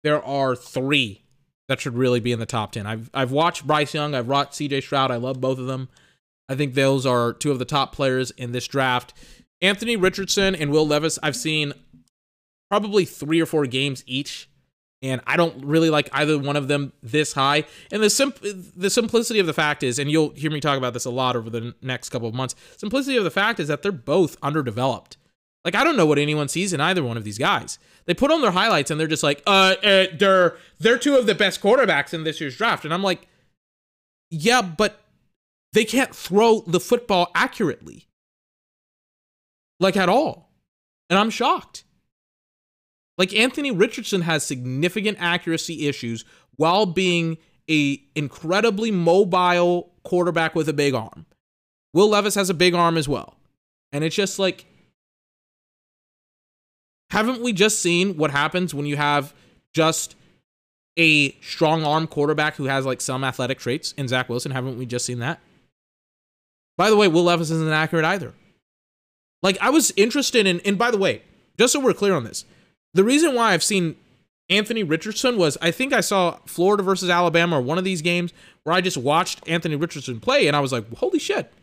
there are three that should really be in the top 10. I've, I've watched Bryce Young, I've watched CJ Stroud. I love both of them. I think those are two of the top players in this draft. Anthony Richardson and Will Levis, I've seen probably three or four games each, and I don't really like either one of them this high. And the simp- the simplicity of the fact is, and you'll hear me talk about this a lot over the next couple of months. Simplicity of the fact is that they're both underdeveloped. Like I don't know what anyone sees in either one of these guys. They put on their highlights and they're just like, uh, uh they're they're two of the best quarterbacks in this year's draft, and I'm like, yeah, but they can't throw the football accurately. Like at all. And I'm shocked. Like Anthony Richardson has significant accuracy issues while being a incredibly mobile quarterback with a big arm. Will Levis has a big arm as well. And it's just like haven't we just seen what happens when you have just a strong arm quarterback who has like some athletic traits in Zach Wilson? Haven't we just seen that? By the way, Will Levis isn't accurate either. Like I was interested in, and by the way, just so we're clear on this, the reason why I've seen Anthony Richardson was I think I saw Florida versus Alabama or one of these games where I just watched Anthony Richardson play and I was like, holy shit.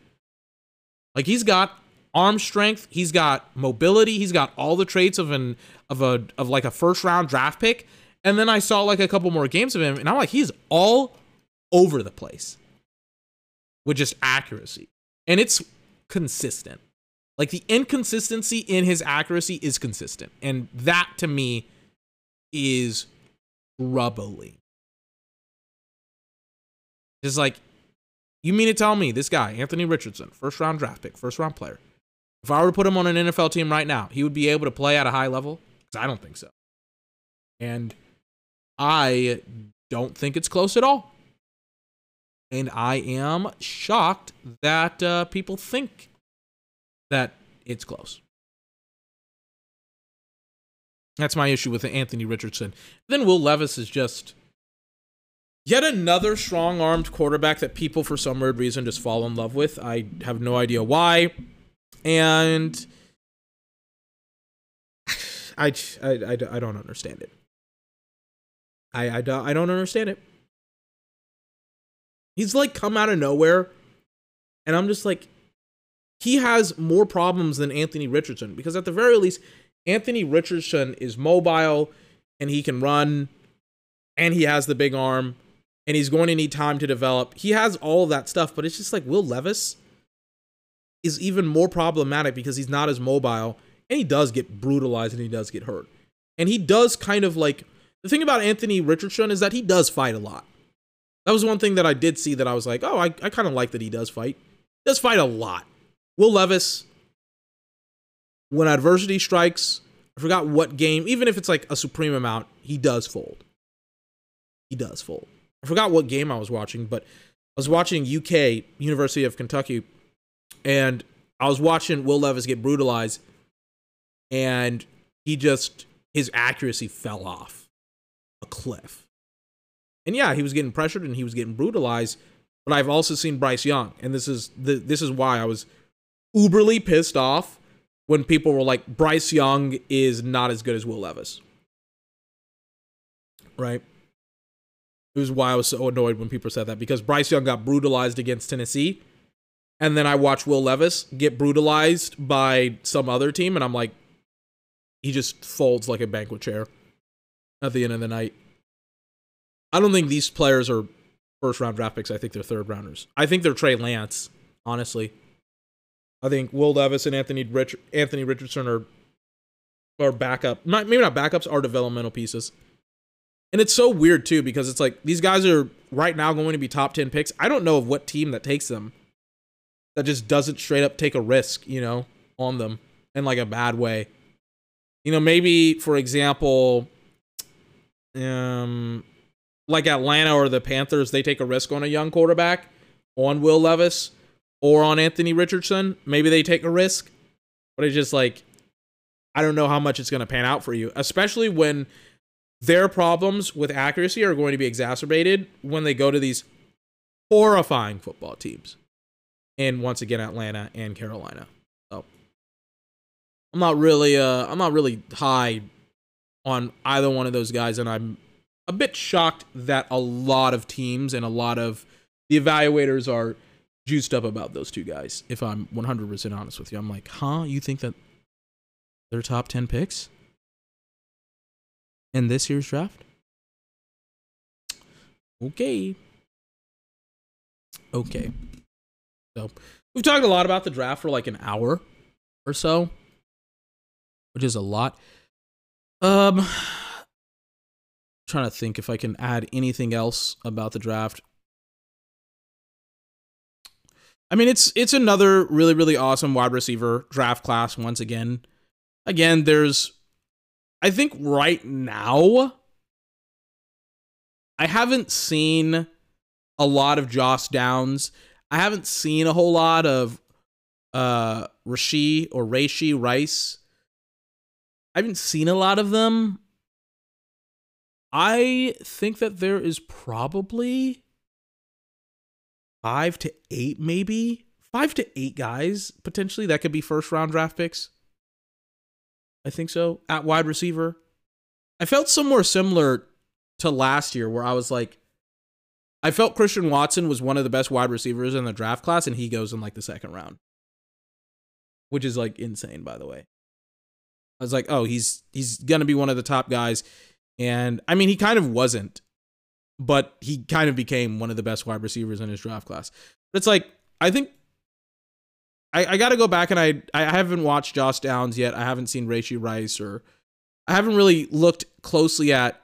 Like he's got arm strength, he's got mobility, he's got all the traits of an of a of like a first round draft pick. And then I saw like a couple more games of him and I'm like, he's all over the place with just accuracy and it's consistent. Like the inconsistency in his accuracy is consistent, and that to me is troubling. It's like, you mean to tell me this guy, Anthony Richardson, first round draft pick, first round player, if I were to put him on an NFL team right now, he would be able to play at a high level? I don't think so. And I don't think it's close at all and I am shocked that uh, people think that it's close. That's my issue with Anthony Richardson. Then Will Levis is just yet another strong armed quarterback that people, for some weird reason, just fall in love with. I have no idea why. And I, I, I, I don't understand it. I, I, I don't understand it. He's like come out of nowhere. And I'm just like, he has more problems than Anthony Richardson because at the very least, Anthony Richardson is mobile and he can run and he has the big arm and he's going to need time to develop. He has all of that stuff, but it's just like Will Levis is even more problematic because he's not as mobile and he does get brutalized and he does get hurt. And he does kind of like the thing about Anthony Richardson is that he does fight a lot. That was one thing that I did see that I was like, oh, I, I kind of like that he does fight. He does fight a lot. Will Levis, when adversity strikes, I forgot what game, even if it's like a supreme amount, he does fold. He does fold. I forgot what game I was watching, but I was watching UK, University of Kentucky, and I was watching Will Levis get brutalized, and he just, his accuracy fell off a cliff. And yeah, he was getting pressured and he was getting brutalized. But I've also seen Bryce Young, and this is the this is why I was uberly pissed off when people were like, Bryce Young is not as good as Will Levis. right? It was why I was so annoyed when people said that because Bryce Young got brutalized against Tennessee. And then I watch Will Levis get brutalized by some other team, and I'm like, he just folds like a banquet chair at the end of the night. I don't think these players are first round draft picks. I think they're third rounders. I think they're Trey Lance, honestly. I think Will Levis and Anthony Rich- Anthony Richardson are are backup. Not maybe not backups, are developmental pieces. And it's so weird too because it's like these guys are right now going to be top 10 picks. I don't know of what team that takes them that just doesn't straight up take a risk, you know, on them in like a bad way. You know, maybe for example, um like Atlanta or the Panthers, they take a risk on a young quarterback, on Will Levis or on Anthony Richardson. Maybe they take a risk, but it's just like I don't know how much it's going to pan out for you, especially when their problems with accuracy are going to be exacerbated when they go to these horrifying football teams. And once again, Atlanta and Carolina. So I'm not really uh I'm not really high on either one of those guys, and I'm a bit shocked that a lot of teams and a lot of the evaluators are juiced up about those two guys. If I'm 100% honest with you, I'm like, huh? You think that they're top 10 picks in this year's draft? Okay. Okay. So we've talked a lot about the draft for like an hour or so, which is a lot. Um, trying to think if I can add anything else about the draft. I mean, it's it's another really really awesome wide receiver draft class once again. Again, there's I think right now I haven't seen a lot of Josh Downs. I haven't seen a whole lot of uh Rashee or Rashee Rice. I haven't seen a lot of them. I think that there is probably five to eight, maybe five to eight guys potentially that could be first round draft picks. I think so at wide receiver. I felt somewhere similar to last year where I was like, I felt Christian Watson was one of the best wide receivers in the draft class, and he goes in like the second round, which is like insane, by the way. I was like, oh, he's he's gonna be one of the top guys. And I mean, he kind of wasn't, but he kind of became one of the best wide receivers in his draft class. But it's like, I think I, I got to go back and I I haven't watched Josh Downs yet. I haven't seen Rashee Rice or I haven't really looked closely at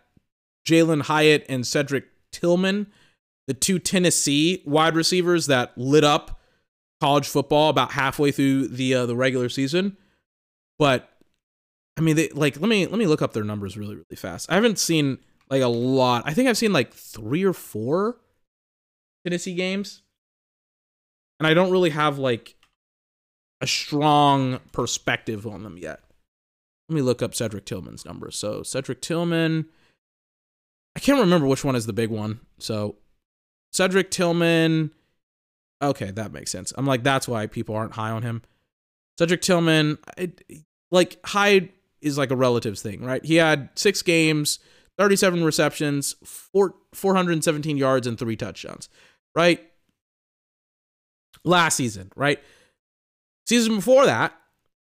Jalen Hyatt and Cedric Tillman, the two Tennessee wide receivers that lit up college football about halfway through the uh, the regular season. But I mean, they like let me let me look up their numbers really really fast. I haven't seen like a lot. I think I've seen like three or four Tennessee games, and I don't really have like a strong perspective on them yet. Let me look up Cedric Tillman's numbers. So Cedric Tillman, I can't remember which one is the big one. So Cedric Tillman, okay, that makes sense. I'm like that's why people aren't high on him. Cedric Tillman, it, like high is like a relatives thing, right? He had six games, 37 receptions, four, 417 yards, and three touchdowns, right? Last season, right? Season before that,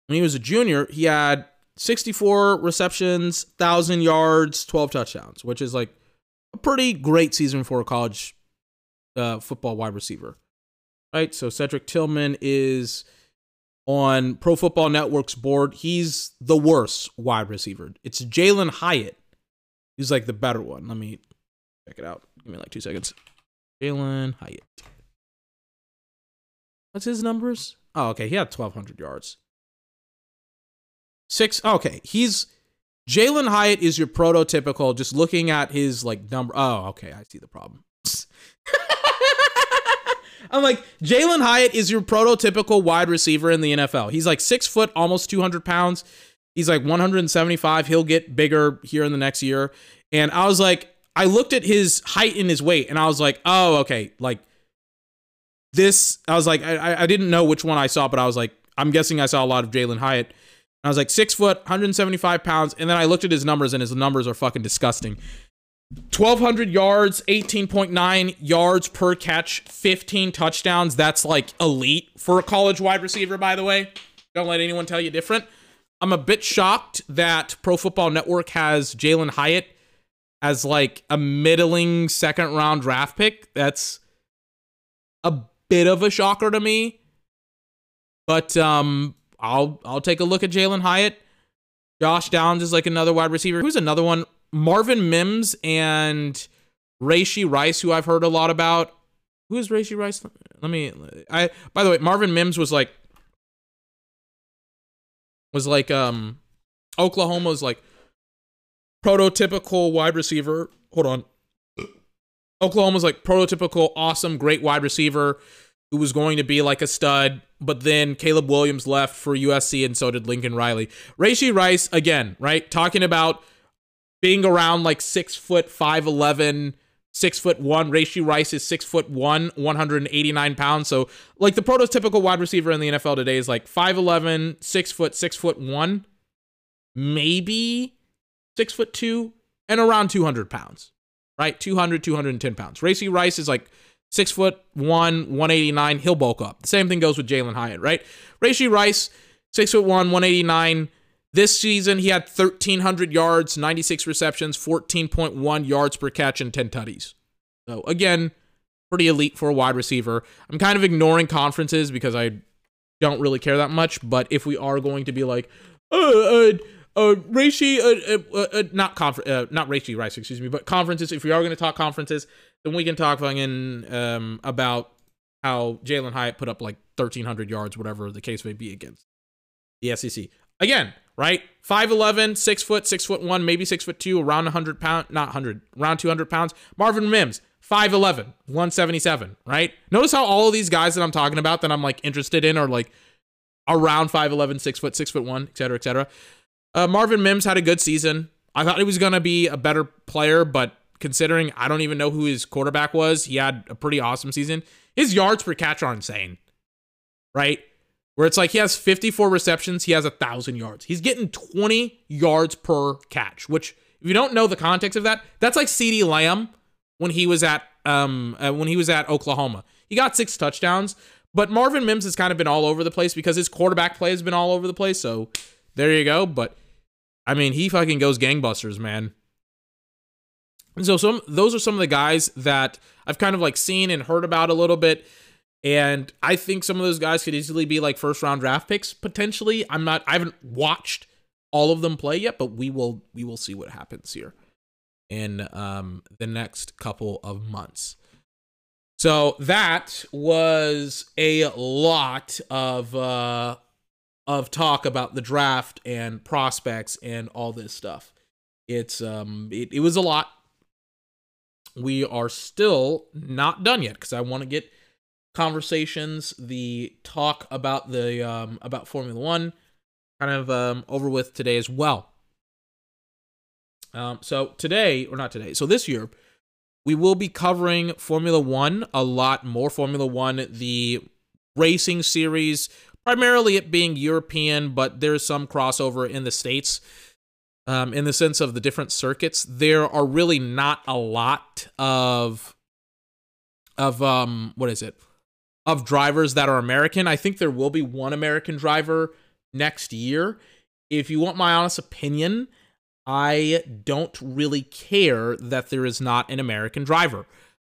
when he was a junior, he had 64 receptions, 1,000 yards, 12 touchdowns, which is like a pretty great season for a college uh, football wide receiver, right? So Cedric Tillman is on Pro Football Network's board, he's the worst wide receiver. It's Jalen Hyatt. He's like the better one. Let me check it out. Give me like two seconds. Jalen Hyatt. What's his numbers? Oh, okay. He had 1,200 yards. Six. Okay. He's. Jalen Hyatt is your prototypical, just looking at his like number. Oh, okay. I see the problem. I'm like, Jalen Hyatt is your prototypical wide receiver in the NFL. He's like six foot, almost 200 pounds. He's like 175. He'll get bigger here in the next year. And I was like, I looked at his height and his weight, and I was like, oh, okay. Like this, I was like, I, I didn't know which one I saw, but I was like, I'm guessing I saw a lot of Jalen Hyatt. And I was like, six foot, 175 pounds. And then I looked at his numbers, and his numbers are fucking disgusting. 1200 yards, 18.9 yards per catch, 15 touchdowns. That's like elite for a college wide receiver, by the way. Don't let anyone tell you different. I'm a bit shocked that Pro Football Network has Jalen Hyatt as like a middling second round draft pick. That's a bit of a shocker to me. But um I'll I'll take a look at Jalen Hyatt. Josh Downs is like another wide receiver. Who's another one? Marvin Mims and Rashee Rice, who I've heard a lot about. Who is Rashee Rice? Let me. I. By the way, Marvin Mims was like. Was like um, Oklahoma's like prototypical wide receiver. Hold on. Oklahoma's like prototypical, awesome, great wide receiver who was going to be like a stud, but then Caleb Williams left for USC and so did Lincoln Riley. Rashee Rice, again, right? Talking about being around like six foot five eleven, six foot one. Rashee Rice is six foot one, 189 pounds. So like the prototypical wide receiver in the NFL today is like 5'11, six foot, six foot one, maybe six foot two, and around 200 pounds. Right? 200, 210 pounds. Rashee Rice is like six foot one, 189. He'll bulk up. The same thing goes with Jalen Hyatt, right? Rashee Rice, six foot one, 189. This season, he had 1,300 yards, 96 receptions, 14.1 yards per catch, and 10 tutties. So, again, pretty elite for a wide receiver. I'm kind of ignoring conferences because I don't really care that much. But if we are going to be like, uh, uh, uh, Rashee, uh, uh, uh, not confer- uh, not Rashee Rice, excuse me, but conferences. If we are going to talk conferences, then we can talk fucking um, about how Jalen Hyatt put up like 1,300 yards, whatever the case may be, against the SEC. Again, right? 5'11, 6 foot, 6 foot 1, maybe 6 foot 2, around 100 pounds, not 100, around 200 pounds. Marvin Mims, 5'11, 177, right? Notice how all of these guys that I'm talking about that I'm like interested in are like around 5'11, 6 foot, 6 foot 1, et cetera, et cetera. Uh, Marvin Mims had a good season. I thought he was going to be a better player, but considering I don't even know who his quarterback was, he had a pretty awesome season. His yards per catch are insane, right? Where it's like he has 54 receptions, he has a thousand yards. He's getting 20 yards per catch, which if you don't know the context of that, that's like CeeDee Lamb when he was at um uh, when he was at Oklahoma. He got six touchdowns, but Marvin Mims has kind of been all over the place because his quarterback play has been all over the place. So there you go. But I mean, he fucking goes gangbusters, man. And so some those are some of the guys that I've kind of like seen and heard about a little bit. And I think some of those guys could easily be like first round draft picks potentially. I'm not I haven't watched all of them play yet, but we will we will see what happens here in um the next couple of months. So that was a lot of uh of talk about the draft and prospects and all this stuff. It's um it, it was a lot. We are still not done yet because I want to get conversations, the talk about the um about Formula One kind of um over with today as well. Um so today, or not today, so this year, we will be covering Formula One a lot more. Formula One, the racing series, primarily it being European, but there's some crossover in the States. Um, in the sense of the different circuits, there are really not a lot of of um what is it of drivers that are American. I think there will be one American driver next year. If you want my honest opinion, I don't really care that there is not an American driver.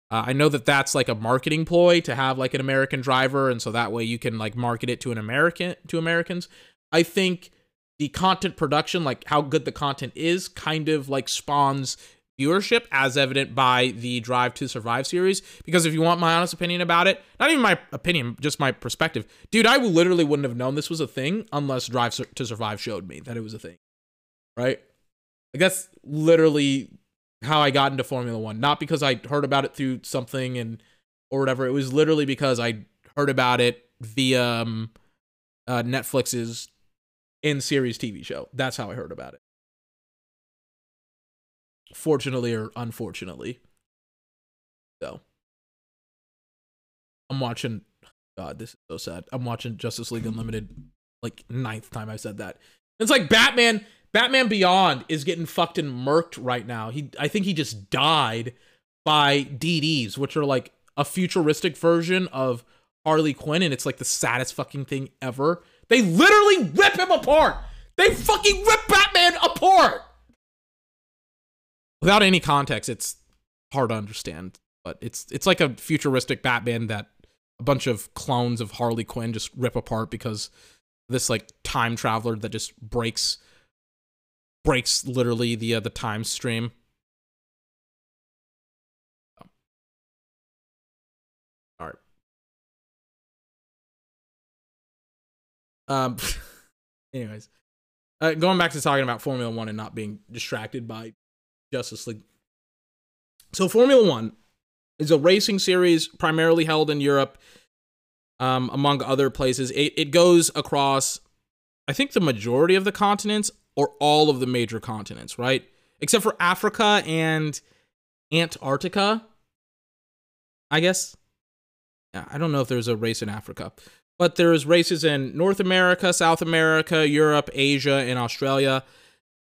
Uh, I know that that's like a marketing ploy to have like an American driver, and so that way you can like market it to an American to Americans. I think the content production, like how good the content is, kind of like spawns viewership, as evident by the Drive to Survive series. Because if you want my honest opinion about it, not even my opinion, just my perspective, dude, I literally wouldn't have known this was a thing unless Drive to Survive showed me that it was a thing, right? Like that's literally how I got into Formula One. Not because I heard about it through something and or whatever. It was literally because I heard about it via um, uh, Netflix's in series TV show. That's how I heard about it. Fortunately or unfortunately. So I'm watching God, this is so sad. I'm watching Justice League Unlimited like ninth time I've said that. It's like Batman. Batman Beyond is getting fucked and murked right now. He I think he just died by DDs, which are like a futuristic version of Harley Quinn, and it's like the saddest fucking thing ever. They literally rip him apart. They fucking rip Batman apart. Without any context, it's hard to understand. But it's it's like a futuristic Batman that a bunch of clones of Harley Quinn just rip apart because this like time traveler that just breaks breaks literally the uh, the time stream. All right. Um. anyways, uh, going back to talking about Formula One and not being distracted by Justice League. So Formula One is a racing series primarily held in Europe, um, among other places. It, it goes across, I think, the majority of the continents or all of the major continents, right? Except for Africa and Antarctica, I guess. I don't know if there's a race in Africa, but there's races in North America, South America, Europe, Asia, and Australia.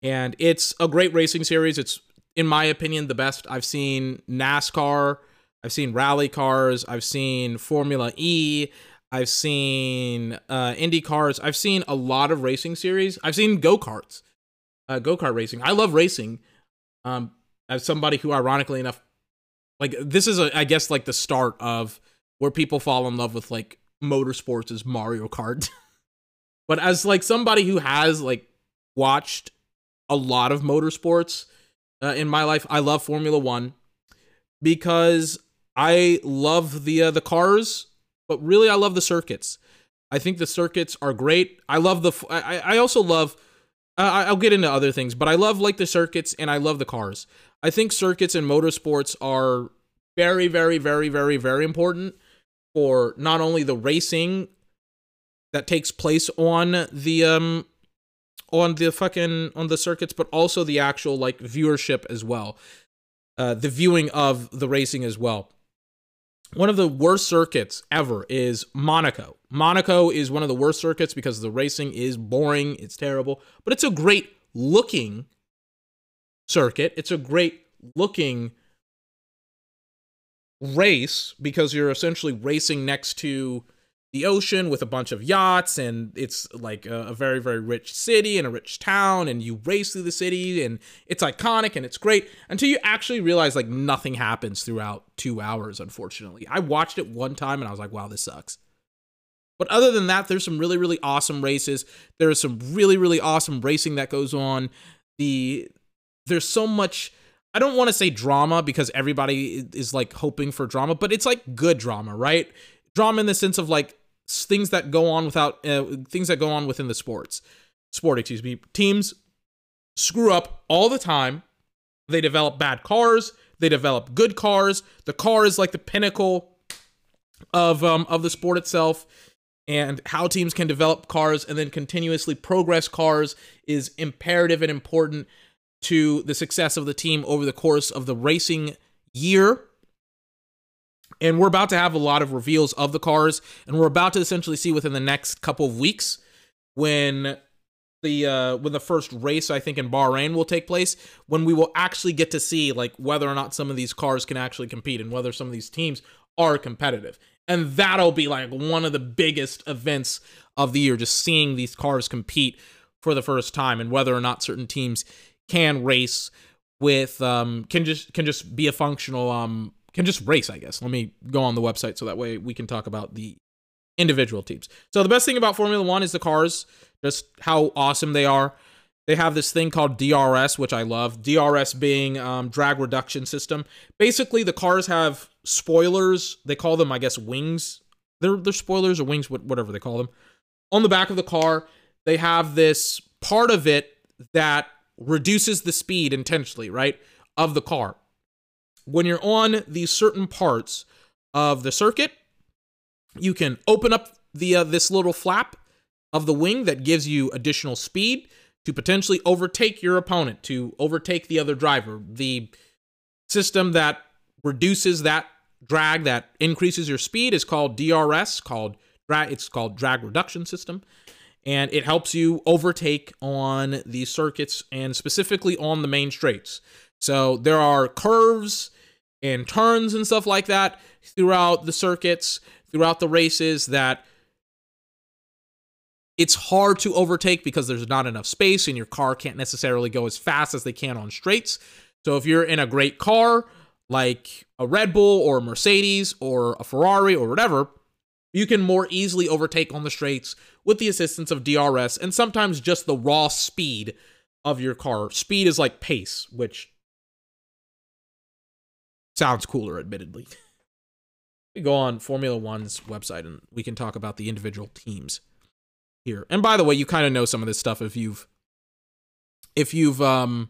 And it's a great racing series. It's, in my opinion, the best. I've seen NASCAR, I've seen rally cars, I've seen Formula E, I've seen uh, Indy cars, I've seen a lot of racing series. I've seen go karts, uh, go kart racing. I love racing. Um, as somebody who, ironically enough, like this is, a, I guess, like the start of where people fall in love with like motorsports is Mario Kart. but as like somebody who has like watched a lot of motorsports uh, in my life, I love Formula One because I love the uh, the cars, but really I love the circuits. I think the circuits are great. I love the. I I also love. Uh, I'll get into other things, but I love like the circuits and I love the cars. I think circuits and motorsports are very, very, very, very, very important for not only the racing that takes place on the um on the fucking on the circuits, but also the actual like viewership as well. Uh, the viewing of the racing as well. One of the worst circuits ever is Monaco. Monaco is one of the worst circuits because the racing is boring, it's terrible, but it's a great looking circuit. It's a great looking race because you're essentially racing next to the ocean with a bunch of yachts and it's like a, a very very rich city and a rich town and you race through the city and it's iconic and it's great until you actually realize like nothing happens throughout 2 hours unfortunately. I watched it one time and I was like wow this sucks. But other than that there's some really really awesome races. There's some really really awesome racing that goes on. The there's so much I don't want to say drama because everybody is like hoping for drama, but it's like good drama, right? Drama in the sense of like things that go on without uh, things that go on within the sports sport, excuse me. Teams screw up all the time. They develop bad cars. They develop good cars. The car is like the pinnacle of um of the sport itself. And how teams can develop cars and then continuously progress cars is imperative and important to the success of the team over the course of the racing year. And we're about to have a lot of reveals of the cars, and we're about to essentially see within the next couple of weeks when the uh when the first race I think in Bahrain will take place, when we will actually get to see like whether or not some of these cars can actually compete and whether some of these teams are competitive. And that'll be like one of the biggest events of the year, just seeing these cars compete for the first time and whether or not certain teams can race with um can just can just be a functional um can just race i guess. Let me go on the website so that way we can talk about the individual teams. So the best thing about formula one is the cars just how awesome they are. They have this thing called drs which i love. Drs being um, drag reduction system. Basically the cars have spoilers. They call them i guess wings. They're, they're spoilers or wings whatever they call them. On the back of the car they have this part of it that reduces the speed intentionally, right, of the car. When you're on these certain parts of the circuit, you can open up the uh, this little flap of the wing that gives you additional speed to potentially overtake your opponent, to overtake the other driver. The system that reduces that drag that increases your speed is called DRS, called drag it's called drag reduction system. and it helps you overtake on these circuits and specifically on the main straights. So there are curves and turns and stuff like that throughout the circuits, throughout the races that it's hard to overtake because there's not enough space and your car can't necessarily go as fast as they can on straights. So if you're in a great car like a Red Bull or a Mercedes or a Ferrari or whatever, you can more easily overtake on the straights with the assistance of DRS and sometimes just the raw speed of your car. Speed is like pace, which sounds cooler, admittedly. we go on Formula One's website and we can talk about the individual teams here. And by the way, you kind of know some of this stuff if you've if you've um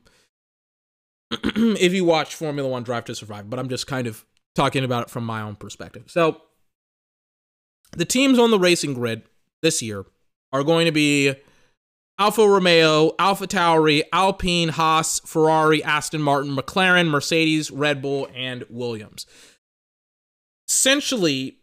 if you watch Formula One Drive to Survive, but I'm just kind of talking about it from my own perspective. So the teams on the racing grid this year are going to be Alfa Romeo, AlphaTauri, Alpine, Haas, Ferrari, Aston Martin, McLaren, Mercedes, Red Bull, and Williams. Essentially,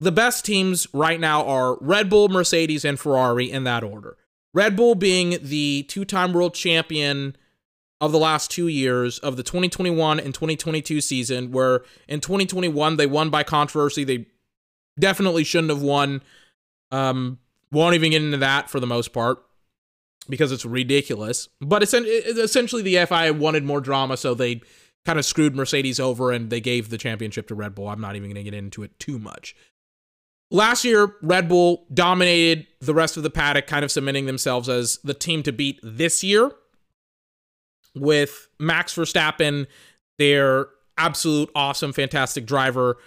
the best teams right now are Red Bull, Mercedes, and Ferrari in that order. Red Bull being the two time world champion of the last two years of the 2021 and 2022 season, where in 2021 they won by controversy. They definitely shouldn't have won. Um, won't even get into that for the most part because it's ridiculous. But essentially, the FIA wanted more drama, so they kind of screwed Mercedes over and they gave the championship to Red Bull. I'm not even going to get into it too much. Last year, Red Bull dominated the rest of the paddock, kind of cementing themselves as the team to beat this year with Max Verstappen, their absolute awesome, fantastic driver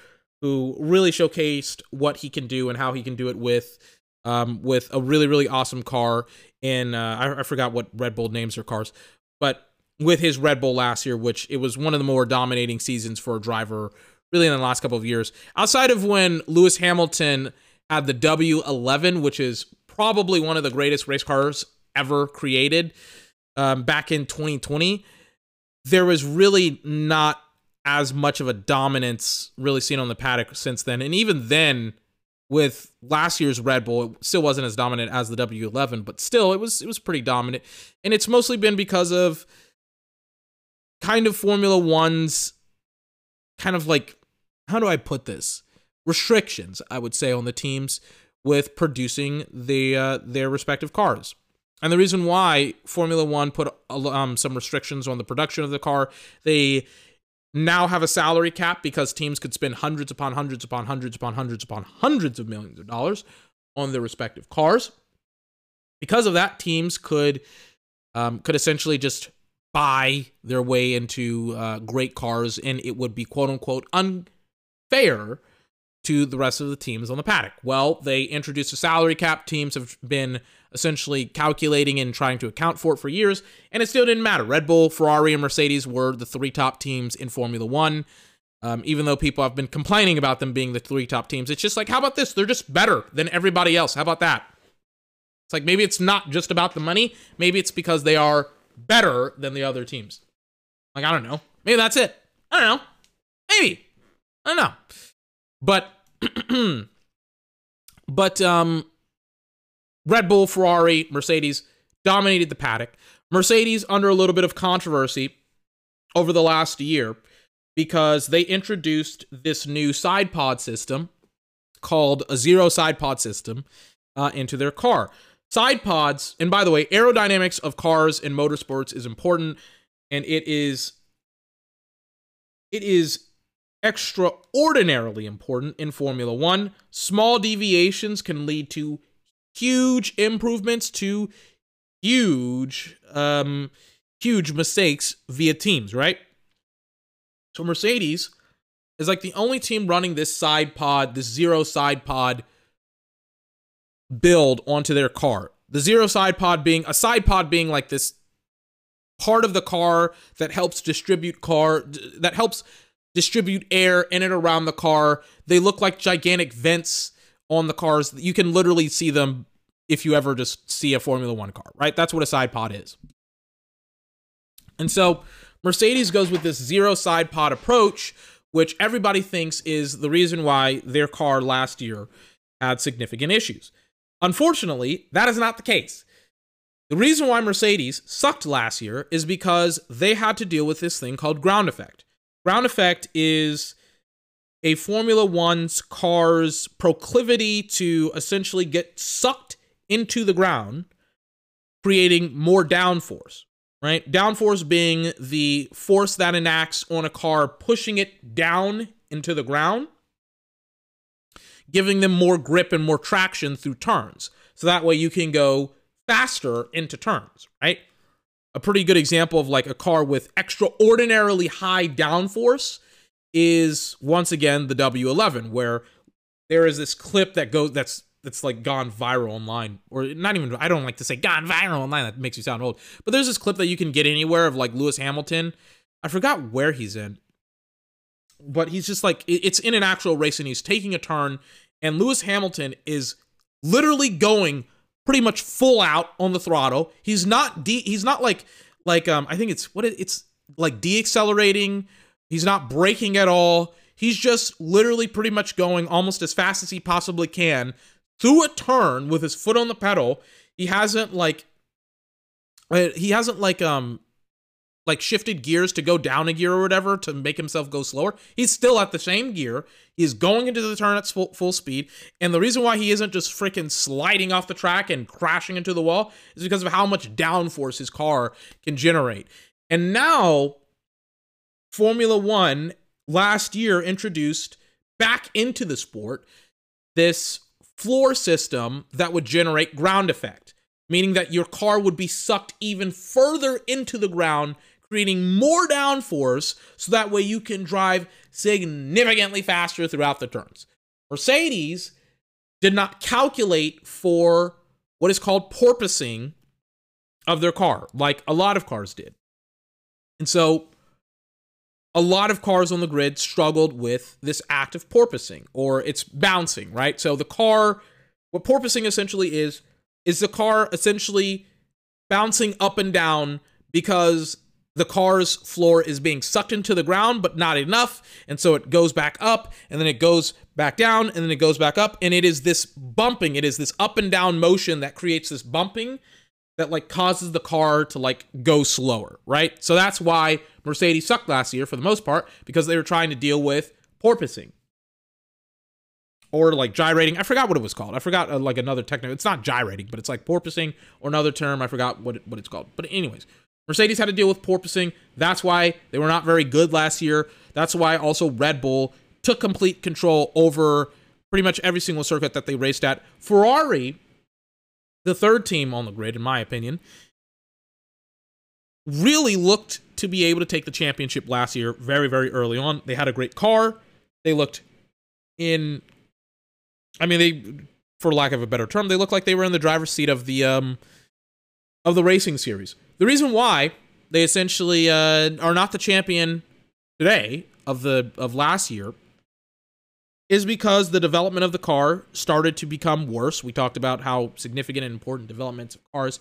who really showcased what he can do and how he can do it with um, with a really really awesome car. In uh, I, I forgot what Red Bull names their cars, but with his Red Bull last year, which it was one of the more dominating seasons for a driver really in the last couple of years. Outside of when Lewis Hamilton had the W11, which is probably one of the greatest race cars ever created um, back in 2020, there was really not as much of a dominance really seen on the paddock since then. And even then, with last year's Red Bull, it still wasn't as dominant as the W11, but still it was it was pretty dominant. And it's mostly been because of kind of Formula One's kind of like how do I put this? Restrictions, I would say, on the teams with producing the uh, their respective cars. And the reason why Formula One put um, some restrictions on the production of the car, they now have a salary cap because teams could spend hundreds upon hundreds upon hundreds upon hundreds upon hundreds of millions of dollars on their respective cars. Because of that, teams could um, could essentially just buy their way into uh, great cars, and it would be quote unquote unfair to the rest of the teams on the paddock. Well, they introduced a salary cap. Teams have been essentially calculating and trying to account for it for years, and it still didn't matter. Red Bull, Ferrari, and Mercedes were the three top teams in Formula One. Um, even though people have been complaining about them being the three top teams, it's just like, how about this? They're just better than everybody else. How about that? It's like maybe it's not just about the money. Maybe it's because they are better than the other teams. Like, I don't know. Maybe that's it. I don't know. Maybe. I don't know. But but um Red Bull, Ferrari, Mercedes dominated the paddock. Mercedes under a little bit of controversy over the last year because they introduced this new side pod system called a zero side pod system uh, into their car. Side pods, and by the way, aerodynamics of cars in motorsports is important, and it is it is extraordinarily important in Formula One. Small deviations can lead to huge improvements to huge, um, huge mistakes via teams, right? So Mercedes is like the only team running this side pod, this zero side pod build onto their car. The zero side pod being a side pod being like this part of the car that helps distribute car that helps distribute air in and around the car. They look like gigantic vents on the cars. You can literally see them if you ever just see a Formula One car, right? That's what a side pod is. And so Mercedes goes with this zero side pod approach, which everybody thinks is the reason why their car last year had significant issues. Unfortunately, that is not the case. The reason why Mercedes sucked last year is because they had to deal with this thing called ground effect. Ground effect is a Formula One's car's proclivity to essentially get sucked into the ground, creating more downforce, right? Downforce being the force that enacts on a car, pushing it down into the ground, giving them more grip and more traction through turns. So that way you can go faster into turns, right? A pretty good example of like a car with extraordinarily high downforce is once again the W11, where there is this clip that goes that's that's like gone viral online, or not even I don't like to say gone viral online. That makes you sound old. But there's this clip that you can get anywhere of like Lewis Hamilton. I forgot where he's in, but he's just like it's in an actual race and he's taking a turn, and Lewis Hamilton is literally going pretty much full out on the throttle. He's not de- he's not like like um I think it's what it, it's like deaccelerating. He's not braking at all. He's just literally pretty much going almost as fast as he possibly can through a turn with his foot on the pedal. He hasn't like uh, he hasn't like um like shifted gears to go down a gear or whatever to make himself go slower. He's still at the same gear. He's going into the turn at full, full speed. And the reason why he isn't just freaking sliding off the track and crashing into the wall is because of how much downforce his car can generate. And now, Formula One last year introduced back into the sport this floor system that would generate ground effect, meaning that your car would be sucked even further into the ground creating more downforce so that way you can drive significantly faster throughout the turns. Mercedes did not calculate for what is called porpoising of their car, like a lot of cars did. And so a lot of cars on the grid struggled with this act of porpoising or it's bouncing, right? So the car, what porpoising essentially is, is the car essentially bouncing up and down because the car's floor is being sucked into the ground, but not enough. And so it goes back up and then it goes back down and then it goes back up. And it is this bumping, it is this up and down motion that creates this bumping that like causes the car to like go slower, right? So that's why Mercedes sucked last year for the most part because they were trying to deal with porpoising or like gyrating. I forgot what it was called. I forgot uh, like another technical. It's not gyrating, but it's like porpoising or another term. I forgot what it, what it's called. But anyways, Mercedes had to deal with porpoising. That's why they were not very good last year. That's why also Red Bull took complete control over pretty much every single circuit that they raced at. Ferrari, the third team on the grid, in my opinion, really looked to be able to take the championship last year very, very early on. They had a great car. They looked in, I mean, they, for lack of a better term, they looked like they were in the driver's seat of the um of the racing series. The reason why they essentially uh, are not the champion today of the of last year is because the development of the car started to become worse. We talked about how significant and important developments of cars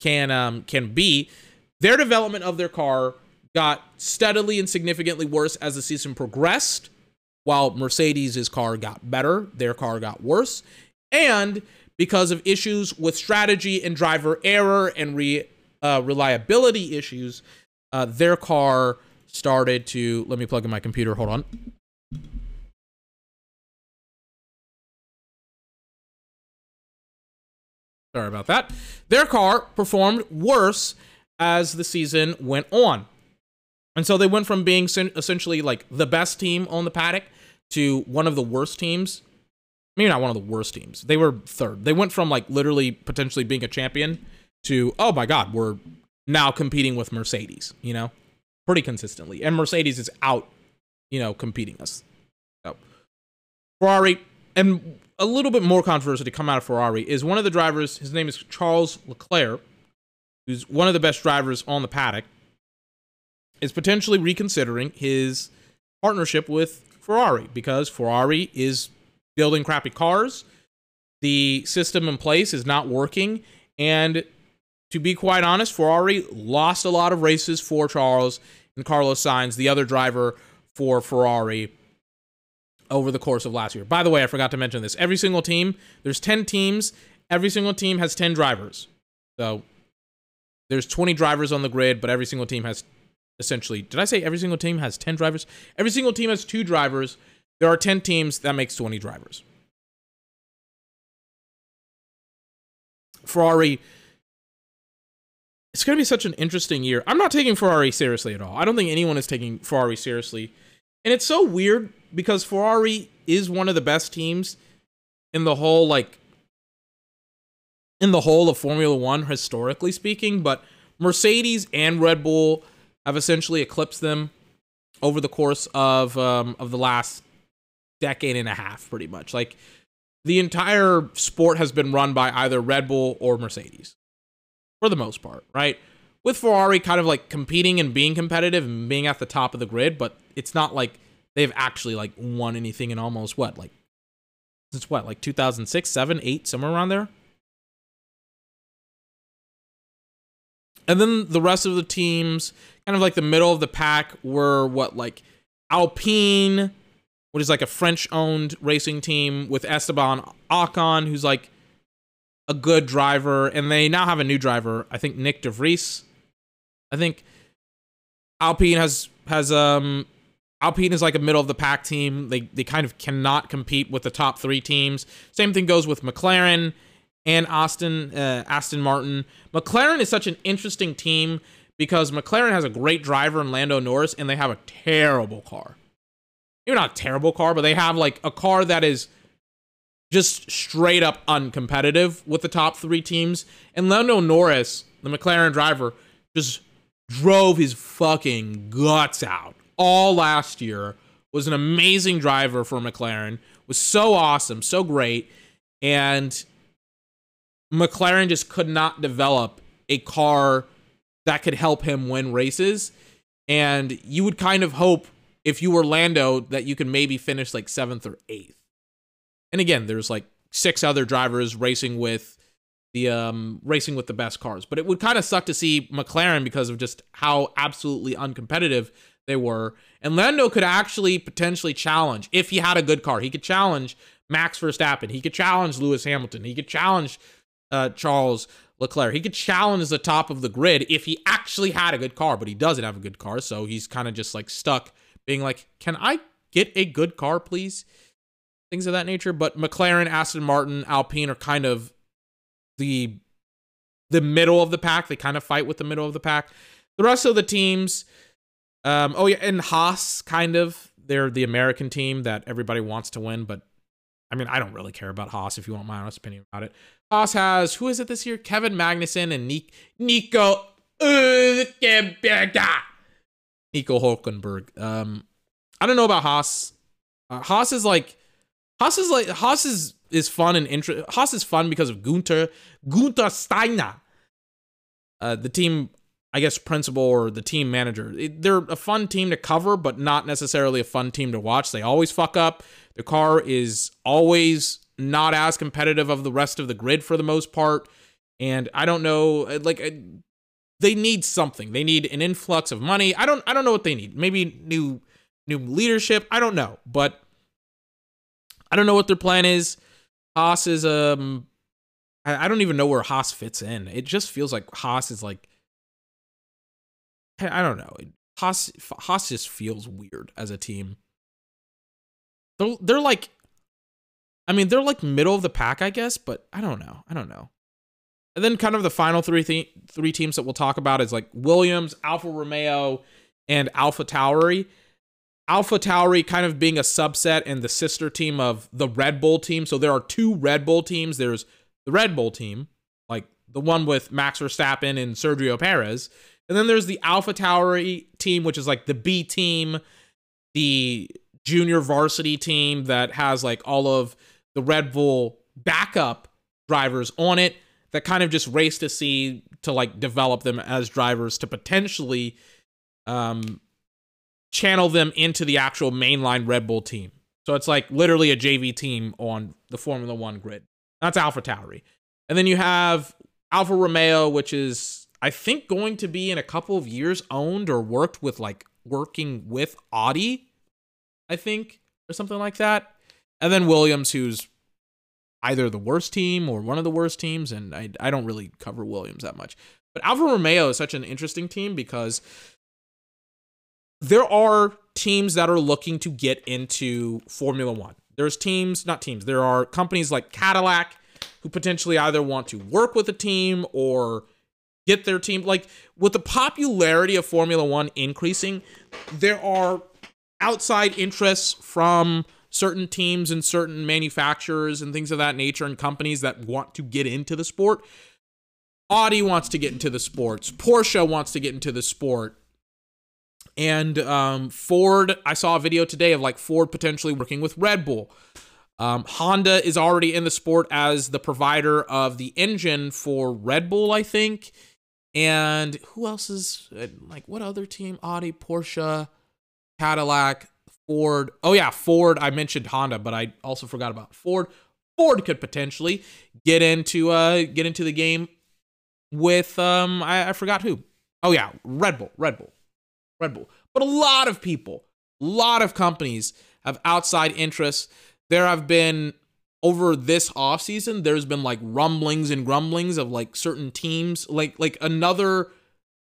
can um, can be. Their development of their car got steadily and significantly worse as the season progressed, while Mercedes' car got better, their car got worse, and because of issues with strategy and driver error and re uh, reliability issues, uh, their car started to. Let me plug in my computer. Hold on. Sorry about that. Their car performed worse as the season went on. And so they went from being essentially like the best team on the paddock to one of the worst teams. Maybe not one of the worst teams. They were third. They went from like literally potentially being a champion to oh my god, we're now competing with Mercedes, you know, pretty consistently. And Mercedes is out, you know, competing us. So Ferrari and a little bit more controversy to come out of Ferrari is one of the drivers, his name is Charles Leclerc, who's one of the best drivers on the paddock, is potentially reconsidering his partnership with Ferrari because Ferrari is building crappy cars. The system in place is not working. And to be quite honest, Ferrari lost a lot of races for Charles and Carlos Sainz, the other driver for Ferrari, over the course of last year. By the way, I forgot to mention this. Every single team, there's 10 teams, every single team has 10 drivers. So there's 20 drivers on the grid, but every single team has essentially, did I say every single team has 10 drivers? Every single team has two drivers. There are 10 teams, that makes 20 drivers. Ferrari, it's going to be such an interesting year. I'm not taking Ferrari seriously at all. I don't think anyone is taking Ferrari seriously. And it's so weird because Ferrari is one of the best teams in the whole, like, in the whole of Formula One, historically speaking, but Mercedes and Red Bull have essentially eclipsed them over the course of um, of the last decade and a half, pretty much. Like the entire sport has been run by either Red Bull or Mercedes, for the most part, right? With Ferrari kind of like competing and being competitive and being at the top of the grid, but it's not like they've actually like won anything in almost what like since what like 2006, 7, 8, somewhere around there. And then the rest of the teams, kind of like the middle of the pack, were what like Alpine, which is like a French-owned racing team with Esteban Ocon, who's like a good driver, and they now have a new driver. I think Nyck de Vries. I think Alpine has has um Alpine is like a middle of the pack team. They they kind of cannot compete with the top three teams. Same thing goes with McLaren and Austin uh, Aston Martin. McLaren is such an interesting team because McLaren has a great driver in Lando Norris, and they have a terrible car. Maybe not a terrible car, but they have like a car that is just straight up uncompetitive with the top three teams. And Lando Norris, the McLaren driver, just drove his fucking guts out all last year. Was an amazing driver for McLaren. Was so awesome, so great, and McLaren just could not develop a car that could help him win races. And you would kind of hope if you were Lando that you could maybe finish like seventh or eighth. And again, there's like six other drivers racing with the um racing with the best cars. But it would kind of suck to see McLaren because of just how absolutely uncompetitive they were. And Lando could actually potentially challenge if he had a good car. He could challenge Max Verstappen. He could challenge Lewis Hamilton. He could challenge uh, Charles Leclerc. He could challenge the top of the grid if he actually had a good car, but he doesn't have a good car, so he's kind of just like stuck being like, "Can I get a good car, please?" Things of that nature. But McLaren, Aston Martin, Alpine are kind of the the middle of the pack. They kind of fight with the middle of the pack. The rest of the teams, um, oh yeah, and Haas kind of they're the American team that everybody wants to win, but I mean, I don't really care about Haas if you want my honest opinion about it. Haas has who is it this year? Kevin Magnussen and Nico Hülkenberg. Nico Hulkenberg. Um, I don't know about Haas. Uh, Haas is like Haas is like Haas is is fun and interest. Haas is fun because of Guenther Guenther Steiner. Uh, the team, I guess, principal or the team manager. They're a fun team to cover, but not necessarily a fun team to watch. They always fuck up. The car is always not as competitive of the rest of the grid for the most part. And I don't know, uh, like uh, they need something. They need an influx of money. I don't I don't know what they need. Maybe new new leadership. I don't know, but I don't know what their plan is. Haas is um I, I don't even know where Haas fits in. It just feels like Haas is like I don't know. Haas Haas just feels weird as a team. They're, they're like I mean, they're like middle of the pack, I guess, but I don't know. I don't know. And then kind of the final three th- three teams that we'll talk about is like Williams, Alfa Romeo, and AlphaTauri. Alpha Tauri kind of being a subset and the sister team of the Red Bull team. So there are two Red Bull teams. There's the Red Bull team, like the one with Max Verstappen and Sergio Perez. And then there's the AlphaTauri team, which is like the B team, the junior varsity team that has like all of the Red Bull backup drivers on it that kind of just race to see to like develop them as drivers to potentially um channel them into the actual mainline Red Bull team. So it's like literally a JV team on the Formula 1 grid. That's AlphaTauri. And then you have Alfa Romeo which is I think going to be in a couple of years owned or worked with like working with Audi I think or something like that and then Williams, who's either the worst team or one of the worst teams, and I, I don't really cover Williams that much. But Alfa Romeo is such an interesting team because there are teams that are looking to get into Formula One. There's teams, not teams, there are companies like Cadillac who potentially either want to work with a team or get their team. Like with the popularity of Formula One increasing, there are outside interests from certain teams and certain manufacturers and things of that nature and companies that want to get into the sport. Audi wants to get into the sports. Porsche wants to get into the sport. And um, Ford, I saw a video today of like Ford potentially working with Red Bull. Um, Honda is already in the sport as the provider of the engine for Red Bull, I think. And who else is uh, like what other team? Audi, Porsche, Cadillac, Ford. Oh yeah, Ford. I mentioned Honda, but I also forgot about Ford. Ford could potentially get into uh get into the game with um I, I forgot who. Oh yeah, Red Bull. Red Bull. Red Bull. But a lot of people, a lot of companies have outside interests. There have been over this offseason, there's been like rumblings and grumblings of like certain teams, like like another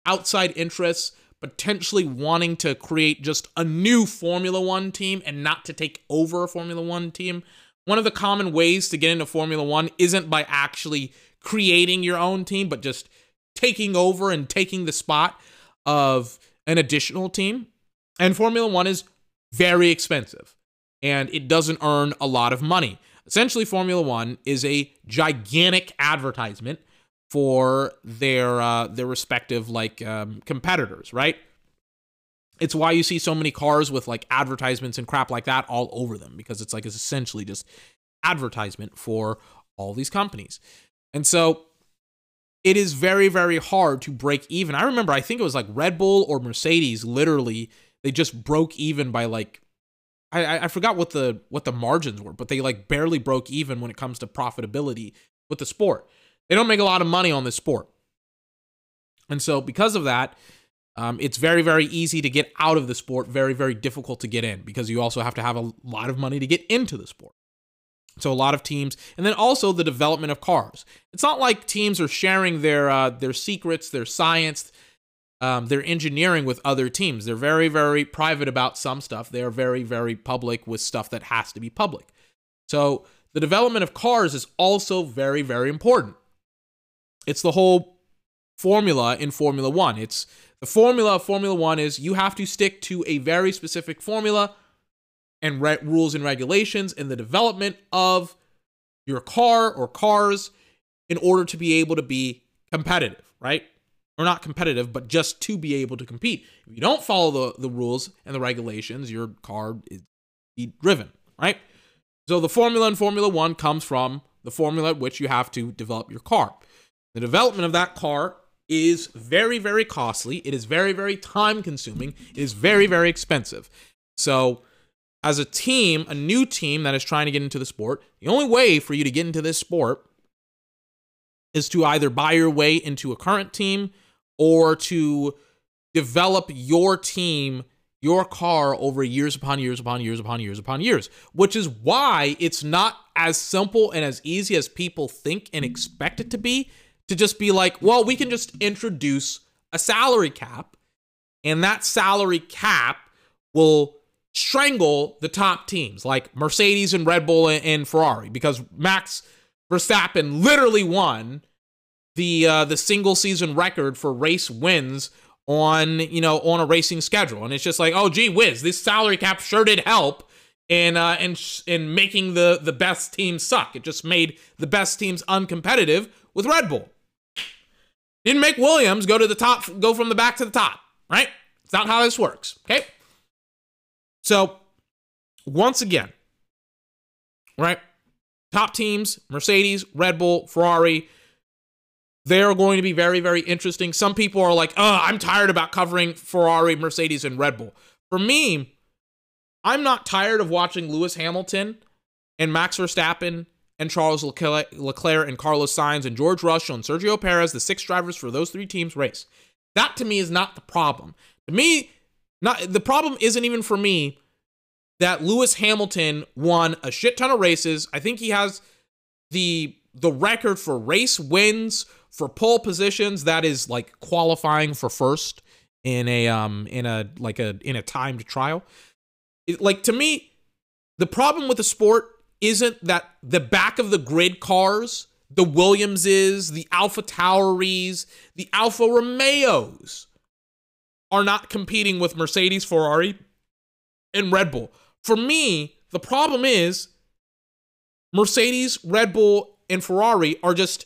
outside interests potentially wanting to create just a new Formula One team and not to take over a Formula One team. One of the common ways to get into Formula One isn't by actually creating your own team, but just taking over and taking the spot of an additional team. And Formula One is very expensive and it doesn't earn a lot of money. Essentially, Formula One is a gigantic advertisement for their uh, their respective like um, competitors, right? It's why you see so many cars with like advertisements and crap like that all over them because it's like it's essentially just advertisement for all these companies. And so it is very very hard to break even. I remember I think it was like Red Bull or Mercedes literally they just broke even by like I I forgot what the what the margins were, but they like barely broke even when it comes to profitability with the sport. They don't make a lot of money on this sport. And so because of that, um, it's very, very easy to get out of the sport, very, very difficult to get in because you also have to have a lot of money to get into the sport. So a lot of teams, and then also the development of cars. It's not like teams are sharing their uh, their secrets, their science, um, their engineering with other teams. They're very, very private about some stuff. They are very, very public with stuff that has to be public. So the development of cars is also very, very important. It's the whole formula in Formula One. It's the formula of Formula One is you have to stick to a very specific formula and re- rules and regulations in the development of your car or cars in order to be able to be competitive, right? Or not competitive, but just to be able to compete. If you don't follow the, the rules and the regulations, your car is driven, right? So the formula in Formula One comes from the formula at which you have to develop your car. The development of that car is very, very costly. It is very, very time consuming. It is very, very expensive. So, as a team, a new team that is trying to get into the sport, the only way for you to get into this sport is to either buy your way into a current team or to develop your team, your car over years upon years upon years upon years upon years, which is why it's not as simple and as easy as people think and expect it to be to just be like, well, we can just introduce a salary cap, and that salary cap will strangle the top teams like Mercedes and Red Bull and, Ferrari because Max Verstappen literally won the uh, the single season record for race wins on you know on a racing schedule, and it's just like, oh gee whiz, this salary cap sure did help in uh, in in making the the best teams suck. It just made the best teams uncompetitive with Red Bull. Didn't make Williams go to the top, go from the back to the top, right? It's not how this works, okay? So, once again, right? Top teams, Mercedes, Red Bull, Ferrari, they're going to be very, very interesting. Some people are like, oh, I'm tired about covering Ferrari, Mercedes, and Red Bull. For me, I'm not tired of watching Lewis Hamilton and Max Verstappen and Charles Leclerc and Carlos Sainz and George Russell and Sergio Perez, the six drivers for those three teams race. That to me is not the problem. To me, not the problem isn't even for me that Lewis Hamilton won a shit ton of races. I think he has the the record for race wins for pole positions that is like qualifying for first in a um in a like a in a timed trial. It, like to me, the problem with the sport isn't that the back of the grid cars, the Williamses, the AlphaTauris, the Alfa Romeos are not competing with Mercedes, Ferrari, and Red Bull. For me, the problem is Mercedes, Red Bull, and Ferrari are just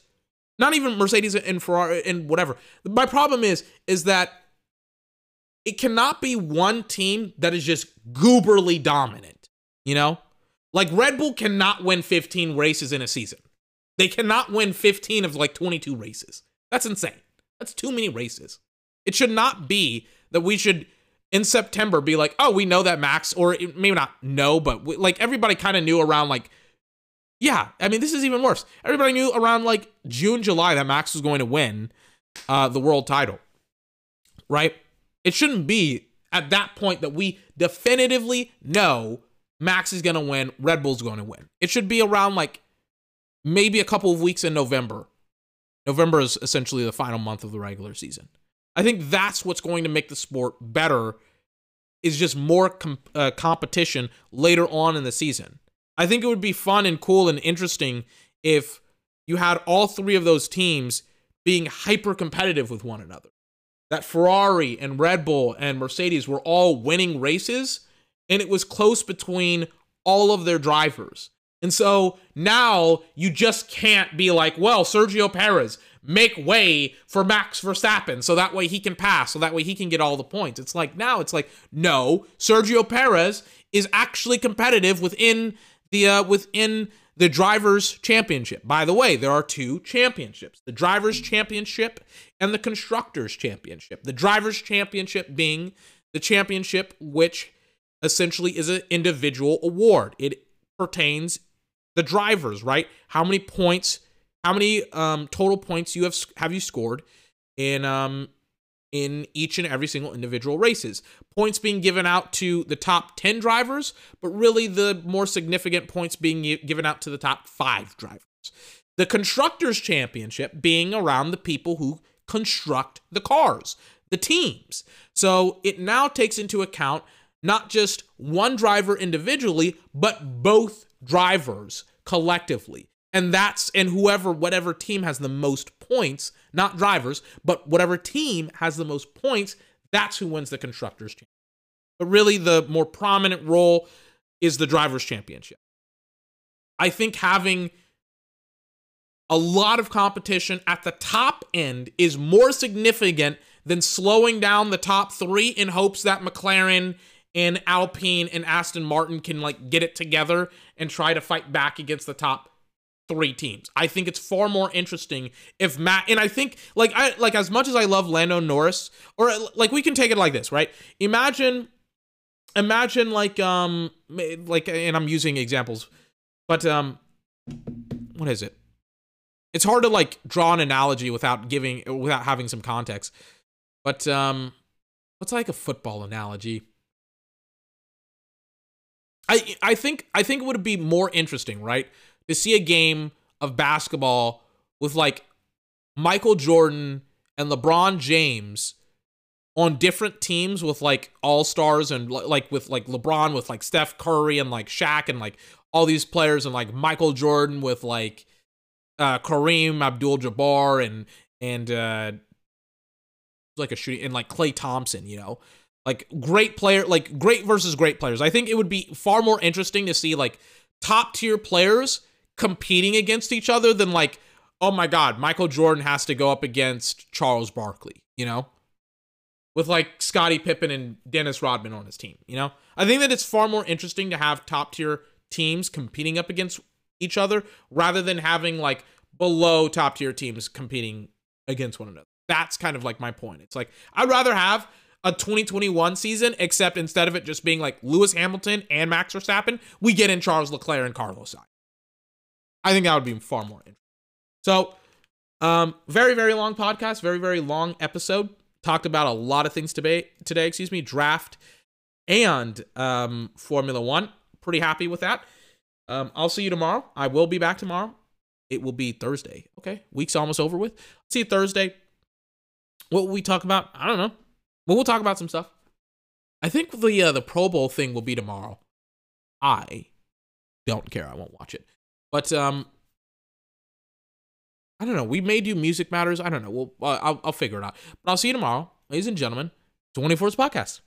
not even Mercedes and Ferrari and whatever. My problem is is that it cannot be one team that is just gooberly dominant, you know? Like Red Bull cannot win 15 races in a season. They cannot win 15 of like 22 races. That's insane. That's too many races. It should not be that we should in September be like, oh, we know that Max, or maybe not know, but we, like everybody kind of knew around like, yeah, I mean, this is even worse. Everybody knew around like June, July that Max was going to win uh, the world title, right? It shouldn't be at that point that we definitively know Max is going to win, Red Bull's going to win. It should be around like maybe a couple of weeks in November. November is essentially the final month of the regular season. I think that's what's going to make the sport better is just more com- uh, competition later on in the season. I think it would be fun and cool and interesting if you had all three of those teams being hyper competitive with one another. That Ferrari and Red Bull and Mercedes were all winning races and it was close between all of their drivers. And so now you just can't be like, well, Sergio Perez, make way for Max Verstappen so that way he can pass, so that way he can get all the points. It's like now it's like, no, Sergio Perez is actually competitive within the uh, within the drivers championship. By the way, there are two championships. The drivers championship and the constructors championship. The drivers championship being the championship which essentially is an individual award. It pertains the drivers, right? How many points, how many um, total points you have have you scored in um in each and every single individual races. Points being given out to the top 10 drivers, but really the more significant points being given out to the top 5 drivers. The constructors championship being around the people who construct the cars, the teams. So it now takes into account not just one driver individually, but both drivers collectively. And that's and whoever whatever team has the most points, not drivers, but whatever team has the most points, that's who wins the constructors championship. But really the more prominent role is the drivers championship. I think having a lot of competition at the top end is more significant than slowing down the top 3 in hopes that McLaren and Alpine and Aston Martin can like get it together and try to fight back against the top three teams. I think it's far more interesting if Matt and I think like I like as much as I love Lando Norris or like we can take it like this, right? Imagine imagine like um like and I'm using examples but um what is it? It's hard to like draw an analogy without giving without having some context. But um what's like a football analogy? I I think I think it would be more interesting, right? To see a game of basketball with like Michael Jordan and LeBron James on different teams with like all stars and like with like LeBron with like Steph Curry and like Shaq and like all these players and like Michael Jordan with like uh Kareem Abdul Jabbar and and uh like a shooting and like Klay Thompson, you know. Like great player, like great versus great players. I think it would be far more interesting to see like top tier players competing against each other than like, oh my God, Michael Jordan has to go up against Charles Barkley, you know? With like Scottie Pippen and Dennis Rodman on his team, you know? I think that it's far more interesting to have top tier teams competing up against each other rather than having like below top tier teams competing against one another. That's kind of like my point. It's like I'd rather have a 2021 season, except instead of it just being like Lewis Hamilton and Max Verstappen, we get in Charles Leclerc and Carlos Sainz. I think that would be far more interesting. So, um, very, very long podcast, very, very long episode. Talked about a lot of things today, today, excuse me, draft and um, Formula One. Pretty happy with that. Um, I'll see you tomorrow. I will be back tomorrow. it will be Thursday. Okay, week's almost over with. see you Thursday. What will we talk about? I don't know. But we'll talk about some stuff. I think the uh, the Pro Bowl thing will be tomorrow. I don't care. I won't watch it. But um, I don't know. We may do music matters. I don't know. We'll uh, I'll, I'll figure it out. But I'll see you tomorrow, ladies and gentlemen. 24's podcast.